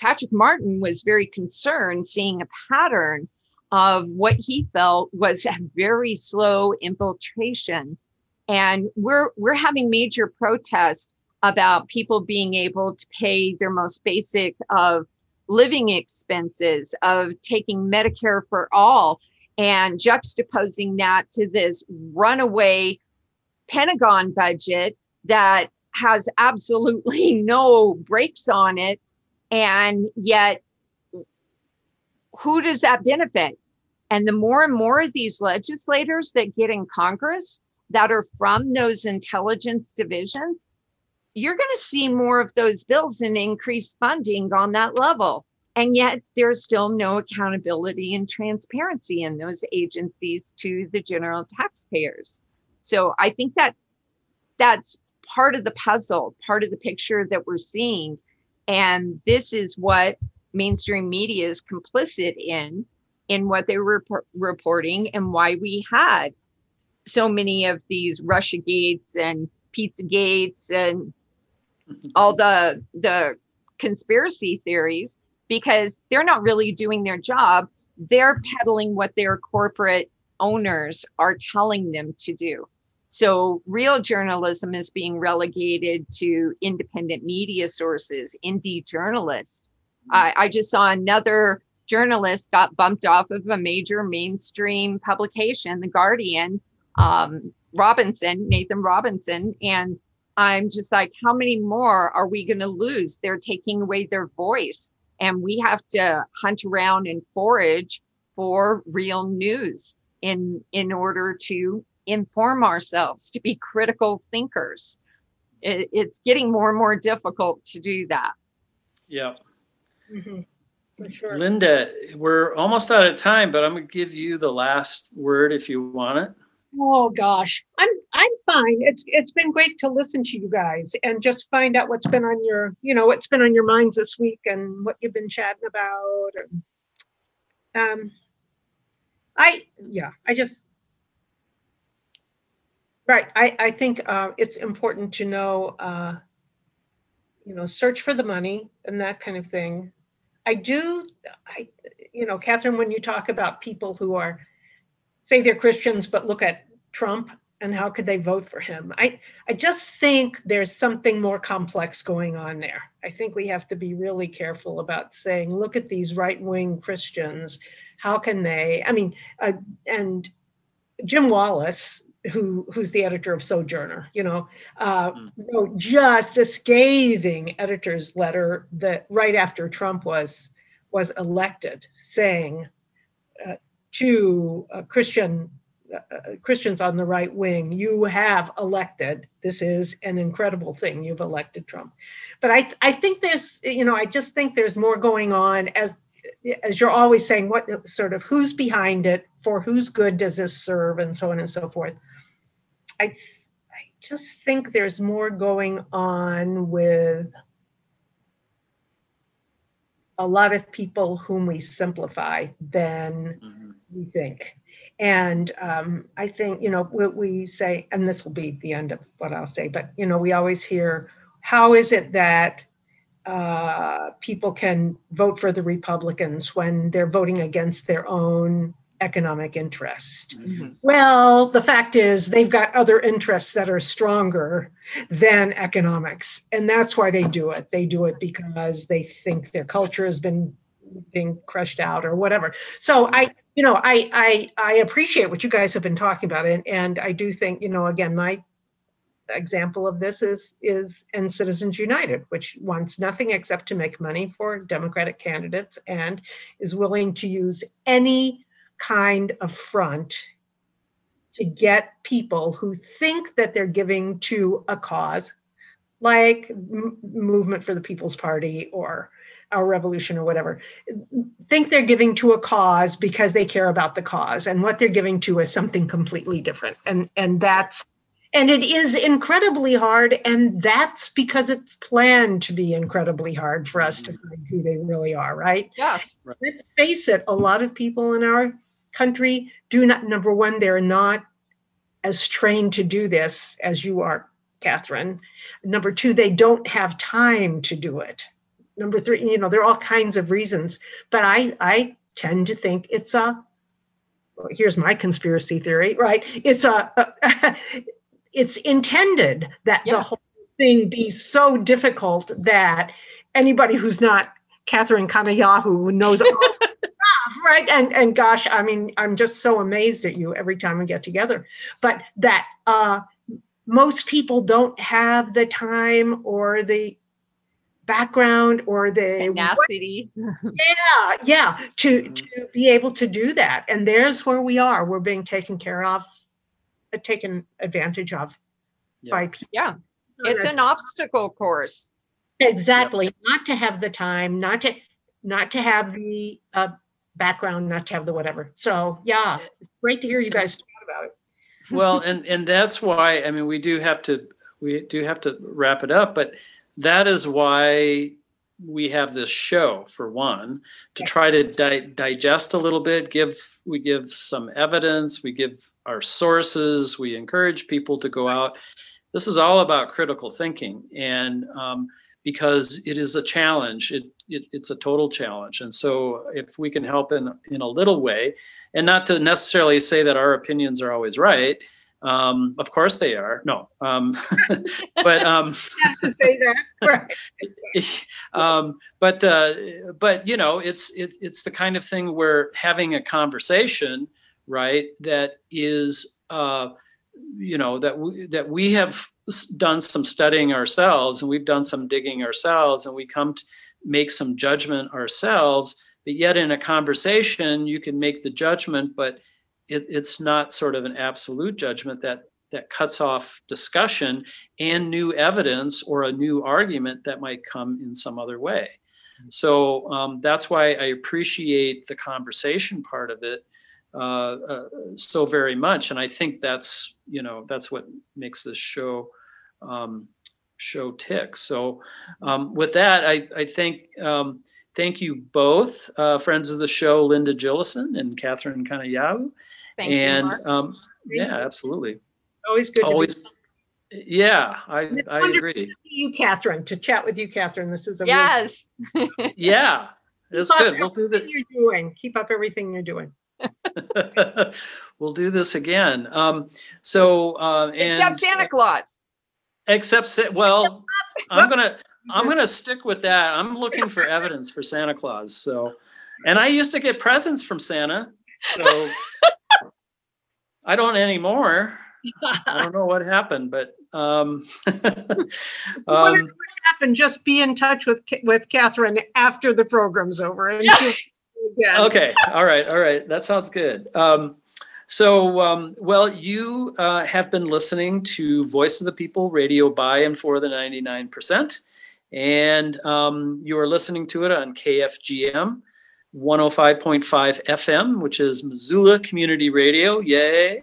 Patrick Martin, was very concerned seeing a pattern of what he felt was a very slow infiltration. And we're we're having major protests about people being able to pay their most basic of living expenses, of taking Medicare for all, and juxtaposing that to this runaway Pentagon budget that has absolutely no brakes on it. And yet, who does that benefit? And the more and more of these legislators that get in Congress that are from those intelligence divisions, you're going to see more of those bills and increased funding on that level. And yet, there's still no accountability and transparency in those agencies to the general taxpayers. So I think that that's part of the puzzle, part of the picture that we're seeing. And this is what mainstream media is complicit in, in what they were rep- reporting and why we had so many of these Russia gates and pizza gates and mm-hmm. all the the conspiracy theories because they're not really doing their job. They're peddling what their corporate owners are telling them to do so real journalism is being relegated to independent media sources, indie journalists. I, I just saw another journalist got bumped off of a major mainstream publication, The Guardian, um, Robinson, Nathan Robinson. And I'm just like, how many more are we going to lose? They're taking away their voice. And we have to hunt around and forage for real news in in order to inform ourselves, to be critical thinkers. It, it's getting more and more difficult to do that. Yeah. Mhm. For sure. Linda, we're almost out of time, but I'm going to give you the last word if you want it. Oh gosh, I'm I'm fine. It's it's been great to listen to you guys and just find out what's been on your you know what's been on your minds this week and what you've been chatting about. And, um, I yeah, I just right. I I think uh, it's important to know uh, you know search for the money and that kind of thing. I do I you know Catherine when you talk about people who are say they're Christians but look at Trump and how could they vote for him? I I just think there's something more complex going on there. I think we have to be really careful about saying, look at these right-wing Christians. How can they? I mean, uh, and Jim Wallis, who who's the editor of Sojourner, you know, uh, Mm. wrote just a scathing editor's letter that right after Trump was was elected, saying uh, to uh, Christian uh, uh, Christians on the right wing, you have elected. This is an incredible thing. You've elected Trump, but I I think there's you know I just think there's more going on as as you're always saying. What sort of who's behind it? For whose good does this serve, and so on and so forth. I I just think there's more going on with a lot of people whom we simplify than Mhm. we think. And um, I think, you know, we, we say, and this will be the end of what I'll say, but, you know, we always hear, how is it that uh, people can vote for the Republicans when they're voting against their own economic interest? Mhm. Well, the fact is, they've got other interests that are stronger than economics. And that's why they do it. They do it because they think their culture has been being crushed out or whatever. So I, you know, I I I appreciate what you guys have been talking about. And and I do think, you know, again, my example of this is is and Citizens United, which wants nothing except to make money for Democratic candidates and is willing to use any kind of front to get people who think that they're giving to a cause like M- movement for the people's party or our revolution or whatever think they're giving to a cause because they care about the cause. And what they're giving to is something completely different. And and that's and it is incredibly hard and that's because it's planned to be incredibly hard for us to find who they really are right Yes. let's face it, a lot of people in our country do not, number one, they're not as trained to do this as you are, Catherine. Number two, they don't have time to do it. Number three, you know, there are all kinds of reasons, but I, I tend to think it's a, well, here's my conspiracy theory, right? It's a, it's intended that the whole thing be so difficult that anybody who's not Catherine Kanayahu knows right? And and gosh, I mean, I'm just so amazed at you every time we get together. But that uh, most people don't have the time or the background or the Tenacity. yeah yeah to Mhm. to be able to do that and there's where we are we're being taken care of taken advantage of Yeah. by people Yeah. It's an obstacle course. exactly not to have the time not to not to have the uh, background not to have the whatever so yeah it's great to hear you guys talk about it well and and that's why i mean we do have to we do have to wrap it up but that is why we have this show for one to try to di- digest a little bit give we give some evidence we give our sources we encourage people to go out. This is all about critical thinking and um, because it is a challenge it, it it's a total challenge. And so if we can help in in a little way and not to necessarily say that our opinions are always right um, of course they are. No um, but um, to say that right. um, but uh, but you know it's it's it's the kind of thing where having a conversation right that is uh, you know that we, that we have done some studying ourselves and we've done some digging ourselves and we come to make some judgment ourselves but yet in a conversation you can make the judgment but it, it's not sort of an absolute judgment that that cuts off discussion and new evidence or a new argument that might come in some other way. So um, that's why I appreciate the conversation part of it uh, uh, so very much, and I think that's you know that's what makes this show um, show tick. So um, with that, I I think. Um, Thank you both, uh, friends of the show, Linda Gillison and Catherine Kanayahu. Thank and you, Mark. um, Thank yeah, you. absolutely. always good to Always, yeah, I, I wonderful. agree. be you catherine to chat with you catherine this is a real- Yes. Yeah, it's good. We'll do everything you're doing keep up everything you're doing this. we'll do this again. Um, so, uh, and Except Santa Claus. except well, I'm gonna I'm gonna stick with that. I'm looking for evidence for Santa Claus. So, and I used to get presents from Santa. So I don't anymore. I don't know what happened, but um, um, happen just be in touch with with catherine after the program's over and she'll again. Okay. All right. All right. That sounds good. Um, so, um, well, you uh, have been listening to Voice of the People radio by and for the 99%. And um, you are listening to it on KFGM 105.5 FM, which is Missoula Community Radio. Yay.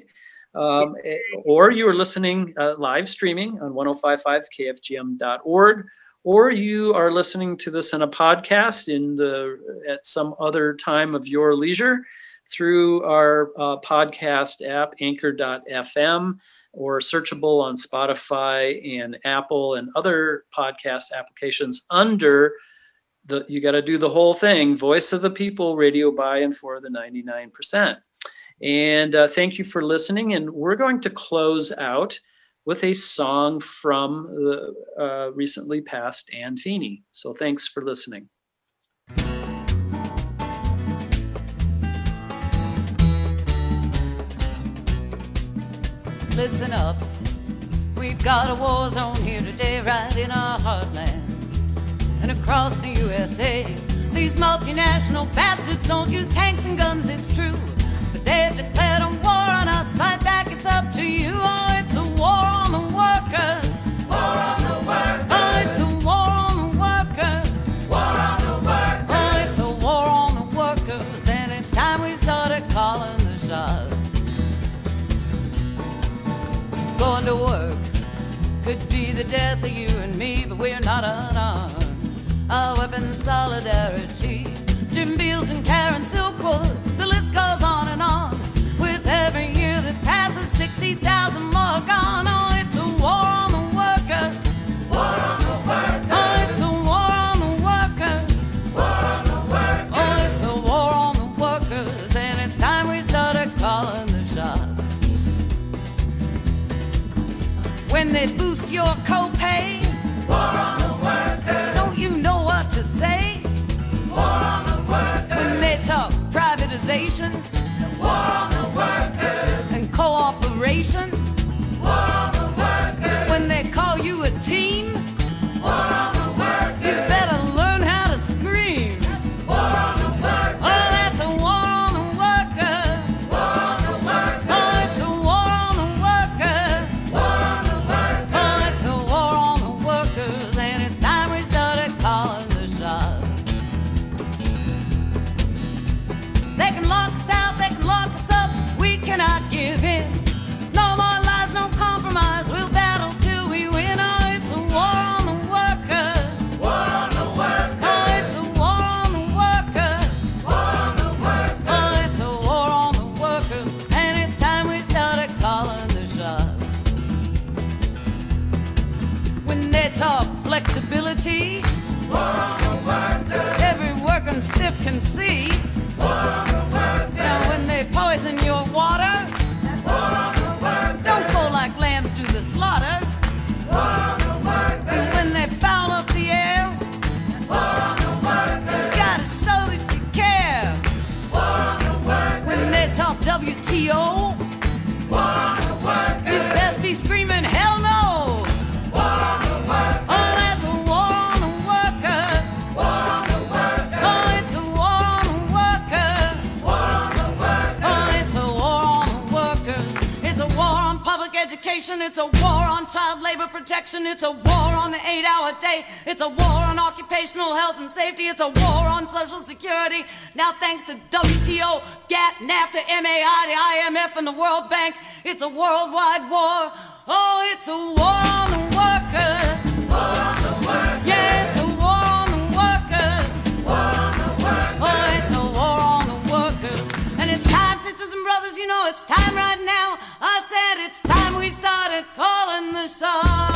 Um, or you are listening uh, live streaming on 1055kfgm.org or you are listening to this in a podcast in the at some other time of your leisure through our uh, podcast app anchor.fm or searchable on spotify and apple and other podcast applications under the you got to do the whole thing voice of the people radio by and for the 99% and uh, thank you for listening and we're going to close out with a song from the uh, recently passed Anne Feeney. So thanks for listening. Listen up. We've got a war zone here today, right in our heartland. And across the USA, these multinational bastards don't use tanks and guns, it's true. But they've declared a war on us. Fight back, it's up to you. Oh, Going to work All tomorrow workers, for on the work. All tomorrow workers oh, oh, it's a war on the workers, and it's time we start a calling the shot. All on the work. could be the death of you and me, but we're not unarmed. Our weapons, solidarity. Jim Beals and Karen Silkwood, the list goes on. 60,000 more gone. Oh, it's a war on the workers. War on the workers. Oh, it's a war on the workers. War on the workers. Oh, it's a war on the workers. And it's time we started calling the shots. When they boost your copay. War on the workers. Don't you know what to say? War on the workers. When they talk privatization. Cooperation. Labor protection. It's a war on the eight hour day. It's a war on occupational health and safety. It's a war on social security. Now, thanks to WTO, GATT, NAFTA, MAI, the IMF, and the World Bank, it's a worldwide war. Oh, it's a war on the workers. Yeah, it's time right now. I said it's time we started calling the shots.